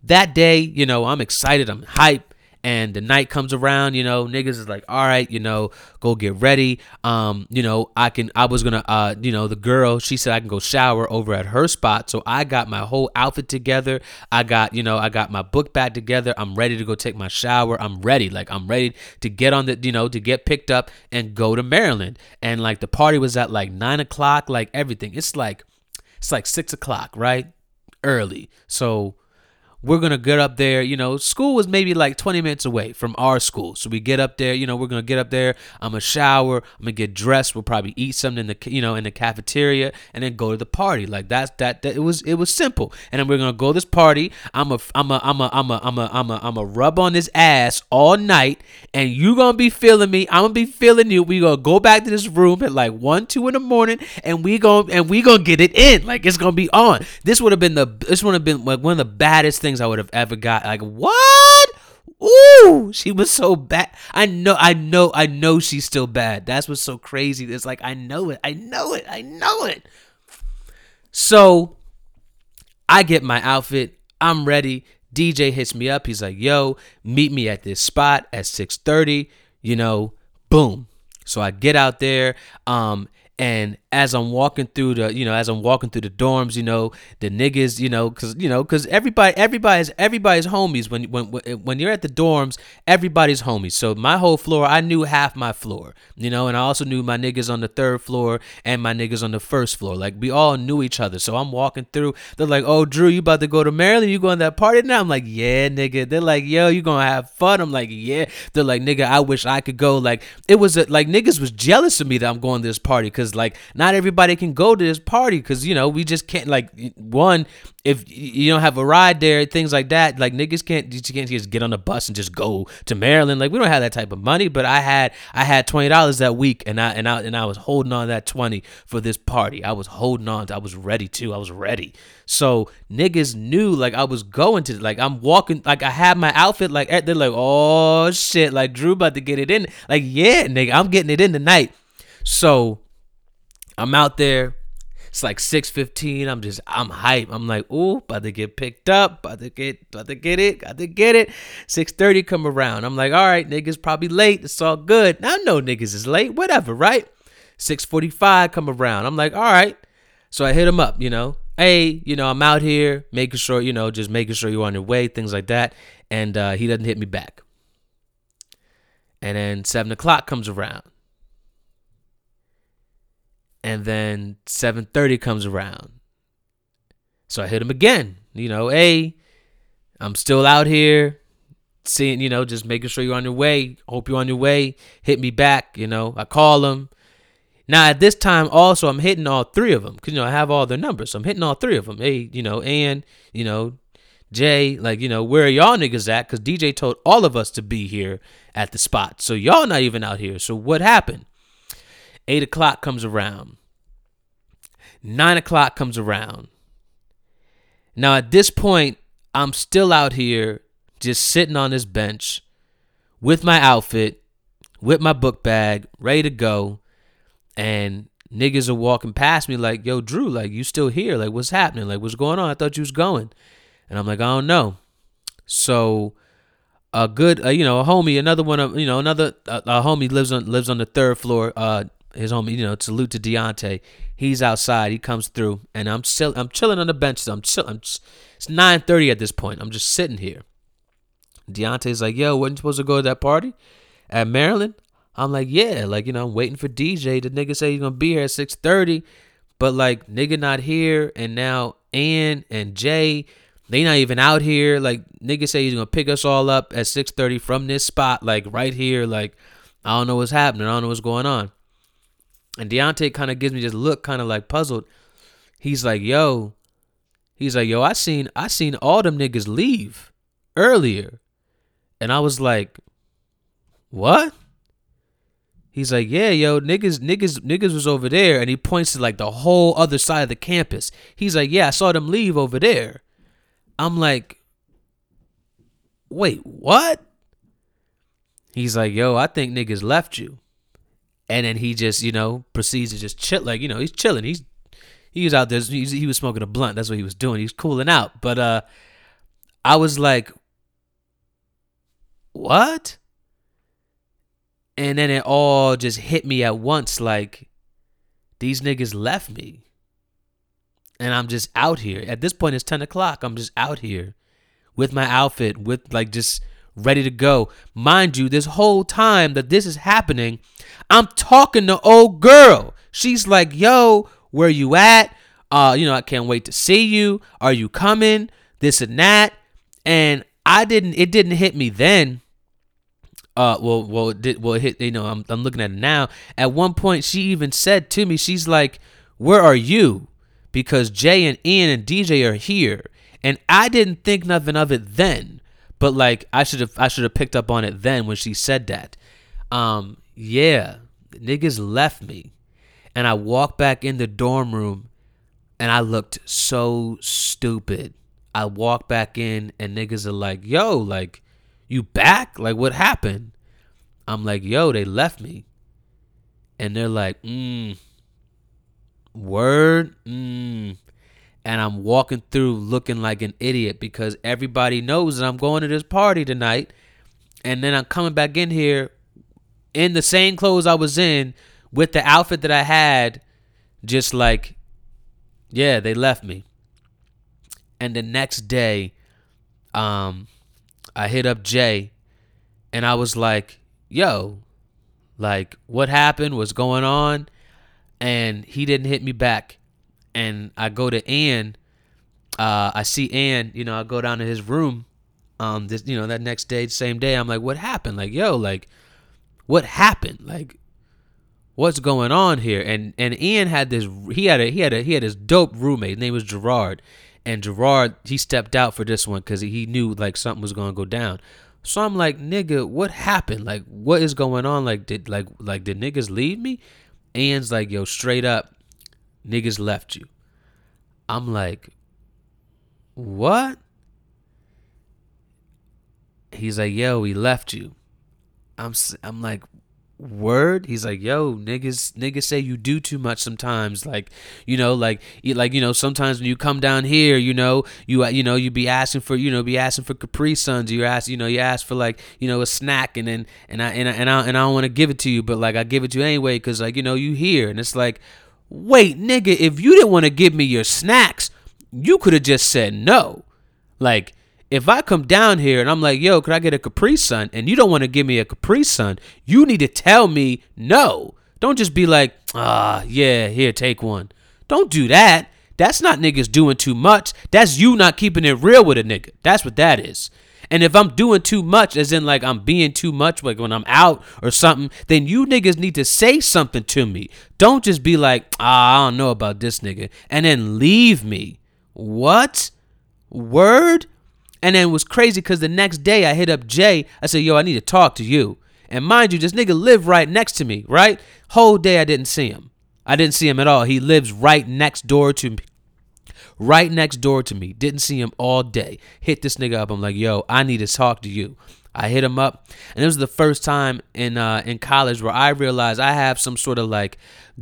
Speaker 1: that day, you know, I'm excited. I'm hyped and the night comes around, you know, niggas is like, all right, you know, go get ready. Um, you know, I can I was gonna uh, you know, the girl, she said I can go shower over at her spot. So I got my whole outfit together. I got, you know, I got my book bag together. I'm ready to go take my shower. I'm ready. Like I'm ready to get on the, you know, to get picked up and go to Maryland. And like the party was at like nine o'clock, like everything. It's like it's like six o'clock, right? Early. So we're gonna get up there. You know, school was maybe like 20 minutes away from our school, so we get up there. You know, we're gonna get up there. I'm gonna shower. I'm gonna get dressed. We'll probably eat something in the you know in the cafeteria, and then go to the party. Like that's that. that it was it was simple. And then we're gonna go to this party. I'm a I'm a I'm a I'm a I'm a I'm a I'm a rub on this ass all night, and you gonna be feeling me. I'm gonna be feeling you. We gonna go back to this room at like one two in the morning, and we gonna and we gonna get it in. Like it's gonna be on. This would have been the this would have been like one of the baddest things things I would have ever got. Like what? Ooh, she was so bad. I know, I know, I know she's still bad. That's what's so crazy. It's like I know it, I know it, I know it. So I get my outfit. I'm ready. DJ hits me up. He's like, "Yo, meet me at this spot at 6:30." You know, boom. So I get out there. Um, and as I'm walking through the, you know, as I'm walking through the dorms, you know, the niggas, you know, cause you know, cause everybody, everybody's, everybody's homies. When when when you're at the dorms, everybody's homies. So my whole floor, I knew half my floor, you know, and I also knew my niggas on the third floor and my niggas on the first floor. Like we all knew each other. So I'm walking through. They're like, "Oh, Drew, you about to go to Maryland? You going to that party now?" I'm like, "Yeah, nigga." They're like, "Yo, you gonna have fun?" I'm like, "Yeah." They're like, "Nigga, I wish I could go." Like it was a, like niggas was jealous of me that I'm going to this party, cause like not everybody can go to this party because you know we just can't like one if you don't have a ride there things like that like niggas can't you can't just get on the bus and just go to Maryland. Like we don't have that type of money but I had I had twenty dollars that week and I and I and I was holding on that twenty for this party. I was holding on to, I was ready to I was ready. So niggas knew like I was going to like I'm walking like I had my outfit like they're like oh shit like Drew about to get it in. Like yeah nigga I'm getting it in tonight. So I'm out there. It's like 6:15. I'm just I'm hype. I'm like, ooh, about to get picked up, about to get about to get it, got to get it. 6:30 come around. I'm like, all right, niggas probably late. It's all good. Now I know niggas is late, whatever, right? 6:45 come around. I'm like, all right. So I hit him up, you know. Hey, you know, I'm out here making sure, you know, just making sure you're on your way, things like that. And uh, he doesn't hit me back. And then seven o'clock comes around. And then 7:30 comes around. So I hit him again. You know, hey, I'm still out here seeing, you know, just making sure you're on your way. Hope you're on your way. Hit me back, you know. I call him. Now at this time also I'm hitting all three of them because you know I have all their numbers. So I'm hitting all three of them. Hey, you know, and you know, Jay, like you know, where are y'all niggas at? Because DJ told all of us to be here at the spot. So y'all not even out here. So what happened? Eight o'clock comes around. Nine o'clock comes around. Now at this point, I'm still out here just sitting on this bench with my outfit, with my book bag, ready to go and niggas are walking past me like, "Yo, Drew, like you still here? Like what's happening? Like what's going on? I thought you was going." And I'm like, "I don't know." So a good, uh, you know, a homie, another one of, you know, another uh, a homie lives on lives on the third floor. Uh, his homie, you know, salute to Deontay. He's outside. He comes through, and I'm still I'm chilling on the bench. I'm chill. I'm, it's 9:30 at this point. I'm just sitting here. Deontay's like, "Yo, wasn't supposed to go to that party at Maryland?" I'm like, yeah, like, you know, I'm waiting for DJ. The nigga say he's gonna be here at 6:30, but like nigga not here, and now Ann and Jay, they not even out here. Like nigga say he's gonna pick us all up at 6:30 from this spot, like right here. Like, I don't know what's happening. I don't know what's going on. And Deontay kind of gives me this look, kind of like puzzled. He's like, yo, he's like, yo, I seen I seen all them niggas leave earlier. And I was like, what? He's like, yeah, yo, niggas, niggas, niggas was over there, and he points to like the whole other side of the campus. He's like, yeah, I saw them leave over there. I'm like, wait, what? He's like, yo, I think niggas left you. And then he just, you know, proceeds to just chill, like, you know, he's chilling. He's he was out there. He was smoking a blunt. That's what he was doing. He's cooling out. But uh, I was like, what? And then it all just hit me at once like these niggas left me. And I'm just out here. At this point, it's 10 o'clock. I'm just out here with my outfit, with like just ready to go. Mind you, this whole time that this is happening, I'm talking to old girl. She's like, yo, where you at? Uh, you know, I can't wait to see you. Are you coming? This and that. And I didn't, it didn't hit me then uh well well it did well it hit you know I'm I'm looking at it now. At one point she even said to me, she's like, Where are you? Because Jay and Ian and DJ are here. And I didn't think nothing of it then. But like I should have I should have picked up on it then when she said that. Um, yeah. Niggas left me. And I walked back in the dorm room and I looked so stupid. I walked back in and niggas are like, yo, like you back? Like, what happened? I'm like, yo, they left me. And they're like, mm, word, mm. And I'm walking through looking like an idiot because everybody knows that I'm going to this party tonight. And then I'm coming back in here in the same clothes I was in with the outfit that I had, just like, yeah, they left me. And the next day, um, I hit up Jay and I was like, yo, like what happened? What's going on? And he didn't hit me back. And I go to Ann. Uh, I see Ann, you know, I go down to his room. Um, this, you know, that next day, same day, I'm like, what happened? Like, yo, like, what happened? Like, what's going on here? And and Ian had this, he had a, he had a, he had his dope roommate. His name was Gerard, and Gerard he stepped out for this one because he knew like something was gonna go down. So I'm like, nigga, what happened? Like, what is going on? Like, did like like did niggas leave me? Ann's like, yo, straight up, niggas left you. I'm like, what? He's like, yo, we left you. I'm I'm like, word he's like yo niggas niggas say you do too much sometimes like you know like like you know sometimes when you come down here you know you uh, you know you be asking for you know be asking for capri suns you ask you know you ask for like you know a snack and then and i and i and i, and I don't want to give it to you but like i give it to you anyway because like you know you here and it's like wait nigga if you didn't want to give me your snacks you could have just said no like if I come down here and I'm like, yo, could I get a Capri Sun? And you don't want to give me a Capri Sun, you need to tell me no. Don't just be like, ah, yeah, here, take one. Don't do that. That's not niggas doing too much. That's you not keeping it real with a nigga. That's what that is. And if I'm doing too much, as in like I'm being too much, like when I'm out or something, then you niggas need to say something to me. Don't just be like, ah, I don't know about this nigga, and then leave me. What? Word? And then it was crazy because the next day I hit up Jay. I said, yo, I need to talk to you. And mind you, this nigga lived right next to me, right? Whole day I didn't see him. I didn't see him at all. He lives right next door to. Right next door to me. Didn't see him all day. Hit this nigga up. I'm like, yo, I need to talk to you. I hit him up, and it was the first time in uh, in college where I realized I have some sort of like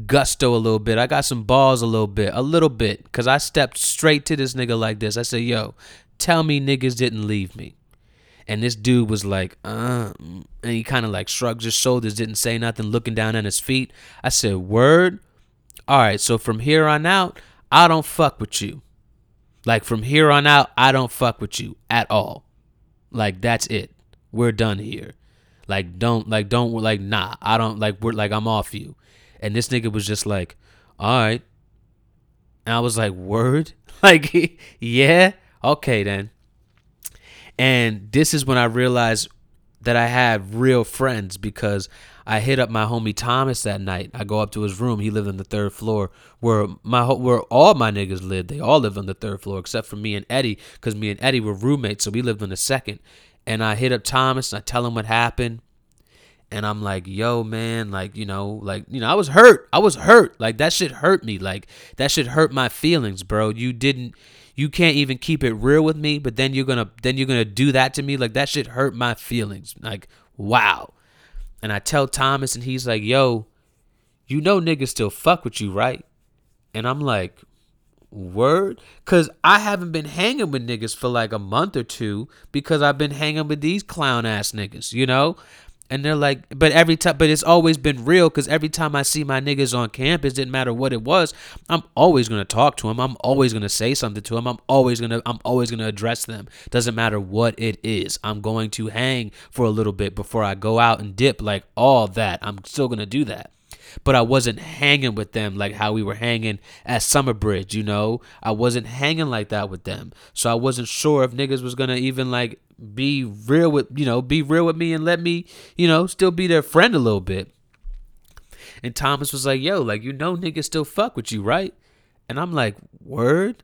Speaker 1: gusto a little bit. I got some balls a little bit, a little bit, because I stepped straight to this nigga like this. I said, yo, tell me niggas didn't leave me. And this dude was like, uh, and he kind of like shrugged his shoulders, didn't say nothing, looking down at his feet. I said, word? All right, so from here on out, I don't fuck with you. Like from here on out, I don't fuck with you at all. Like that's it. We're done here. Like don't like don't like nah. I don't like we're like I'm off you. And this nigga was just like, all right. And I was like, word? Like, yeah, okay then. And this is when I realized that I have real friends because I hit up my homie Thomas that night. I go up to his room. He lived on the third floor where my where all my niggas lived. They all lived on the third floor except for me and Eddie because me and Eddie were roommates, so we lived on the second. And I hit up Thomas and I tell him what happened. And I'm like, yo, man, like, you know, like, you know, I was hurt. I was hurt. Like, that shit hurt me. Like, that shit hurt my feelings, bro. You didn't, you can't even keep it real with me, but then you're gonna, then you're gonna do that to me. Like, that shit hurt my feelings. Like, wow. And I tell Thomas, and he's like, yo, you know, niggas still fuck with you, right? And I'm like, word? Because I haven't been hanging with niggas for like a month or two because I've been hanging with these clown ass niggas, you know? And they're like, but every time, but it's always been real because every time I see my niggas on campus, didn't matter what it was, I'm always gonna talk to them. I'm always gonna say something to them. I'm always gonna, I'm always gonna address them. Doesn't matter what it is. I'm going to hang for a little bit before I go out and dip. Like all that, I'm still gonna do that but I wasn't hanging with them like how we were hanging at Summer Bridge, you know? I wasn't hanging like that with them. So I wasn't sure if niggas was gonna even like be real with, you know, be real with me and let me, you know, still be their friend a little bit. And Thomas was like, yo, like, you know, niggas still fuck with you, right? And I'm like, word?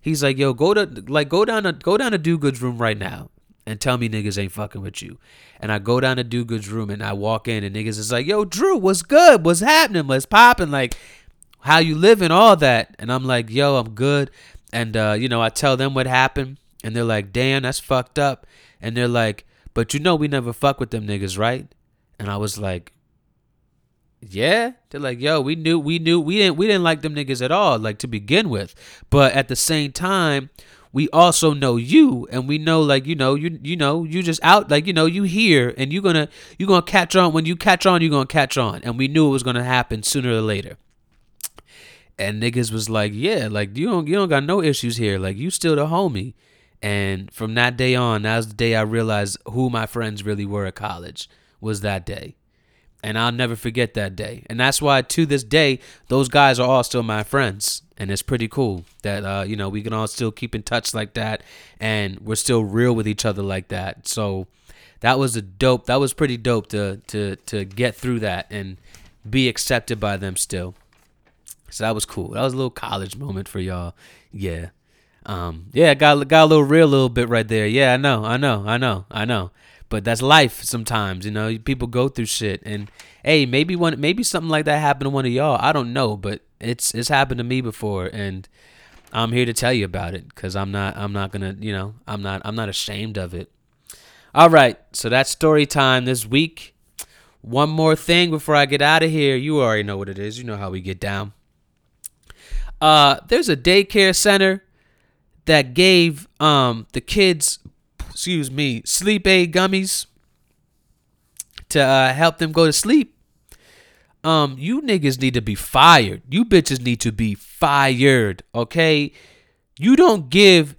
Speaker 1: He's like, yo, go to, like, go down to, go down to Do Good's room right now and tell me niggas ain't fucking with you. And I go down to Do Good's room and I walk in and niggas is like, yo, Drew, what's good? What's happening? What's popping? Like, how you living? All that. And I'm like, yo, I'm good. And, uh, you know, I tell them what happened. And they're like, damn, that's fucked up. And they're like, but you know, we never fuck with them niggas, right? And I was like, yeah. They're like, yo, we knew, we knew, we didn't, we didn't like them niggas at all, like to begin with. But at the same time, we also know you and we know like you know you you know you just out like you know you here and you're gonna you're gonna catch on. When you catch on you're gonna catch on. And we knew it was gonna happen sooner or later. And niggas was like yeah like you don't you don't got no issues here. Like you still the homie. And from that day on that was the day i realized who my friends really were at college was that day and I'll never forget that day. And that's why to this day, those guys are all still my friends. And it's pretty cool that uh, you know, we can all still keep in touch like that and we're still real with each other like that. So that was a dope that was pretty dope to to to get through that and be accepted by them still. So that was cool. That was a little college moment for y'all. Yeah. Um, yeah, got got a little real little bit right there. Yeah, I know, I know, I know, I know but that's life sometimes you know? People go through shit and hey maybe one maybe something like that happened to one of y'all. I don't know but it's it's happened to me before and i'm here to tell you about it because i'm not i'm not gonna you know i'm not i'm not ashamed of it. All right so that's story time this week. One more thing before i get out of here. You already know what it is. You know how we get down. Uh there's a daycare center that gave um the kids excuse me, sleep aid gummies to uh, help them go to sleep. Um, you niggas need to be fired. You bitches need to be fired. Okay, you don't give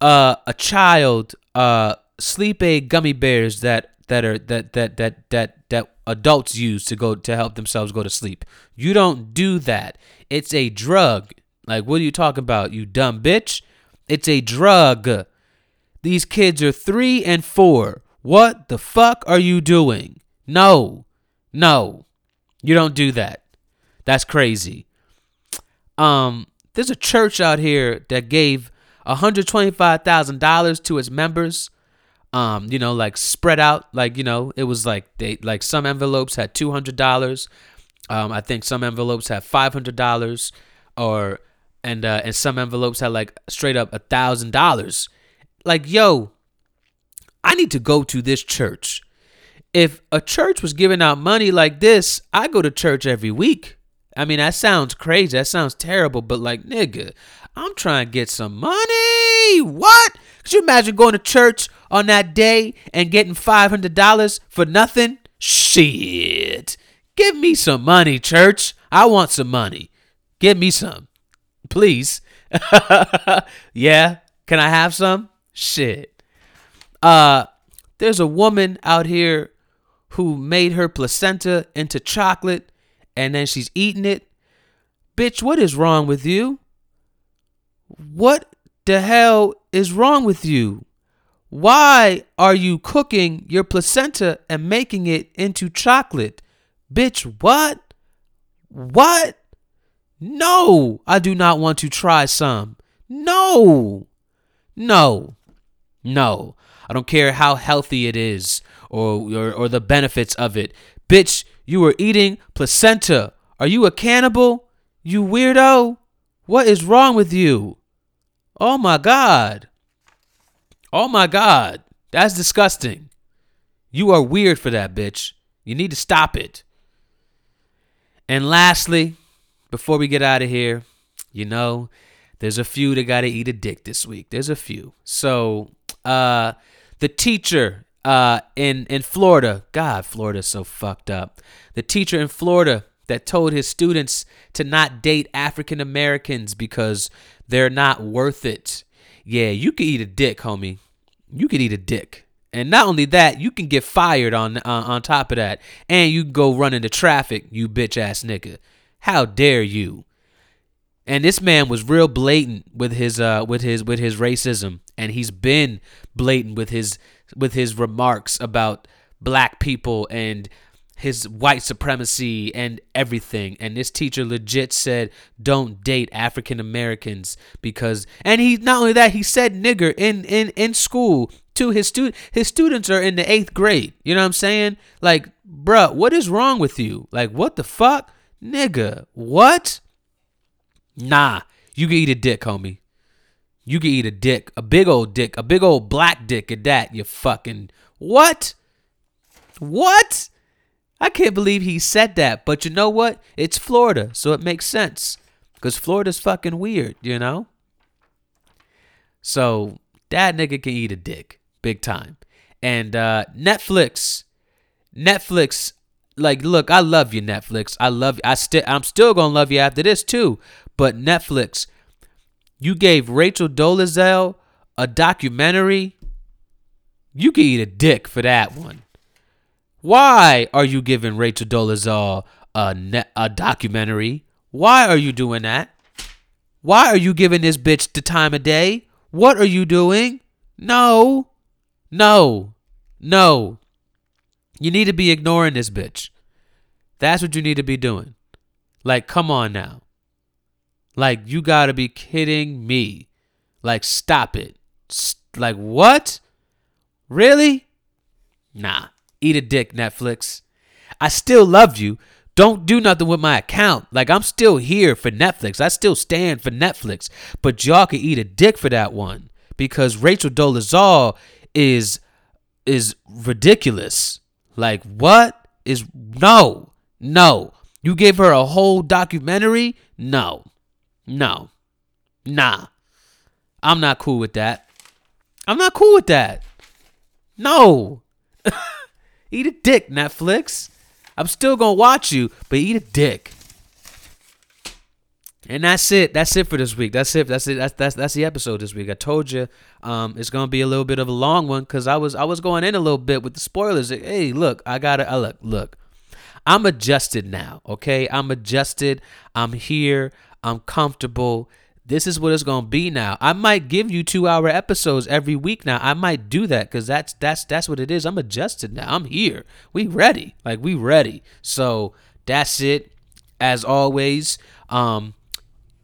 Speaker 1: uh, a child uh sleep aid gummy bears that that are that that that that that adults use to go to help themselves go to sleep. You don't do that. It's a drug. Like what are you talking about, you dumb bitch? It's a drug. These kids are 3 and 4. What the fuck are you doing? No. No. You don't do that. That's crazy. Um there's a church out here that gave $125,000 to its members um you know like spread out like you know it was like they like some envelopes had $200 um i think some envelopes had $500 or and uh and some envelopes had like straight up a thousand dollars like yo i need to go to this church if a church was giving out money like this i go to church every week i mean that sounds crazy that sounds terrible but like nigga i'm trying to get some money what could you imagine going to church on that day and getting $500 for nothing? Shit. Give me some money, church. I want some money. Give me some. Please. yeah. Can I have some? Shit. Uh there's a woman out here who made her placenta into chocolate and then she's eating it. Bitch, what is wrong with you? What the hell is wrong with you? Why are you cooking your placenta and making it into chocolate? Bitch, what? What? No, I do not want to try some. No. No. No. I don't care how healthy it is or, or, or the benefits of it. Bitch, you are eating placenta. Are you a cannibal? You weirdo? What is wrong with you? Oh my God. Oh my God. That's disgusting. You are weird for that, bitch. You need to stop it. And lastly, before we get out of here, you know, there's a few that got to eat a dick this week. There's a few. So, uh, the teacher uh, in in Florida, God, Florida's so fucked up. The teacher in Florida that told his students to not date African Americans because they're not worth it. Yeah, you could eat a dick, homie. You could eat a dick. And not only that, you can get fired on uh, on top of that, and you go run into traffic, you bitch ass nigga. How dare you? And this man was real blatant with his uh with his with his racism, and he's been blatant with his with his remarks about black people and his white supremacy and everything. And this teacher legit said, "Don't date African Americans because." And he not only that, he said "nigger" in in in school to his student. His students are in the eighth grade. You know what I'm saying? Like, bruh, what is wrong with you? Like, what the fuck, nigga? What? Nah, you can eat a dick, homie. You can eat a dick, a big old dick, a big old black dick at that. You fucking what? What? I can't believe he said that. But you know what? It's Florida, so it makes sense. Because Florida's fucking weird, you know? So that nigga can eat a dick. Big time. And uh Netflix. Netflix, like, look, I love you, Netflix. I love you. I still I'm still gonna love you after this too. But Netflix, you gave Rachel Dolezal a documentary. You could eat a dick for that one. Why are you giving Rachel Dolezal a net, a documentary? Why are you doing that? Why are you giving this bitch the time of day? What are you doing? No. No. No. You need to be ignoring this bitch. That's what you need to be doing. Like, come on now. Like, you gotta be kidding me. Like, stop it. Like, what? Really? Nah. Eat a dick, Netflix. I still love you. Don't do nothing with my account. Like I'm still here for Netflix. I still stand for Netflix. But y'all can eat a dick for that one because Rachel Dolezal is is ridiculous. Like what is no no? You gave her a whole documentary? No, no, nah. I'm not cool with that. I'm not cool with that. No. Eat a dick, Netflix. I'm still gonna watch you, but eat a dick. And that's it. That's it for this week. That's it. That's it. That's that's that's the episode this week. I told you, um, it's gonna be a little bit of a long one because I was I was going in a little bit with the spoilers. Hey, look, I gotta I look look. I'm adjusted now. Okay, I'm adjusted. I'm here. I'm comfortable. This is what it's gonna be now. I might give you two hour episodes every week now. I might do that because that's that's that's what it is. I'm adjusted now. I'm here. We ready. Like we ready. So that's it. As always, um,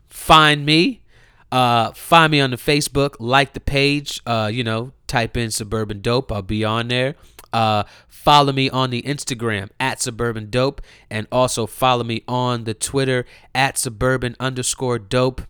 Speaker 1: find me. Uh, find me on the Facebook, like the page. Uh, you know, type in Suburban Dope. I'll be on there. Uh, follow me on the Instagram at Suburban Dope, and also follow me on the Twitter at Suburban underscore Dope.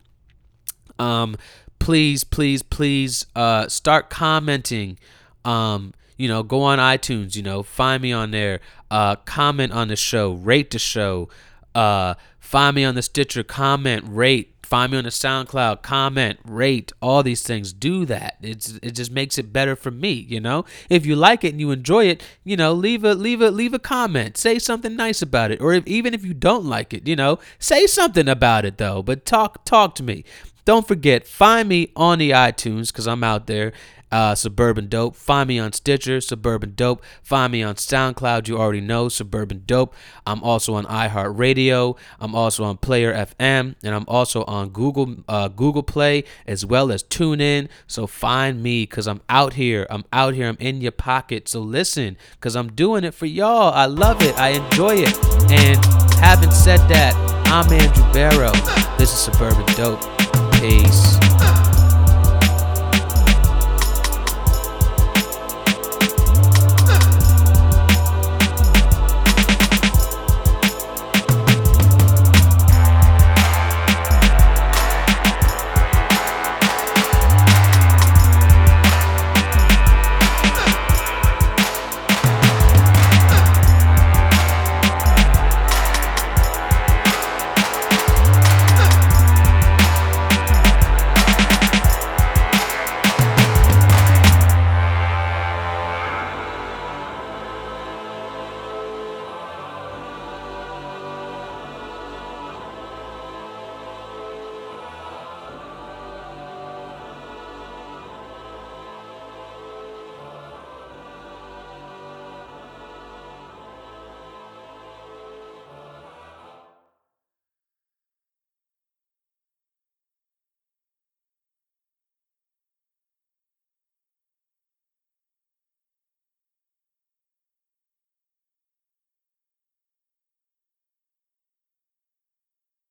Speaker 1: Um, please, please, please, uh, start commenting. Um, you know, go on iTunes. You know, find me on there. Uh, comment on the show. Rate the show. Uh, find me on the Stitcher. Comment, rate. Find me on the SoundCloud, comment, rate, all these things. Do that. It's it just makes it better for me, you know? If you like it and you enjoy it, you know, leave a leave a leave a comment. Say something nice about it. Or if, even if you don't like it, you know, say something about it though. But talk talk to me. Don't forget, find me on the iTunes because I'm out there uh, Suburban Dope. Find me on Stitcher, Suburban Dope. Find me on SoundCloud, you already know, Suburban Dope. I'm also on iHeartRadio. I'm also on Player FM, and I'm also on Google uh, Google Play as well as TuneIn. So find me because I'm out here. I'm out here. I'm in your pocket. So listen, because I'm doing it for y'all. I love it. I enjoy it. And having said that, I'm Andrew Barrow. This is Suburban Dope. Peace.